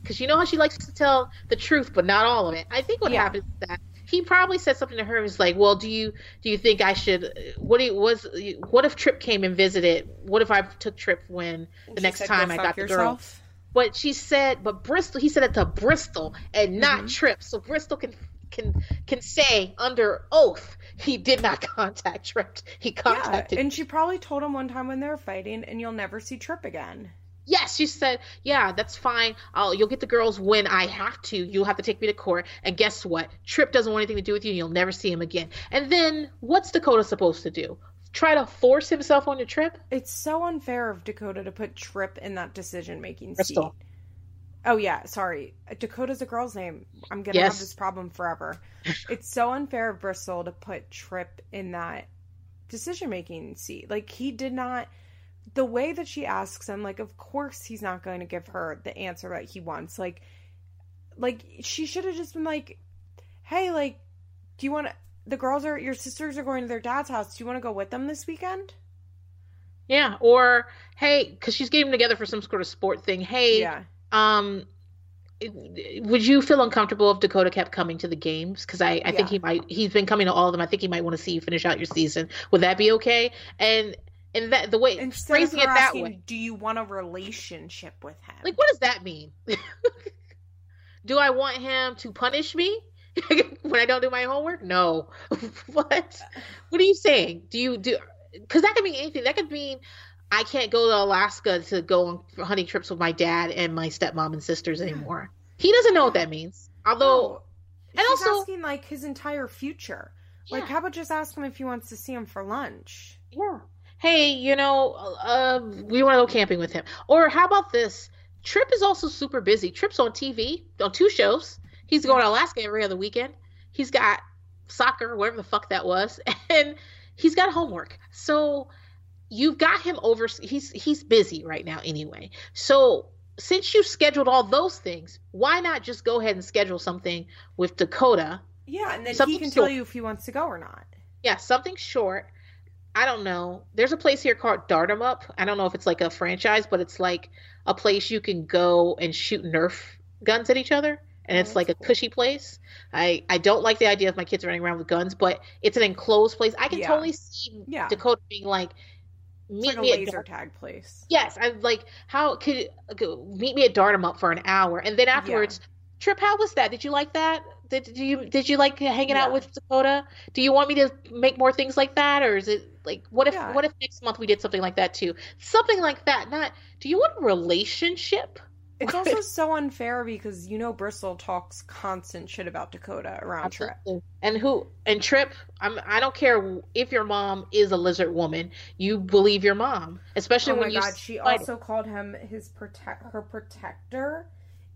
because you know how she likes to tell the truth, but not all of it. I think what Yeah. happened is that he probably said something to her. Was like, "Well, do you do you think I should? What do you, was? What if Tripp came and visited? What if I took Tripp when the She next said, time I got the girl?" yourself." But she said, but Bristol. He said it to Bristol and not Mhm. Tripp. So Bristol can can can say under oath he did not contact Tripp. He Yeah, contacted. and she probably told him one time when they were fighting, and you'll never see Tripp again. Yes, she said, yeah, that's fine. I'll you'll get the girls when I have to. You'll have to take me to court. And guess what? Tripp doesn't want anything to do with you. and You'll never see him again. And then what's Dakota supposed to do? Try to force himself on your trip? It's so unfair of Dakota to put Tripp in that decision making seat. Oh yeah, sorry. Dakota's a girl's name. I'm gonna Yes. have this problem forever. it's so unfair of Bristol to put Tripp in that decision making seat. Like he did not the way that she asks him, like of course he's not going to give her the answer that he wants. Like like she should have just been like, Hey, like, do you wanna the girls are your sisters are going to their dad's house. Do you want to go with them this weekend? Yeah. Or hey, because she's getting them together for some sort of sport thing. Hey, Yeah. Um, would you feel uncomfortable if Dakota kept coming to the games? Because I, I think he might. He's been coming to all of them. I think he might want to see you finish out your season. Would that be okay? And and that the way Instead phrasing it her that way, do you want a relationship with him? like what does that mean? do I want him to punish me when I don't do my homework? No. what? What are you saying? Do you do? Because that could mean anything. That could mean. I can't go to Alaska to go on hunting trips with my dad and my stepmom and sisters anymore. He doesn't know what that means. Although, No. and also- asking like his entire future. Like, how about just ask him if he wants to see him for lunch? yeah. Hey, you know, uh, we want to go camping with him. Or how about this? Tripp is also super busy. Tripp's on TV on two shows. He's going to Alaska every other weekend. He's got soccer, whatever the fuck that was, and he's got homework. So you've got him over. He's he's busy right now anyway. So since you scheduled all those things, why not just go ahead and schedule something with Dakota? Yeah, and then he can tell you if he wants to go or not. Yeah, something short. I don't know. There's a place here called Dart 'em Up. I don't know if it's like a franchise, but it's like a place you can go and shoot Nerf guns at each other, and Oh, it's like a cool. cushy place. I I don't like the idea of my kids running around with guns, but it's an enclosed place. I can Yeah. totally see Yeah. Dakota being like, meet like a me at laser Dart. tag place. Yes, I'm like, how could meet me at Dart 'em Up for an hour, and then afterwards, Tripp, how was that? Did you like that? Did, did you did you like hanging out with Dakota? Do you want me to make more things like that, or is it like what if Yeah. what if next month we did something like that too? Something like that. Not. Do you want a relationship? It's also so unfair because you know Bristol talks constant shit about Dakota around Tripp. And who and Tripp, I'm I don't care if your mom is a lizard woman, you believe your mom. Especially Oh when my you god, she also called him his protect her protector.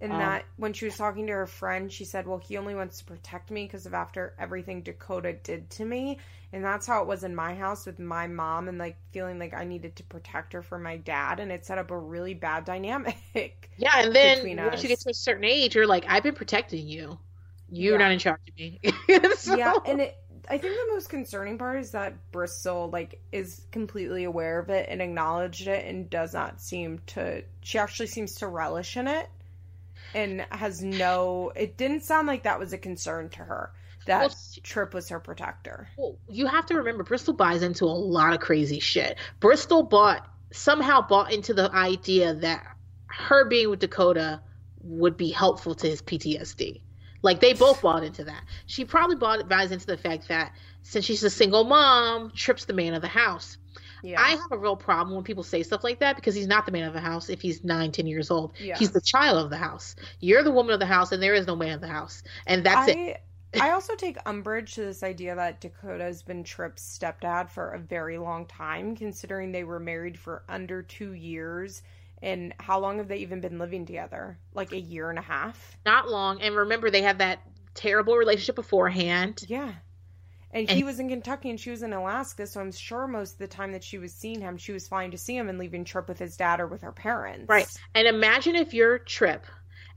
In Oh. Um, that, when she was talking to her friend, she said, "Well, he only wants to protect me because of after everything Dakota did to me." And that's how it was in my house with my mom, and like feeling like I needed to protect her for my dad, and it set up a really bad dynamic. Yeah, and then between once you get to a certain age, you're like, I've been protecting you. You're Yeah. not in charge of me. So- Yeah, and it, I think the most concerning part is that Bristol like is completely aware of it and acknowledged it and does not seem to. She actually seems to relish in it, and has no. It didn't sound like that was a concern to her that Well, Tripp was her protector. Well, you have to remember Bristol buys into a lot of crazy shit. Bristol bought somehow bought into the idea that her being with Dakota would be helpful to his PTSD. Like they both bought into that. She probably bought buys into the fact that since she's a single mom, Tripp's the man of the house. Yeah, I have a real problem when people say stuff like that because he's not the man of the house if he's nine, ten years old. Yeah. He's the child of the house. You're the woman of the house, and there is no man of the house. And that's it. I, I also take umbrage to this idea that Dakota's been Tripp's stepdad for a very long time, considering they were married for under two years. And how long have they even been living together? Like a year and a half? Not long. And remember, they had that terrible relationship beforehand. Yeah. And, And- he was in Kentucky and she was in Alaska, so I'm sure most of the time that she was seeing him, she was flying to see him and leaving Tripp with his dad or with her parents. Right. And imagine if you're Tripp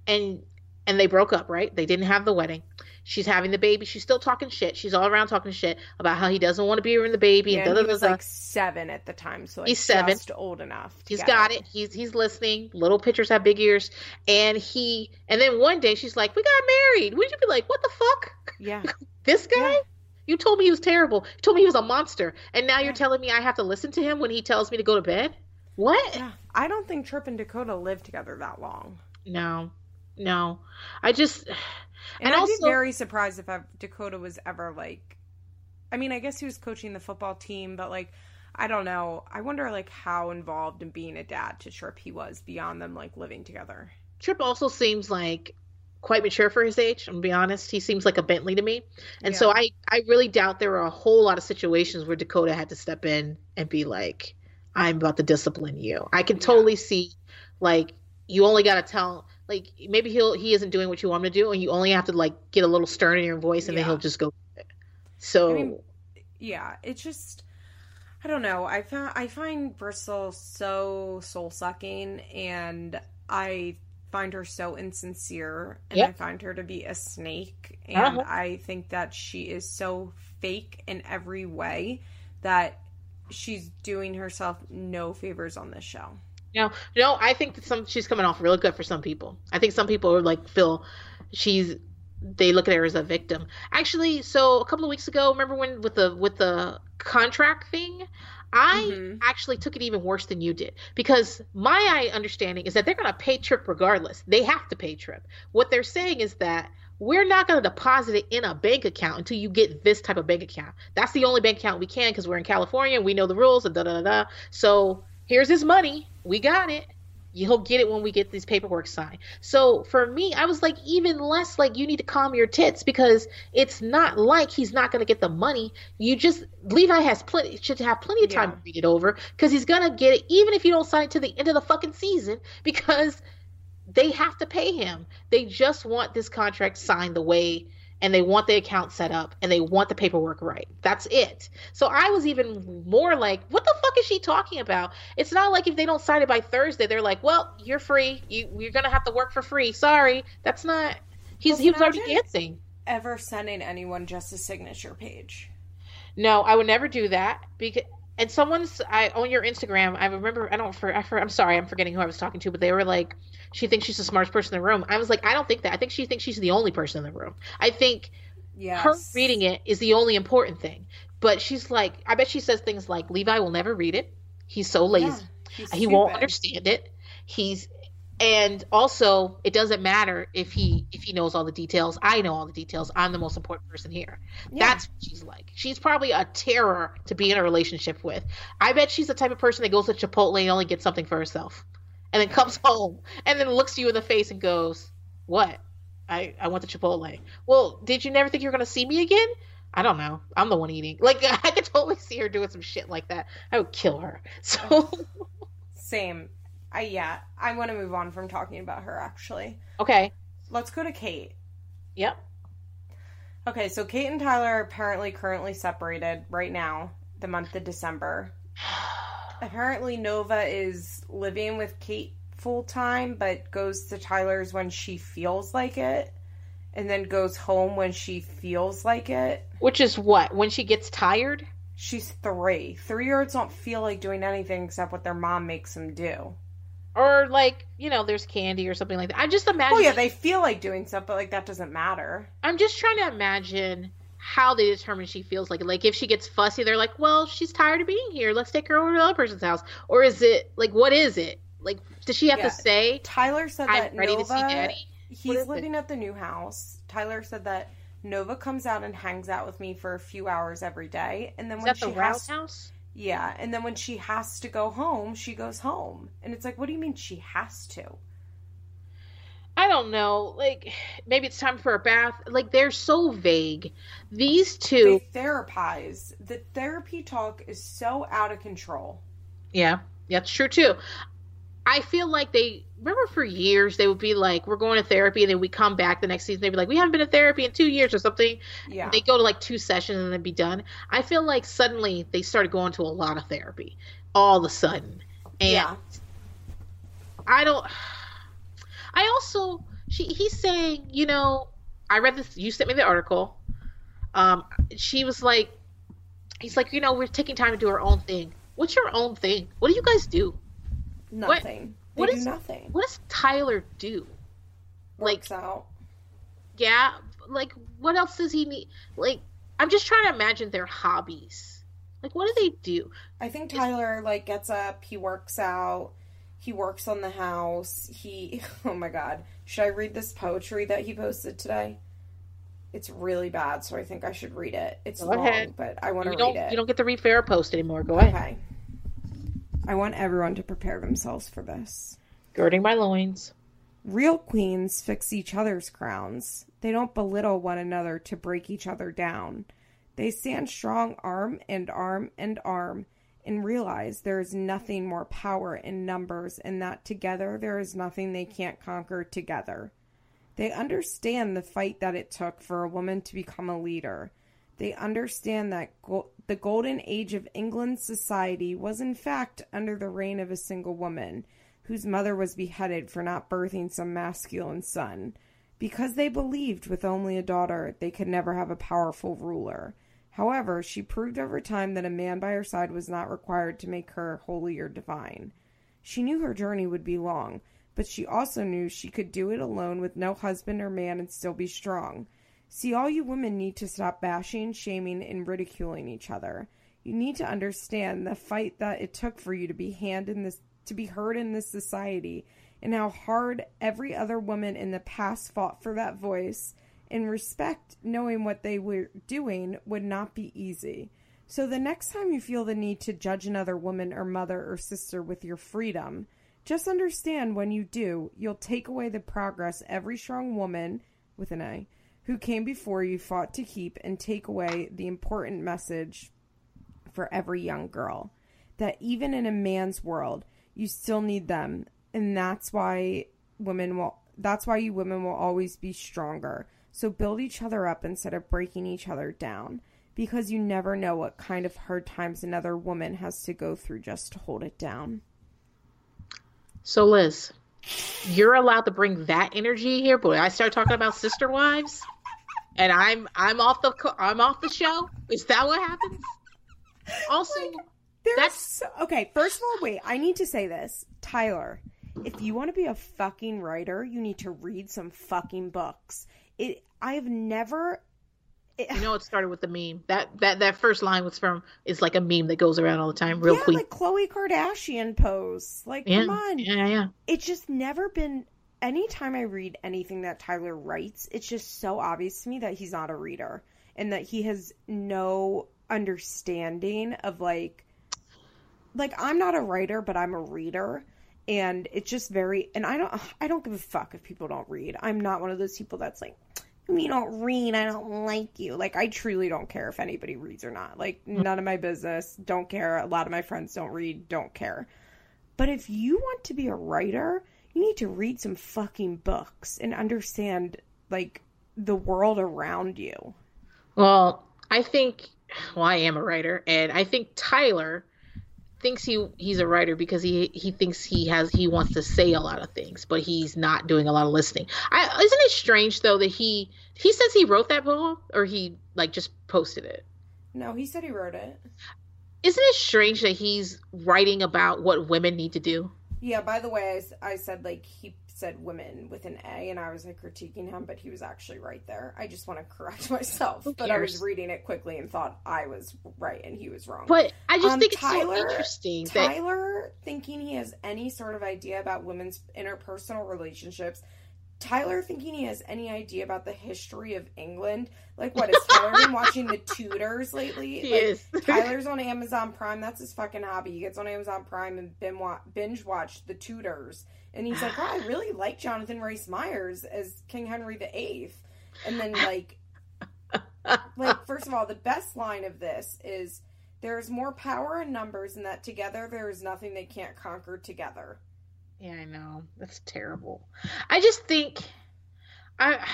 and and they broke up, right? They didn't have the wedding. She's having the baby. She's still talking shit. She's all around talking shit about how he doesn't want to be around the baby Yeah, and he was like seven at the time, so like He's seven. just old enough. He's got it. He's he's listening. Little pitchers have big ears. And he and then one day she's like, "We got married." Would you be like, "What the fuck? Yeah. This guy? Yeah. You told me he was terrible. You told me he was a monster, and now you're telling me I have to listen to him when he tells me to go to bed? What? Yeah. I don't think Tripp and Dakota lived together that long. No, no. I just And, And I'd also- be very surprised if Dakota was ever like. I mean, I guess he was coaching the football team, but like, I don't know. I wonder like how involved in being a dad to Tripp he was beyond them like living together. Tripp also seems like quite mature for his age. I'm gonna be honest. He seems like a Bentley to me, and so I I really doubt there were a whole lot of situations where Dakota had to step in and be like, "I'm about to discipline you." I can Yeah. totally see, like, you only got to tell. Like maybe he'll he isn't doing what you want him to do, and you only have to like get a little stern in your voice, and then he'll just go. it. So I mean, yeah, it's just I don't know. I found I find Bristol so soul sucking, and I find her so insincere, and Yep. I find her to be a snake, and Uh-huh. I think that she is so fake in every way that she's doing herself no favors on this show. No, no, I think that some she's coming off really good for some people. I think some people are like feel she's they look at her as a victim. Actually, so a couple of weeks ago, remember when with the with the contract thing, I Mhm. actually took it even worse than you did because my understanding is that they're going to pay Tripp regardless. They have to pay Tripp. What they're saying is that we're not going to deposit it in a bank account until you get this type of bank account. That's the only bank account we can because we're in California and we know the rules and da da da. So here's his money. We got it. You'll get it when we get this paperwork signed. So for me, I was like, even less like you need to calm your tits because it's not like he's not going to get the money. You just Levi has plenty should have plenty of time Yeah. to read it over because he's gonna get it even if you don't sign it to the end of the fucking season because they have to pay him. They just want this contract signed the way and they want the account set up and they want the paperwork right. That's it. So I was even more like, what the fuck is she talking about? It's not like if they don't sign it by Thursday, they're like, well, you're free. You you're gonna have to work for free. Sorry, that's not. He's Well, he was already dancing. Ever sending anyone just a signature page? No, I would never do that because and someone's I on your Instagram. I remember. I don't. For, I for, I'm sorry. I'm forgetting who I was talking to, but they were like, she thinks she's the smartest person in the room. I was like, I don't think that. I think she thinks she's the only person in the room. I think yes. her reading it is the only important thing. But she's like, I bet she says things like, Levi will never read it. He's so lazy. Yeah, he won't understand it. He's and also it doesn't matter if he if he knows all the details i know all the details i'm the most important person here yeah. that's what she's like she's probably a terror to be in a relationship with i bet she's the type of person that goes to chipotle and only gets something for herself and then comes home and then looks you in the face and goes what i i want the chipotle well did you never think you were going to see me again I don't know. I'm the one eating. Like I could totally see her doing some shit like that. I would kill her. So same. I yeah, I want to move on from talking about her actually. Okay. Let's go to Kate. Yep. Okay, so Kate and Tyler are apparently currently separated right now, the month of December. Apparently Nova is living with Kate full time but goes to Tyler's when she feels like it and then goes home when she feels like it. Which is what? When she gets tired? She's three. Three year olds don't feel like doing anything except what their mom makes them do or like you know there's candy or something like that i just imagine oh yeah they feel like doing stuff but like that doesn't matter i'm just trying to imagine how they determine she feels like like if she gets fussy they're like well she's tired of being here let's take her over to the other person's house or is it like what is it like does she have yeah. to say tyler said I'm that ready Nova, to see daddy he's living it? at the new house tyler said that nova comes out and hangs out with me for a few hours every day and then is when she the has house yeah, and then when she has to go home, she goes home. And it's like, what do you mean she has to? I don't know. Like maybe it's time for a bath. Like they're so vague. These two they therapize. The therapy talk is so out of control. Yeah, that's true too. I feel like they remember for years they would be like, "We're going to therapy," and then we come back the next season. They'd be like, "We haven't been to therapy in two years or something." Yeah. They go to like two sessions and then be done. I feel like suddenly they started going to a lot of therapy, all of a sudden, and yeah. I don't. I also she he's saying, you know, I read this. You sent me the article. Um, she was like, he's like, you know, we're taking time to do our own thing. What's your own thing? What do you guys do? Nothing. What, what do nothing. What does Tyler do? Works like out. Yeah, like what else does he need? Like I'm just trying to imagine their hobbies. Like what do they do? I think Tyler like gets up, he works out, he works on the house. He oh my god, should I read this poetry that he posted today? It's really bad, so I think I should read it. It's Go long, ahead. but I want to read it. You don't get to read Farrah post anymore. Go ahead. Okay. I want everyone to prepare themselves for this. Girding my loins. Real queens fix each other's crowns. They don't belittle one another to break each other down. They stand strong arm and arm and arm and realize there is nothing more power in numbers and that together there is nothing they can't conquer together. They understand the fight that it took for a woman to become a leader they understand that go- the golden age of England's society was in fact under the reign of a single woman, whose mother was beheaded for not birthing some masculine son. Because they believed with only a daughter, they could never have a powerful ruler. However, she proved over time that a man by her side was not required to make her holy or divine. She knew her journey would be long, but she also knew she could do it alone with no husband or man and still be strong. See, all you women need to stop bashing, shaming, and ridiculing each other. You need to understand the fight that it took for you to be hand in this to be heard in this society and how hard every other woman in the past fought for that voice and respect knowing what they were doing would not be easy. So the next time you feel the need to judge another woman or mother or sister with your freedom, just understand when you do, you'll take away the progress every strong woman with an A who came before you fought to keep and take away the important message for every young girl that even in a man's world, you still need them. And that's why women will, that's why you women will always be stronger. So build each other up instead of breaking each other down because you never know what kind of hard times another woman has to go through just to hold it down. So, Liz, you're allowed to bring that energy here, but I start talking about sister wives and I'm I'm off the I'm off the show. Is that what happens? Also, There's That's so, okay. First of all, wait. I need to say this, Tyler. If you want to be a fucking writer, you need to read some fucking books. It. I have never. It, you know, it started with the meme. That that that first line was from is like a meme that goes around all the time, real yeah, quick. like Khloe Kardashian pose. Like, yeah, come on. Yeah, yeah. It's just never been. Anytime I read anything that Tyler writes, it's just so obvious to me that he's not a reader and that he has no understanding of like like I'm not a writer, but I'm a reader and it's just very and I don't I don't give a fuck if people don't read. I'm not one of those people that's like you don't read, I don't like you. Like I truly don't care if anybody reads or not. Like mm. none of my business. Don't care. A lot of my friends don't read, don't care. But if you want to be a writer, you need to read some fucking books and understand like the world around you. Well, I think well, I am a writer, and I think Tyler thinks he he's a writer because he he thinks he has he wants to say a lot of things, but he's not doing a lot of listening. I, isn't it strange though that he he says he wrote that poem or he like just posted it? No, he said he wrote it. Isn't it strange that he's writing about what women need to do? Yeah. By the way, I, I said like he said women with an A, and I was like critiquing him, but he was actually right there. I just want to correct myself, but I was reading it quickly and thought I was right and he was wrong. But I just um, think Tyler, it's so interesting. Tyler that... thinking he has any sort of idea about women's interpersonal relationships. Tyler thinking he has any idea about the history of England. Like, what is Tyler been watching the Tudors lately? He like, is. Tyler's on Amazon Prime. That's his fucking hobby. He gets on Amazon Prime and binge watch the Tudors and he's like, oh, I really like Jonathan Rhys Meyers as King Henry VIII. And then, like, like first of all, the best line of this is there is more power in numbers, and that together there is nothing they can't conquer together. Yeah, I know. That's terrible. I just think I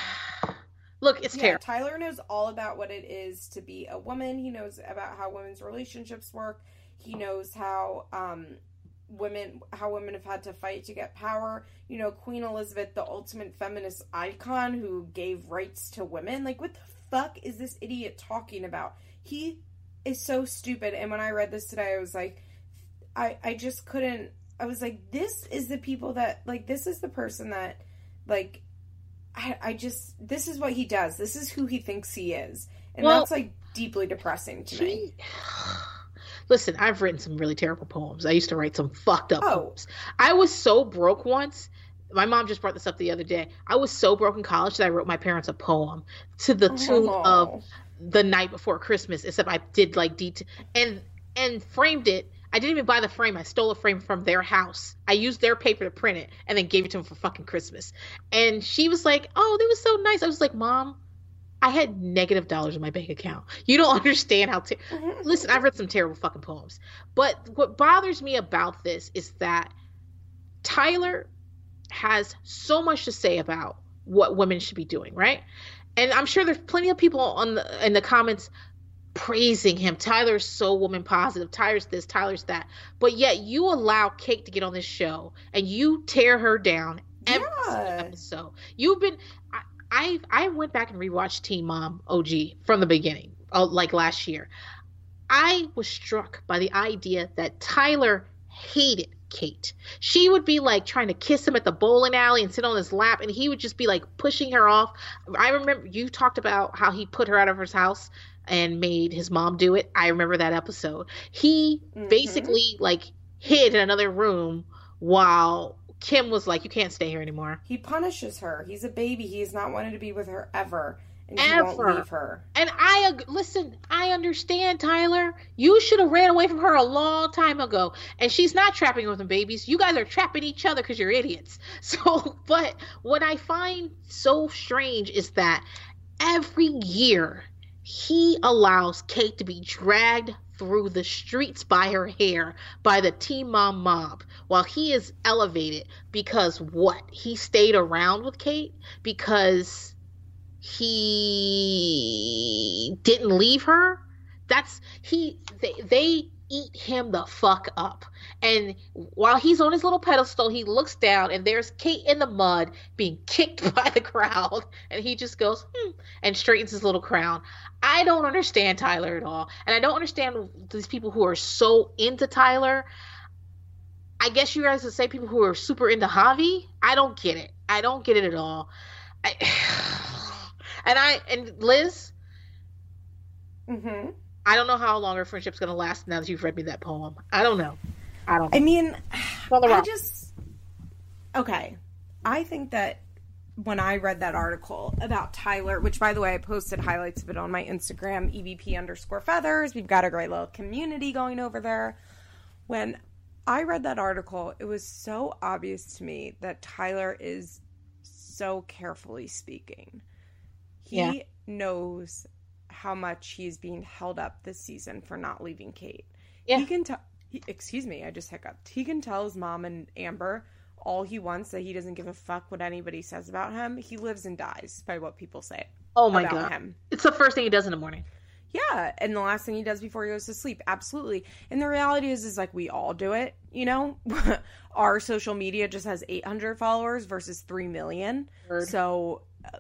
look, it's yeah, terrible. Tyler knows all about what it is to be a woman. He knows about how women's relationships work. He knows how um, women how women have had to fight to get power. You know queen elizabeth the ultimate feminist icon who gave rights to women. Like what the fuck is this idiot talking about? He is so stupid. And when i read this today i was like i i just couldn't i was like this is the people that like this is the person that like i i just this is what he does. This is who he thinks he is. And well, that's like deeply depressing to he, me Listen, I've written some really terrible poems. I used to write some fucked up oh. poems. I was so broke once. My mom just brought this up the other day. I was so broke in college that I wrote my parents a poem to the tune oh. of the night before Christmas. Except I did like detail and and framed it. I didn't even buy the frame. I stole a frame from their house. I used their paper to print it and then gave it to them for fucking Christmas. And she was like, "Oh, that was so nice." I was like, "Mom, I had negative dollars in my bank account. You don't understand how. Ter- mm-hmm. Listen, I've read some terrible fucking poems, but what bothers me about this is that Tyler has so much to say about what women should be doing, right? And I'm sure there's plenty of people on the in the comments praising him. Tyler's so woman positive. Tyler's this, Tyler's that. But yet you allow Kate to get on this show and you tear her down every yeah. episode. You've been I I I went back and rewatched Teen Mom OG from the beginning, uh, like last year. I was struck by the idea that Tyler hated Kate. She would be like trying to kiss him at the bowling alley and sit on his lap, and he would just be like pushing her off. I remember you talked about how he put her out of his house and made his mom do it. I remember that episode. He mm-hmm. basically like hid in another room while Kim was like, "You can't stay here anymore." He punishes her. He's a baby. He has not wanted to be with her ever, and he won't leave her. And I listen. I understand, Tyler. You should have ran away from her a long time ago. And she's not trapping with them babies. You guys are trapping each other because you're idiots. So, but what I find so strange is that every year he allows Kate to be dragged through the streets by her hair by the Teen Mom mob while he is elevated because what? He stayed around with Kate because he didn't leave her? That's he they, they eat him the fuck up. And while he's on his little pedestal, he looks down and there's Kate in the mud being kicked by the crowd. And he just goes, hmm, and straightens his little crown. I don't understand Tyler at all. And I don't understand these people who are so into Tyler. I guess you guys would say people who are super into Javi. I don't get it. I don't get it at all. I, and I and Liz. Mm-hmm. I don't know how long our friendship's gonna last now that you've read me that poem. I don't know. I don't. Know. I mean, I just okay. I think that when I read that article about Tyler, which by the way I posted highlights of it on my Instagram, EVP underscore feathers. We've got a great little community going over there. When I read that article, it was so obvious to me that Tyler is so carefully speaking. He Yeah. knows how much he is being held up this season for not leaving Kate. Yeah. He can tell. Excuse me, I just hiccuped. He can tell his mom and Amber all he wants that he doesn't give a fuck what anybody says about him. He lives and dies by what people say oh my about god, him. it's the first thing he does in the morning. Yeah, and the last thing he does before he goes to sleep, absolutely. And the reality is, is like we all do it. You know, our social media just has 800 followers versus 3 million. Word. So, uh,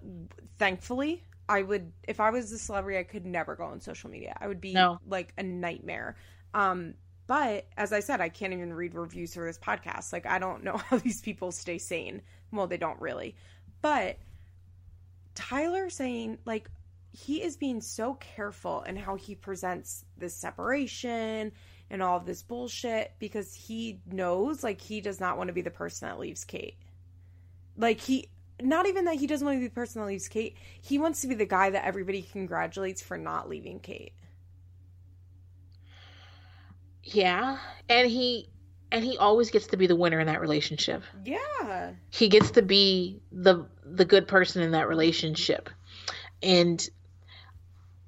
thankfully, I would if I was a celebrity, I could never go on social media. I would be No. like a nightmare. Um, but as I said, I can't even read reviews for this podcast. Like I don't know how these people stay sane. Well, they don't really. But Tyler saying like he is being so careful in how he presents this separation and all of this bullshit because he knows like he does not want to be the person that leaves Kate. Like he not even that he doesn't want to be the person that leaves Kate. He wants to be the guy that everybody congratulates for not leaving Kate. Yeah, and he and he always gets to be the winner in that relationship. Yeah. He gets to be the the good person in that relationship, and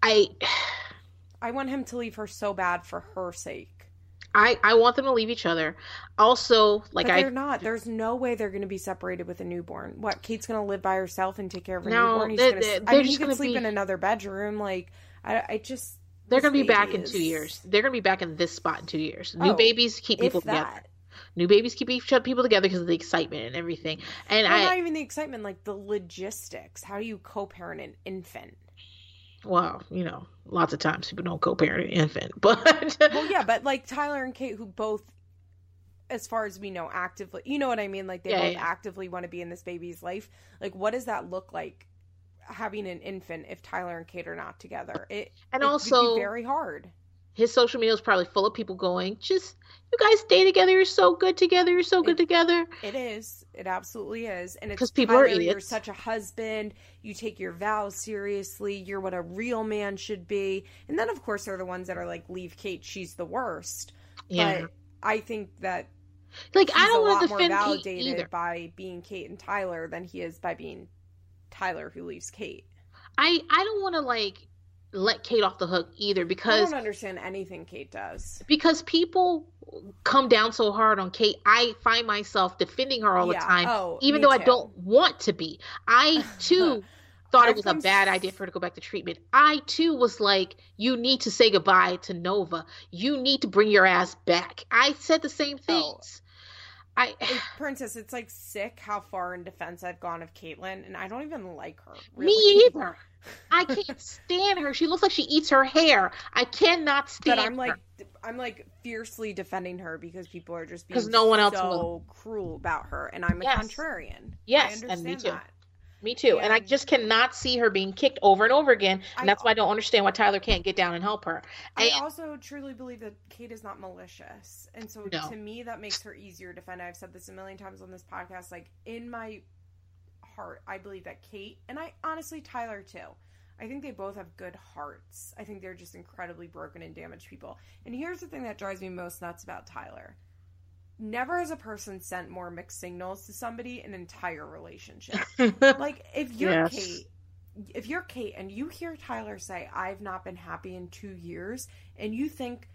I I want him to leave her so bad for her sake. I I want them to leave each other. Also, like but I they're not. There's no way they're going to be separated with a newborn. What? Kate's going to live by herself and take care of her No, newborn. He's they- gonna, they- I they're mean, he just could gonna sleep be- in another bedroom. Like, I, I just. they're gonna be back baby in two years. They're gonna be back in this spot in two years. New Oh, babies keep people together. New babies keep each people together because of the excitement and everything. And Well, I not even the excitement, like the logistics. How do you co-parent an infant? Well, you know, lots of times people don't co-parent an infant, but Well, yeah, but like Tyler and Kate, who both, as far as we know, actively, you know what I mean? Like they Yeah, both yeah. actively want to be in this baby's life. Like, what does that look like? Having an infant if Tyler and Kate are not together, it And it also- be very hard. His social media is probably full of people going, just you guys stay together. You're so good together. You're so good It- together. It is. It absolutely is. And it's 'Cause people are Tyler, You're such a husband. You take your vows seriously. You're what a real man should be. And then, of course, there are the ones that are like, leave Kate. She's the worst. Yeah, But I think that like I don't a want to more defend Kate validated either. by being Kate and Tyler than he is by being Tyler who leaves Kate. I I don't want to like let Kate off the hook either because I don't understand anything Kate does. because people come down so hard on Kate. I find myself defending her all the time, Oh, even though I don't want to be. I too. Thought I've it was a bad idea for her to go back to treatment. I too was like, you need to say goodbye to Nova. You need to bring your ass back. I said the same Oh. I Princess, it's like sick how far in defense I've gone of Catelynn, and I don't even like her. Me either. I can't stand her. She looks like she eats her hair. I cannot stand But I'm like, her. I'm like fiercely defending her because people are just being 'Cause no one else so will. cruel about her, and I'm a Yes. contrarian. Yes, I and me too. that. Me too. And I just cannot see her being kicked over and over again. And I- that's why I don't understand why Tyler can't get down and help her. I also truly believe that Kate is not malicious. And so No. to me, that makes her easier to defend. I've said this a million times on this podcast. Like, in my heart, I believe that Kate, and I honestly, Tyler too, I think they both have good hearts. I think they're just incredibly broken and damaged people. And here's the thing that drives me most nuts about Tyler. Never has a person sent more mixed signals to somebody in an entire relationship. like if you're Yes. Kate, if you're Kate and you hear Tyler say, "I've not been happy in two years," and you think,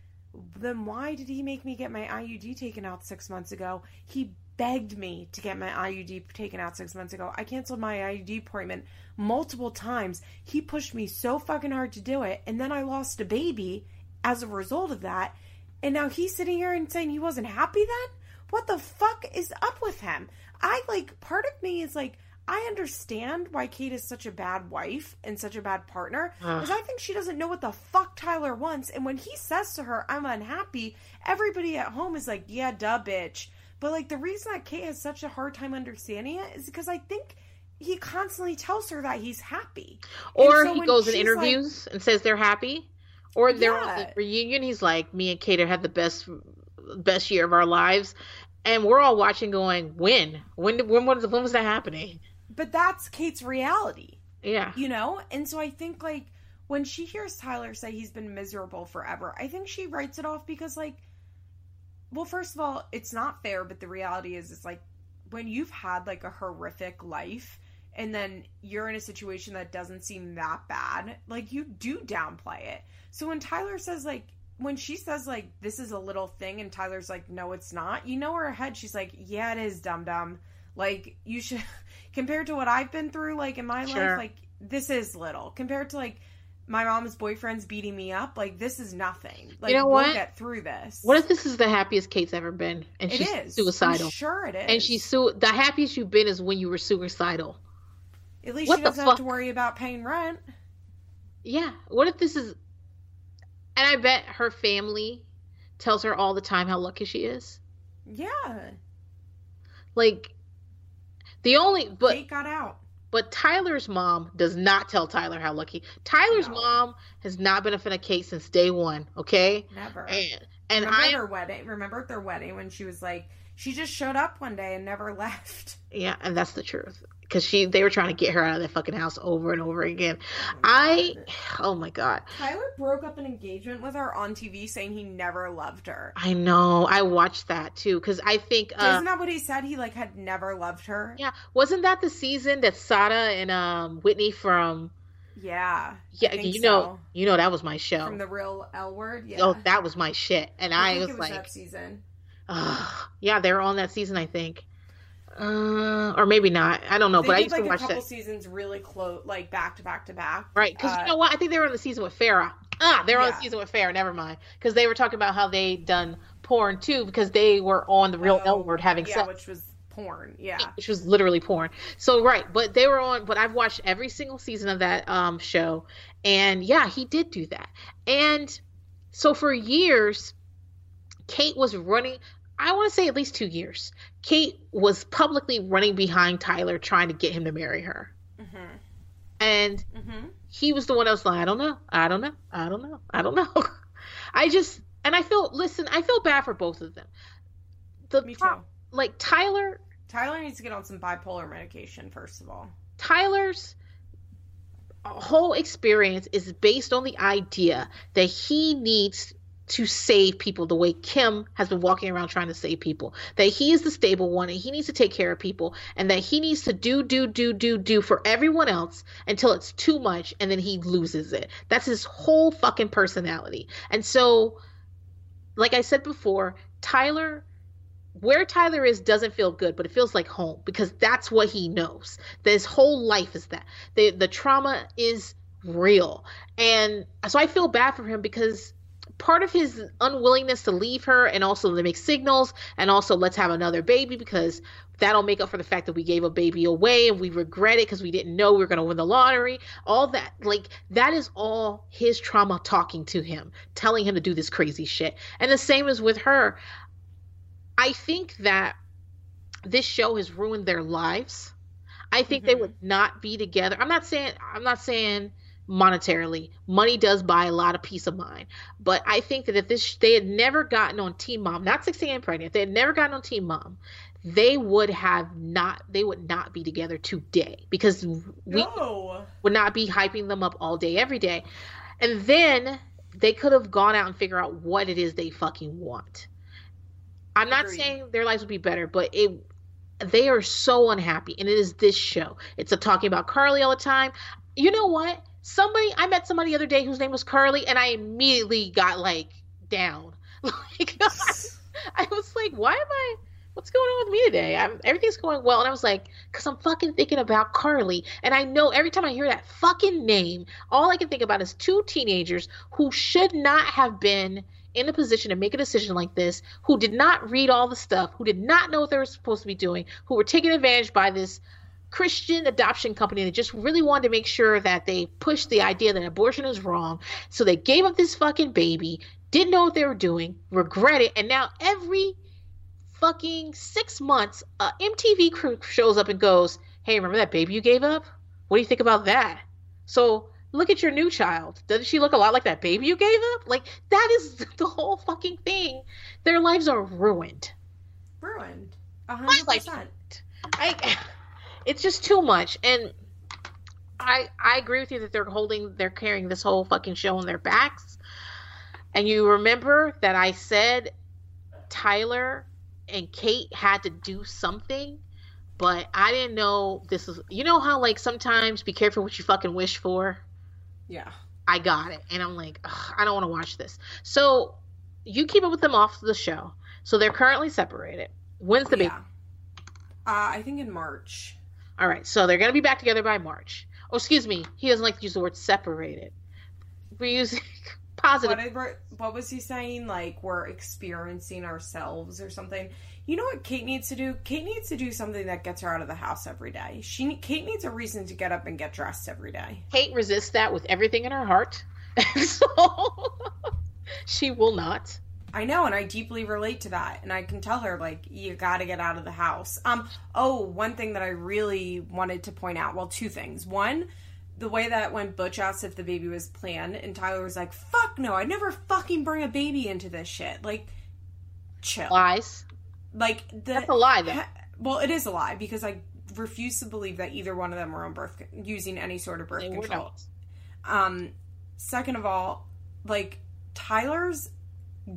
then why did he make me get my IUD taken out six months ago? He begged me to get my IUD taken out six months ago. I canceled my IUD appointment multiple times. He pushed me so fucking hard to do it, and then I lost a baby as a result of that. And now he's sitting here and saying he wasn't happy then? What the fuck is up with him? I like part of me is like I understand why Kate is such a bad wife and such a bad partner because I think she doesn't know what the fuck Tyler wants. And when he says to her, "I'm unhappy," everybody at home is like, "Yeah, duh, bitch." But like the reason that Kate has such a hard time understanding it is because I think he constantly tells her that he's happy, or so he goes in interviews like, and says they're happy, or they're yeah. reunion. He's like, "Me and Kate have had the best best year of our lives," and we're all watching, going, "When? When? When was when was that happening?" but that's Kate's reality. Yeah. You know? And so I think like when she hears Tyler say he's been miserable forever, I think she writes it off because like well, first of all, it's not fair, but the reality is it's like when you've had like a horrific life and then you're in a situation that doesn't seem that bad, like you do downplay it. So when Tyler says like when she says like this is a little thing and Tyler's like no it's not, you know her head she's like yeah it is dum dum. Like you should compared to what I've been through, like in my sure. life, like this is little compared to like my mom's boyfriend's beating me up. Like this is nothing. Like you know we'll what? get through this. What if this is the happiest Kate's ever been, and it she's is. suicidal? I'm sure it is. And she's su- the happiest you've been is when you were suicidal. At least what she doesn't have to worry about paying rent. Yeah. What if this is? And I bet her family tells her all the time how lucky she is. Yeah. Like the only but Kate got out. But Tyler's mom does not tell Tyler how lucky. Tyler's no. mom has not been a fan of Kate since day one. Okay, never. And and remember I their wedding. Remember their wedding when she was like, she just showed up one day and never left. Yeah, and that's the truth because she they were trying to get her out of that fucking house over and over again. I oh my god. Tyler broke up an engagement with her on TV saying he never loved her. I know. I watched that too because I think uh, isn't that what he said? He like had never loved her. Yeah, wasn't that the season that Sada and um Whitney from yeah. Yeah, you know, so. you know that was my show. From the real L word. Yeah. Oh, that was my shit, and I, I was, was, like, season. Uh, yeah, they were on that season, I think. Uh, or maybe not. I don't know. They but did, I used like, to watch a couple that. seasons really close, like back to back to back. Right, because uh, you know what? I think they were on the season with Farrah. Ah, they're yeah. on the season with Farrah. Never mind, because they were talking about how they done porn too, because they were on the real oh, L word having yeah, sex, which was porn. Yeah, which was literally porn. So right, but they were on. But I've watched every single season of that um show, and yeah, he did do that. And so for years, Kate was running. I want to say at least two years. Kate was publicly running behind Tyler, trying to get him to marry her. Mm-hmm. And mm-hmm. he was the one that was like, I don't know, I don't know, I don't know, I don't know. I just, and I feel, listen, I feel bad for both of them. The Me too. Like Tyler. Tyler needs to get on some bipolar medication, first of all. Tyler's whole experience is based on the idea that he needs to save people the way Kim has been walking around trying to save people. That he is the stable one and he needs to take care of people and that he needs to do, do, do, do, do for everyone else until it's too much and then he loses it. That's his whole fucking personality. And so, like I said before, Tyler. Where Tyler is doesn't feel good, but it feels like home because that's what he knows. His whole life is that. The the trauma is real. And so I feel bad for him because part of his unwillingness to leave her and also to make signals and also let's have another baby because that'll make up for the fact that we gave a baby away and we regret it because we didn't know we were going to win the lottery. All that like that is all his trauma talking to him telling him to do this crazy shit. And the same is with her. I think that this show has ruined their lives. I think mm-hmm. they would not be together. I'm not saying i'm not saying monetarily. Money does buy a lot of peace of mind. But I think that if this they had never gotten on Teen Mom, not 16 and pregnant, if they had never gotten on Teen Mom, they would have not they would not be together today because we no. would not be hyping them up all day every day. And then they could have gone out and figure out what it is they fucking want. I'm not Agreed. saying their lives would be better, but it they are so unhappy and it is this show. It's a talking about Carly all the time. You know what? Somebody I met somebody the other day whose name was Carly, and I immediately got like down. Like I was like, why am I? What's going on with me today? I'm, everything's going well, and I was like, because I'm fucking thinking about Carly, and I know every time I hear that fucking name, all I can think about is two teenagers who should not have been in a position to make a decision like this, who did not read all the stuff, who did not know what they were supposed to be doing, who were taken advantage by this Christian adoption company that just really wanted to make sure that they pushed the idea that abortion is wrong. So they gave up this fucking baby, didn't know what they were doing, regret it, and now every fucking six months, uh, MTV crew shows up and goes, "Hey, remember that baby you gave up? What do you think about that?" So look at your new child. Doesn't she look a lot like that baby you gave up? Like that is the whole fucking thing. Their lives are ruined. Ruined. A hundred percent. I it's just too much. And I I agree with you that they're holding they're carrying this whole fucking show on their backs. And you remember that I said Tyler and Kate had to do something, but I didn't know this is you know how like sometimes be careful what you fucking wish for? Yeah. I got it. And I'm like, I don't want to watch this. So you keep it with them off the show. So they're currently separated. When's the yeah. baby? Uh, I think in March. All right. So they're going to be back together by March. Oh, excuse me. He doesn't like to use the word separated. We're using positive. What, what was he saying? Like, we're experiencing ourselves or something. You know what Kate needs to do? Kate needs to do something that gets her out of the house every day. She Kate needs a reason to get up and get dressed every day. Kate resists that with everything in her heart. so she will not. I know, and I deeply relate to that. And I can tell her, like, you got to get out of the house. Um. Oh, one thing that I really wanted to point out. Well, two things. One, the way that when Butch asked if the baby was planned, and Tyler was like, "Fuck no, I'd never fucking bring a baby into this shit." Like, chill. Lies. Like the, that's a lie. Though. well, it is a lie because I refuse to believe that either one of them were on birth using any sort of birth they control. Um, second of all, like Tyler's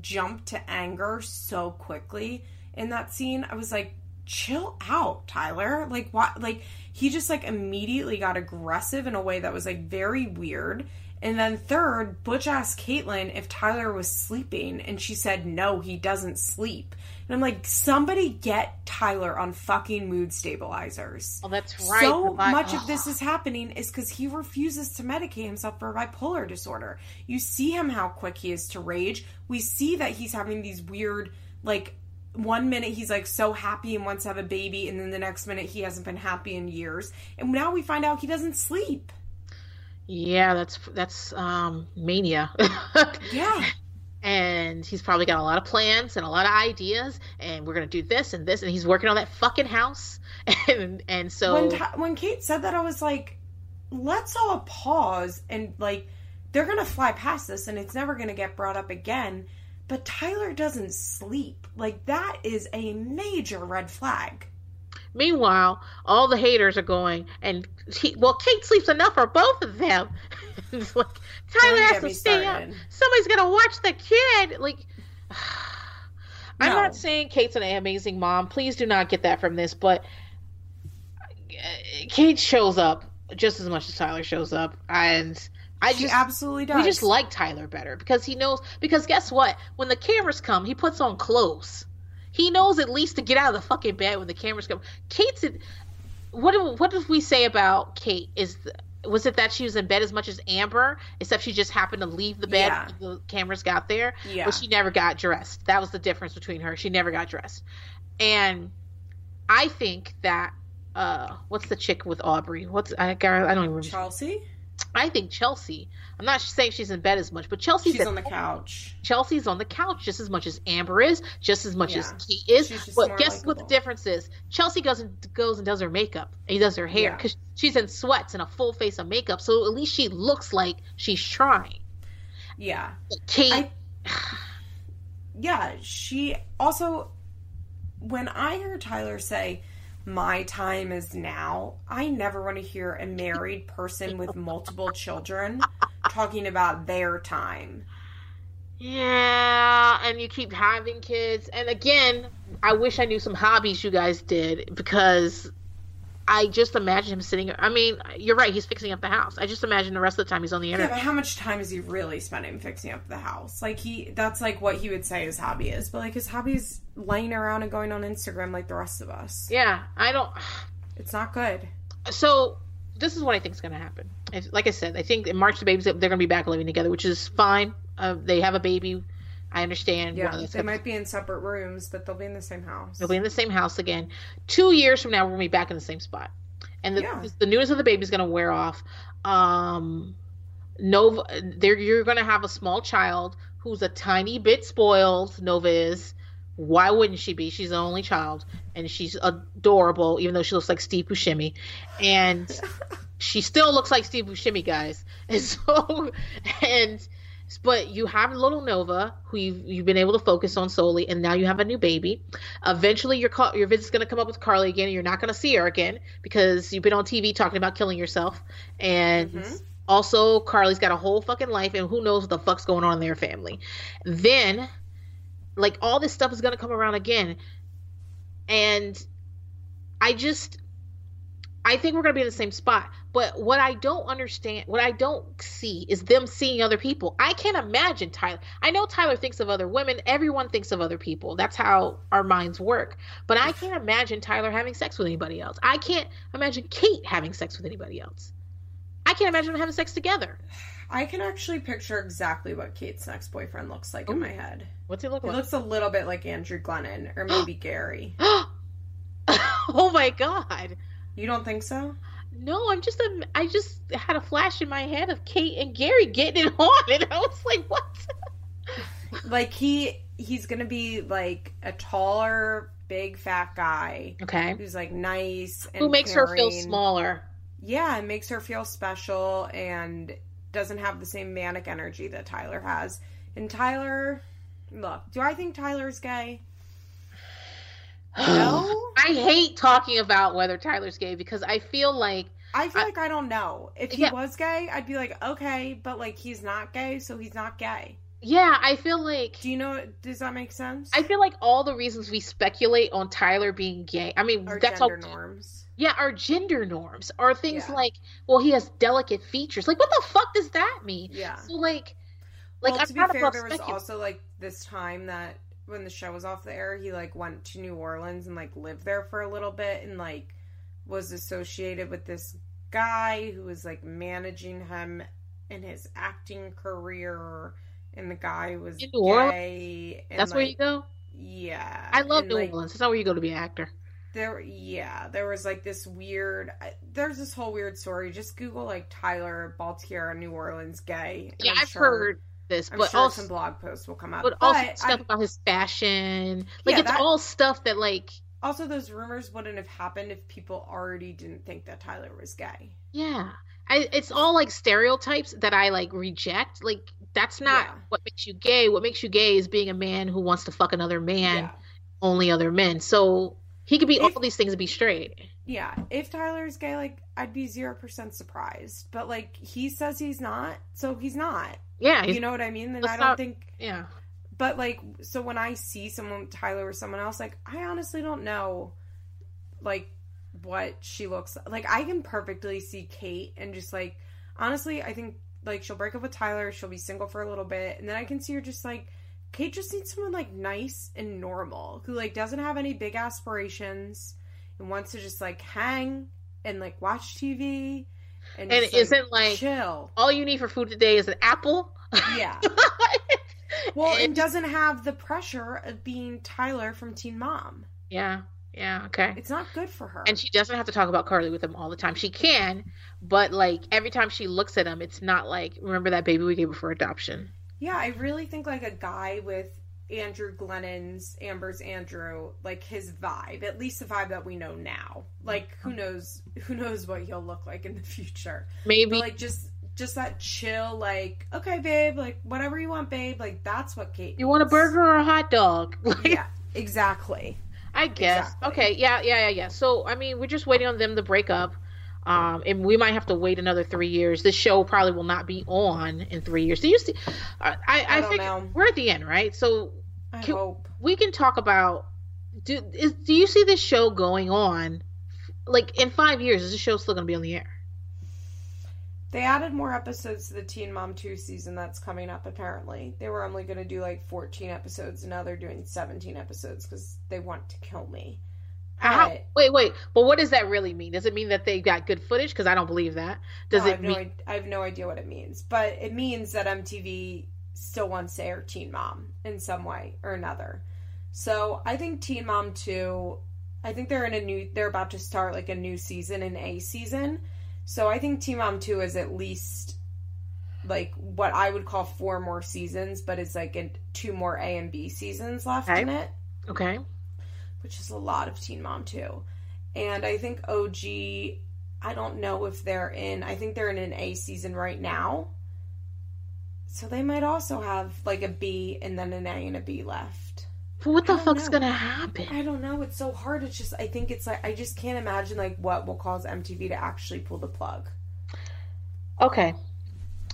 jump to anger so quickly in that scene. I was like, chill out, Tyler. Like what? Like he just like immediately got aggressive in a way that was like very weird. And then third, Butch asked Catelynn if Tyler was sleeping, and she said no, he doesn't sleep. And I'm like, somebody get Tyler on fucking mood stabilizers. Oh, that's right. So much of this is happening is because he refuses to medicate himself for bipolar disorder. You see him how quick he is to rage. We see that he's having these weird, like, one minute he's like so happy and wants to have a baby, and then the next minute he hasn't been happy in years. And now we find out he doesn't sleep. Yeah, that's that's um mania. yeah and he's probably got a lot of plans and a lot of ideas and we're gonna do this and this and he's working on that fucking house. And and so when when Kate said that I was like let's all pause and like they're gonna fly past this and it's never gonna get brought up again. But Tyler doesn't sleep. Like that is a major red flag meanwhile all the haters are going and he, well Kate sleeps enough for both of them it's like Tyler has to stay started. up. Somebody's gonna watch the kid. Like, I'm no. not saying Kate's an amazing mom. Please do not get that from this. But uh, Kate shows up just as much as Tyler shows up, and I she just absolutely does. We just like Tyler better because he knows. Because guess what? When the cameras come, he puts on clothes. He knows at least to get out of the fucking bed when the cameras come. Kate's. What do, what did we say about Kate? Is was it that she was in bed as much as Amber, except she just happened to leave the bed yeah. when the cameras got there? Yeah. But she never got dressed. That was the difference between her. She never got dressed. And I think that uh what's the chick with Aubrey? What's I I don't even remember. Chelsea? I think Chelsea. I'm not saying she's in bed as much, but Chelsea's she's on the couch. Chelsea's on the couch just as much as Amber is, just as much yeah. as Kate is. But guess likable. what the difference is? Chelsea goes and goes and does her makeup. He does her hair because yeah. she's in sweats and a full face of makeup, so at least she looks like she's trying. Yeah, but Kate. I, yeah, she also. When I hear Tyler say my time is now. I never want to hear a married person with multiple children talking about their time. Yeah, and you keep having kids. And again, I wish I knew some hobbies you guys did because I just imagine him sitting. I mean, you're right. He's fixing up the house. I just imagine the rest of the time he's on the internet. Yeah, but how much time is he really spending fixing up the house? Like he, that's like what he would say his hobby is. But like his hobby is laying around and going on Instagram like the rest of us. Yeah, I don't. It's not good. So this is what I think is going to happen. Like I said, I think in March the babies they're going to be back living together, which is fine. Uh, they have a baby. I understand. Yeah, they might be in separate rooms, but they'll be in the same house. They'll be in the same house again. Two years from now, we're gonna be back in the same spot, and the, Yeah. the news of the baby's gonna wear off. Um, Nova, there you're gonna have a small child who's a tiny bit spoiled. Nova is. Why wouldn't she be? She's the only child, and she's adorable, even though she looks like Steve Buscemi, and she still looks like Steve Buscemi, guys. And so, and but you have little Nova, who you've, you've been able to focus on solely, and now you have a new baby. Eventually, your ca- your visit's going to come up with Carly again, and you're not going to see her again because you've been on TV talking about killing yourself. And Mhm. also, Carly's got a whole fucking life, and who knows what the fuck's going on in their family. Then, like all this stuff is going to come around again, and I just I think we're going to be in the same spot. But what I don't understand, what I don't see is them seeing other people. I can't imagine Tyler. I know Tyler thinks of other women. Everyone thinks of other people. That's how our minds work. But I can't imagine Tyler having sex with anybody else. I can't imagine Kate having sex with anybody else. I can't imagine them having sex together. I can actually picture exactly what Kate's next boyfriend looks like Ooh. in my head. What's he look He like? looks a little bit like Andrew Glennon or maybe Gary. oh my god. You don't think so? No, I'm just a, I just had a flash in my head of Kate and Gary getting it on, and I was like, "What?" Like he he's gonna be like a taller, big, fat guy Okay. who's like nice and Who makes her feel smaller? Yeah, it makes her feel special and doesn't have the same manic energy that Tyler has. And Tyler, look, do I think Tyler's gay? No. I hate talking about whether Tyler's gay because I feel like I feel I- like I don't know. If he Yeah. was gay, I'd be like, okay, but like he's not gay, so he's not gay. yeah, I feel like Do you know? Does that make sense? I feel like all the reasons we speculate on Tyler being gay. I mean, Our that's gender all. norms. Yeah, our gender norms are things Yeah. like, well, he has delicate features. Like, what the fuck does that mean? Yeah. So like, like well, I'm to be fair, there was also like this time that when the show was off the air, he like went to New Orleans and like lived there for a little bit and like was associated with this guy who was like managing him in his acting career, and the guy was In New Orleans? gay. And, That's where you go. Yeah, I love and, New like, Orleans. That's not where you go to be an actor. there yeah there was like this weird I- there's this whole weird story just google like tyler Baltierra new orleans gay Yeah, I'm I've sure- heard this, i'm but sure also, some blog posts will come up but but, also I- stuff about his fashion. Like, Yeah, it's that- all stuff that like, also those rumors wouldn't have happened if people already didn't think that tyler was gay yeah, I, it's all like stereotypes that I like reject. Like, that's not Yeah. what makes you gay. What makes you gay is being a man who wants to fuck another man, yeah only other men. So he could be If- all these things and be straight. Yeah if tyler's gay like i'd be 0% surprised but like he says he's not so he's not Yeah, he's, you know what i mean then i don't not- think yeah. But like, so when I see someone Tyler or someone else, like I honestly don't know, like what she looks like. I can perfectly see Kate and just like honestly, I think like she'll break up with Tyler, she'll be single for a little bit, and then I can see her just like Kate just needs someone like nice and normal who like doesn't have any big aspirations and wants to just like hang and like watch TV and, And just, like, isn't like chill. all you need for food today is an apple. Yeah. Well, And- doesn't have the pressure of being Tyler from Teen Mom. yeah, yeah, okay. It's not good for her. And she doesn't have to talk about Carly with him all the time. She can, but like every time she looks at him, it's not like remember that baby we gave her for adoption. yeah, I really think like a guy with Andrew Glennon's Amber's Andrew, like his vibe, at least the vibe that we know now. Like who knows who knows what he'll look like in the future. Maybe But like just just that chill, like, okay, babe, like whatever you want, babe, like that's what Kate you want a burger or a hot dog? Yeah, exactly. I guess. Exactly. Okay, yeah, yeah, yeah, yeah. So I mean, we're just waiting on them to break up. Um, and we might have to wait another three years. This show probably will not be on in three years. Do you see? I, I, I I think know. we're at the end, right? So I Can- hope. we can talk about. Do is do you see this show going on? Like in five years, is the show still going to be on the air? They added more episodes to the Teen Mom 2 season that's coming up, apparently. They were only going to do like 14 episodes, and now they're doing 17 episodes because they want to kill me. How, But- wait, wait. But what does that really mean? Does it mean that they got good footage? Because I don't believe that. Does No, I it have, no, mean? i- I have no idea what it means. But it means that MTV still wants to air Teen Mom in some way or another. So I think Teen Mom 2, I think they're in a new, they're about to start like a new season, an A season. So I think Teen Mom 2 is at least like what I would call four more seasons, but it's like in two more A and B seasons left Okay. in it, Okay. Which is a lot of Teen Mom 2. And I think OG, I don't know if they're in, I think they're in an A season right now. So they might also have like a B and then an A and a B left. But what the fuck's know. gonna happen? I don't know. It's so hard. It's just, I think it's like, I just can't imagine like what will cause MTV to actually pull the plug. Okay.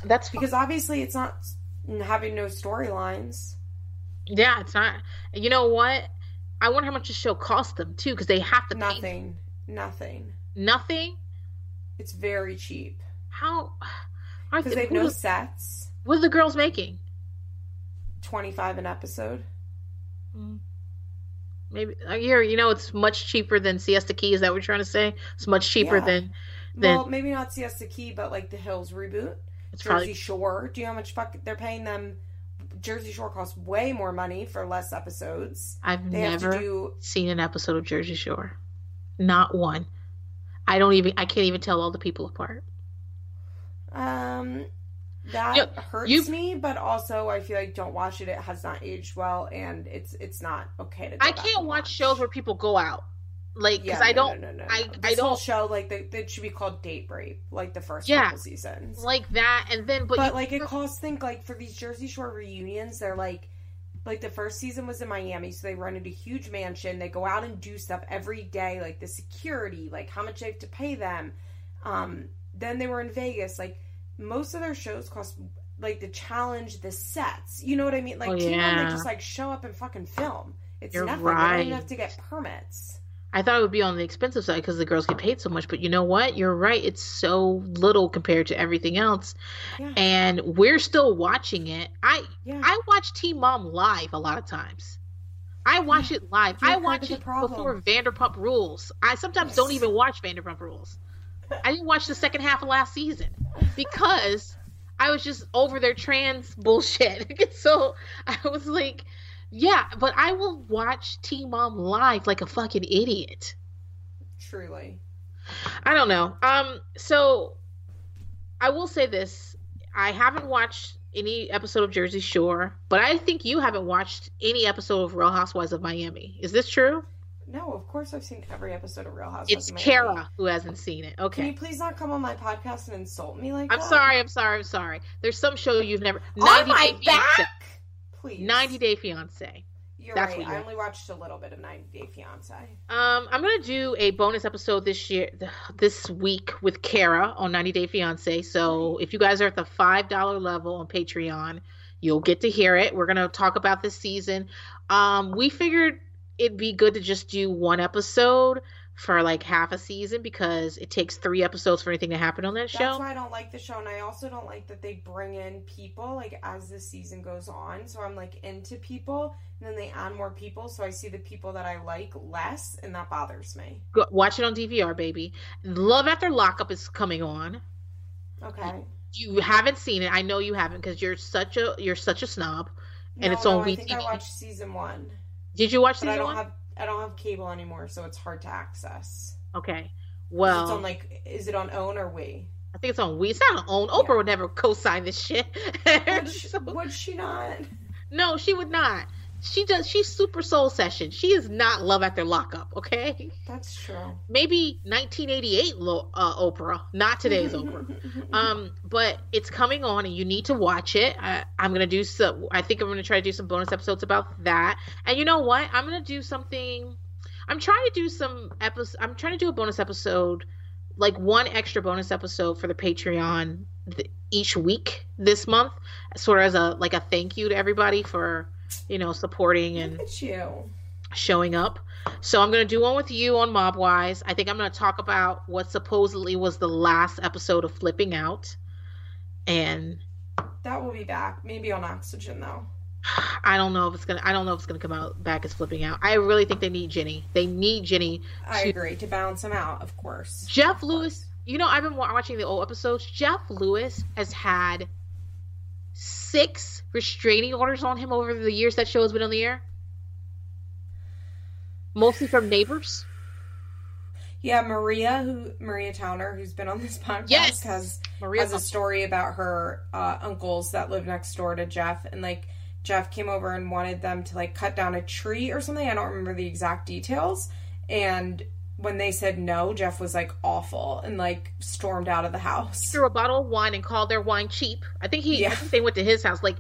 That's. Because obviously it's not having no storylines. Yeah, it's not. You know what? I wonder how much the show cost them too, because they have to pay Nothing. Nothing. nothing. It's very cheap. How? Because they, they have no what, sets. what are the girls making? 25 an episode. Maybe uh, here, you know, it's much cheaper than Siesta Key. Is that what you're trying to say? It's much cheaper Yeah. than Then- well, maybe not Siesta Key, but like the Hills reboot. it's Jersey probably. Shore. Do you know how much fuck they're paying them? Jersey Shore costs way more money for less episodes. I've They never do seen an episode of Jersey Shore, not one. I don't even. I can't even tell all the people apart. um that You- hurts you- me, but also I feel like don't watch it. It has not aged well, and it's it's not okay to. I can't watch shows where people go out, like because Yeah, I no, don't No, no, no, I- no. I This whole don't- show like they, it should be called date rape, like the first Yeah. couple seasons. like that. And then, but, but you- like it costs think like for these Jersey Shore reunions, they're like like the first season was in Miami, so they run into a huge mansion. They go out and do stuff every day, like the security, like how much they have to pay them. Um, then they were in Vegas. Like most of their shows cost like the challenge, the sets. You know what I mean? Like Oh, yeah. they just like show up and fucking film. It's You're nothing. They don't right. even have to get permits. I thought it would be on the expensive side because the girls get paid so much. But you know what? You're right. It's so little compared to everything else, Yeah. and we're still watching it. I Yeah. I watch Teen Mom live a lot of times. I watch it live. You're I watch it before Vanderpump Rules. I sometimes don't even watch Vanderpump Rules. I didn't watch the second half of last season because I was just over their trans bullshit. so I was like, yeah, but I will watch Teen Mom live like a fucking idiot. Truly. I don't know. Um, so I will say this: I haven't watched any episode of Jersey Shore, but I think you haven't watched any episode of Real Housewives of Miami. Is this true? No, of course I've seen every episode of Real Housewives. It's of Miami. Kara who hasn't seen it. Okay. Can you please not come on my podcast and insult me like I'm that? sorry. I'm sorry. I'm sorry. There's some show you've never. On my Fiance. Please. 90 Day Fiance. You're That's right. I only watched a little bit of 90 Day Fiance. Um, I'm gonna do a bonus episode this year, this week with Kara on 90 Day Fiance. So if you guys are at the five dollar level on Patreon, you'll get to hear it. We're gonna talk about this season. Um, we figured it'd be good to just do one episode for like half a season because it takes three episodes for anything to happen on that That's show. That's why I don't like the show, and I also don't like that they bring in people like as the season goes on. So I'm like into people, and then they add more people, so I see the people that I like less, and that bothers me. Go, watch it on DVR, baby. Love After Lockup is coming on. Okay. You haven't seen it. I know you haven't because you're such a you're such a snob. And No, it's no, on I think I watched season one, Did you watch season don't one? have I don't have cable anymore, so it's hard to access. Okay. Well, it's on like, is it on Own or We? I think it's on We. It's not on own. Oprah Yeah. would never co-sign this shit. Would she, would she not? no, she would not. She does. She's super soul session. She is not love after lockup. Okay. That's true. Maybe 1988 lo- uh, Oprah, not today's Oprah. Um, but it's coming on, and you need to watch it. I, I'm gonna do some. I think I'm gonna try to do some bonus episodes about that. And you know what? I'm gonna do something. I'm trying to do some episodes. I'm trying to do a bonus episode, like one extra bonus episode for the Patreon th- each week this month, sort of as a like a thank you to everybody for you know supporting and showing up. So I'm gonna do one with you on Mob Wives. I think I'm gonna talk about what supposedly was the last episode of Flipping Out, and That will be back. Maybe on oxygen though. I don't know if it's gonna. I don't know if it's gonna come out back as Flipping Out. I really think they need Jenny. They need Jenny. I to- agree to balance them out, of course. Jeff Lewis. You know, I've been watching the old episodes. Jeff Lewis has had six restraining orders on him over the years that show has been on the air? Mostly from neighbors. Yeah, Maria, who Maria Towner, who's been on this podcast, Yes! has Maria has a story about her uh, uncles that live next door to Jeff, and like Jeff came over and wanted them to like cut down a tree or something. I don't remember the exact details. And when they said no, Jeff was like awful and like stormed out of the house. threw a bottle of wine and called their wine cheap. I think he, I think they went to his house. Like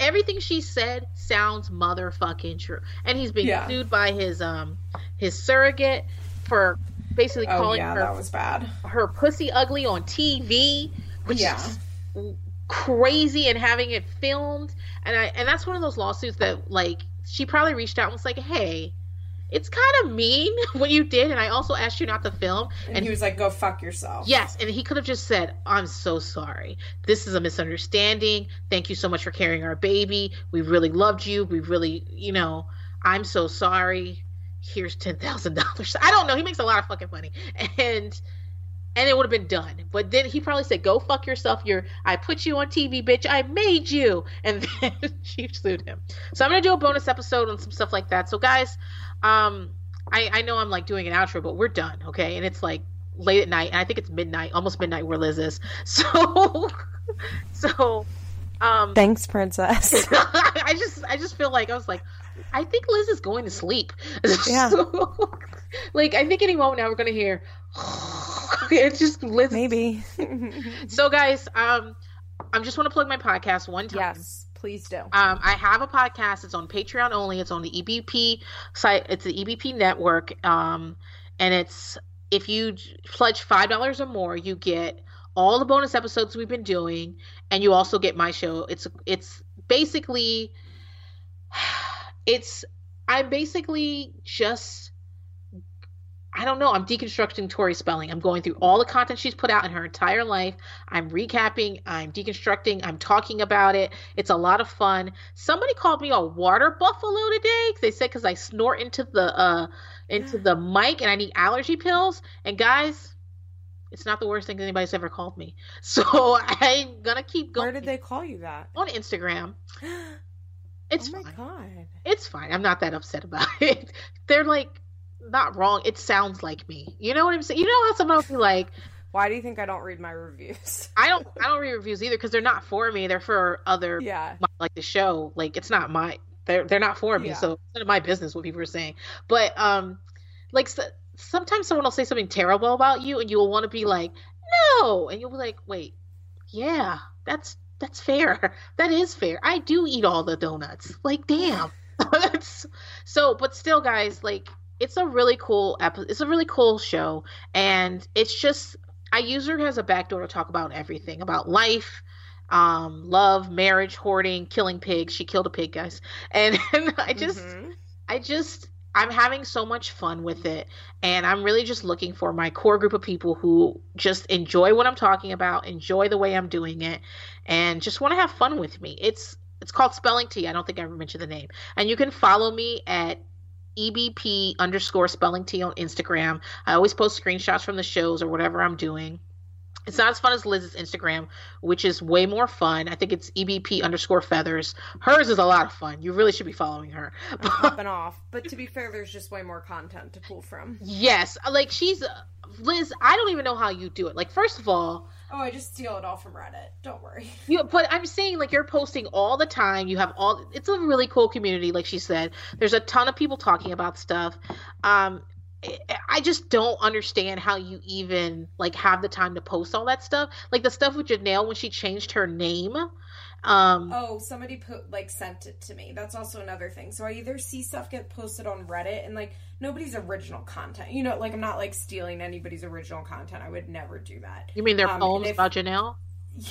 everything she said sounds motherfucking true. And he's being Yeah. sued by his um his surrogate for basically Oh calling yeah, her that was bad. her pussy ugly on TV, which Yeah. is crazy, and having it filmed. And I and that's one of those lawsuits that like she probably reached out and was like, hey. It's kind of mean what you did, and I also asked you not to film. And, he was like, "Go fuck yourself." Yes, and he could have just said, "I'm so sorry. This is a misunderstanding. Thank you so much for carrying our baby. We really loved you. We really, you know, I'm so sorry. Here's ten thousand dollars. I don't know. He makes a lot of fucking money, and and it would have been done. But then he probably said, "Go fuck yourself. You're. I put you on TV, bitch. I made you." And then she sued him. So I'm gonna do a bonus episode on some stuff like that. So guys, um, I I know I'm like doing an outro, but we're done, okay? And it's like late at night, and I think it's midnight, almost midnight where Liz is. So, so, um, Thanks, princess. I just, I just feel like I was like, I think Liz is going to sleep. Yeah. So, like, I think any moment now we're gonna hear. it's just Liz. Maybe. So, guys, um, I just want to plug my podcast one time. yes, please do. Um, I have a podcast. It's on Patreon only. It's on the EBP site. It's the EBP network. Um, and it's if you pledge five dollars or more, you get all the bonus episodes we've been doing, and you also get my show. It's it's basically it's I'm basically just I don't know. I'm deconstructing Tori Spelling. I'm going through all the content she's put out in her entire life. I'm recapping, I'm deconstructing, I'm talking about it. It's a lot of fun. Somebody called me a water buffalo today. They said because I snort into the uh into the mic and I need allergy pills. And guys, it's not the worst thing anybody's ever called me. So I'm gonna keep going Where did they call you that? on Instagram. It's oh my fine. god. It's fine. I'm not that upset about it. They're like not wrong. It sounds like me. You know what I'm saying? You know how someone will be like, Why do you think I don't read my reviews? I don't I don't read reviews either because they're not for me. They're for other Yeah. like the show. Like it's not my they're they're not for me. Yeah. So it's none of my business what people are saying. But um, like so, sometimes someone will say something terrible about you, and you will want to be like, no, and you'll be like, wait, yeah, that's that's fair. That is fair. I do eat all the donuts. Like damn. that's so. But still, guys, like it's a really cool episode. It's a really cool show, and it's just I use her as a backdoor to talk about everything about life, um, love, marriage, hoarding, killing pigs. She killed a pig, guys, and, and I just, Mhm. I just, I'm having so much fun with it, and I'm really just looking for my core group of people who just enjoy what I'm talking about, enjoy the way I'm doing it, and just want to have fun with me. It's it's called Spelling Tea. I don't think I ever mentioned the name, and you can follow me at EBP underscore spelling tea on Instagram. I always post screenshots from the shows or whatever I'm doing. It's not as fun as Liz's Instagram, which is way more fun. I think it's EBP underscore feathers. Hers is a lot of fun. You really should be following her. Popping off. But to be fair, there's just way more content to pull from. yes, like she's Liz. I don't even know how you do it. Like, first of all, Oh, I just steal it all from Reddit. Don't worry. You, but I'm saying like you're posting all the time. You have all. It's a really cool community, like she said. There's a ton of people talking about stuff. Um, I- just don't understand how you even like have the time to post all that stuff. Like the stuff with Jenelle when she changed her name. Um, Oh, somebody put like sent it to me. That's also another thing. So I either see stuff get posted on Reddit and like nobody's original content. You know, like I'm not like stealing anybody's original content. I would never do that. you mean their um, poems if- about Jenelle?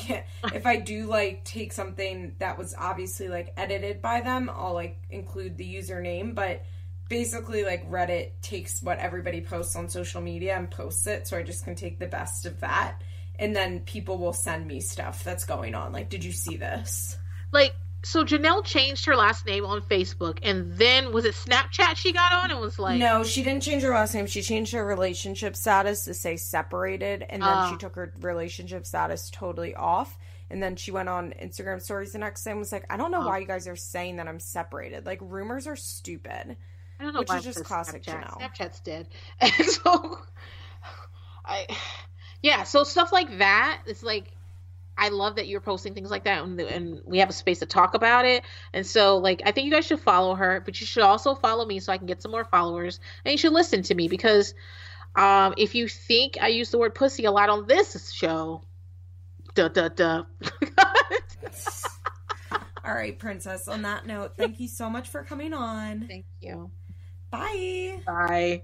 Yeah. if I do like take something that was obviously like edited by them, I'll like include the username, but basically like Reddit takes what everybody posts on social media and posts it, so I just can take the best of that. And then people will send me stuff that's going on. Like, did you see this? like so Jenelle changed her last name on Facebook, and then was it Snapchat she got on and was like, No, she didn't change her last name. She changed her relationship status to say separated, and then Oh. she took her relationship status totally off. And then she went on Instagram stories the next day and was like, I don't know Oh. why you guys are saying that I'm separated. Like, rumors are stupid. I don't know Which is just classic Snapchat. Jenelle. Snapchat's dead, and so I, yeah, so stuff like that. It's like I love that you're posting things like that, and, and we have a space to talk about it. And so, like, I think you guys should follow her, but you should also follow me so I can get some more followers, and you should listen to me because um, if you think I use the word pussy a lot on this show, duh duh duh. All right, Princess. On that note, thank you so much for coming on. Thank you. Bye. Bye.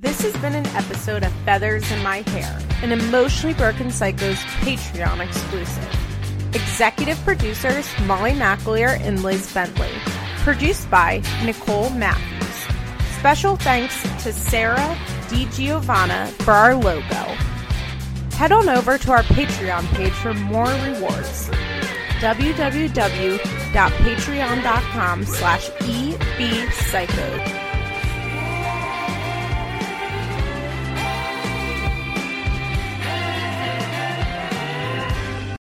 This has been an episode of Feathers in My Hair, an Emotionally Broken Psycho's Patreon exclusive. Executive producers Molly McAleer and Liz Bentley. Produced by Nicole Matthews. Special thanks to Sarah DiGiovanna for our logo. Head on over to our Patreon page for more rewards. www.patreon.com slash ebpsycho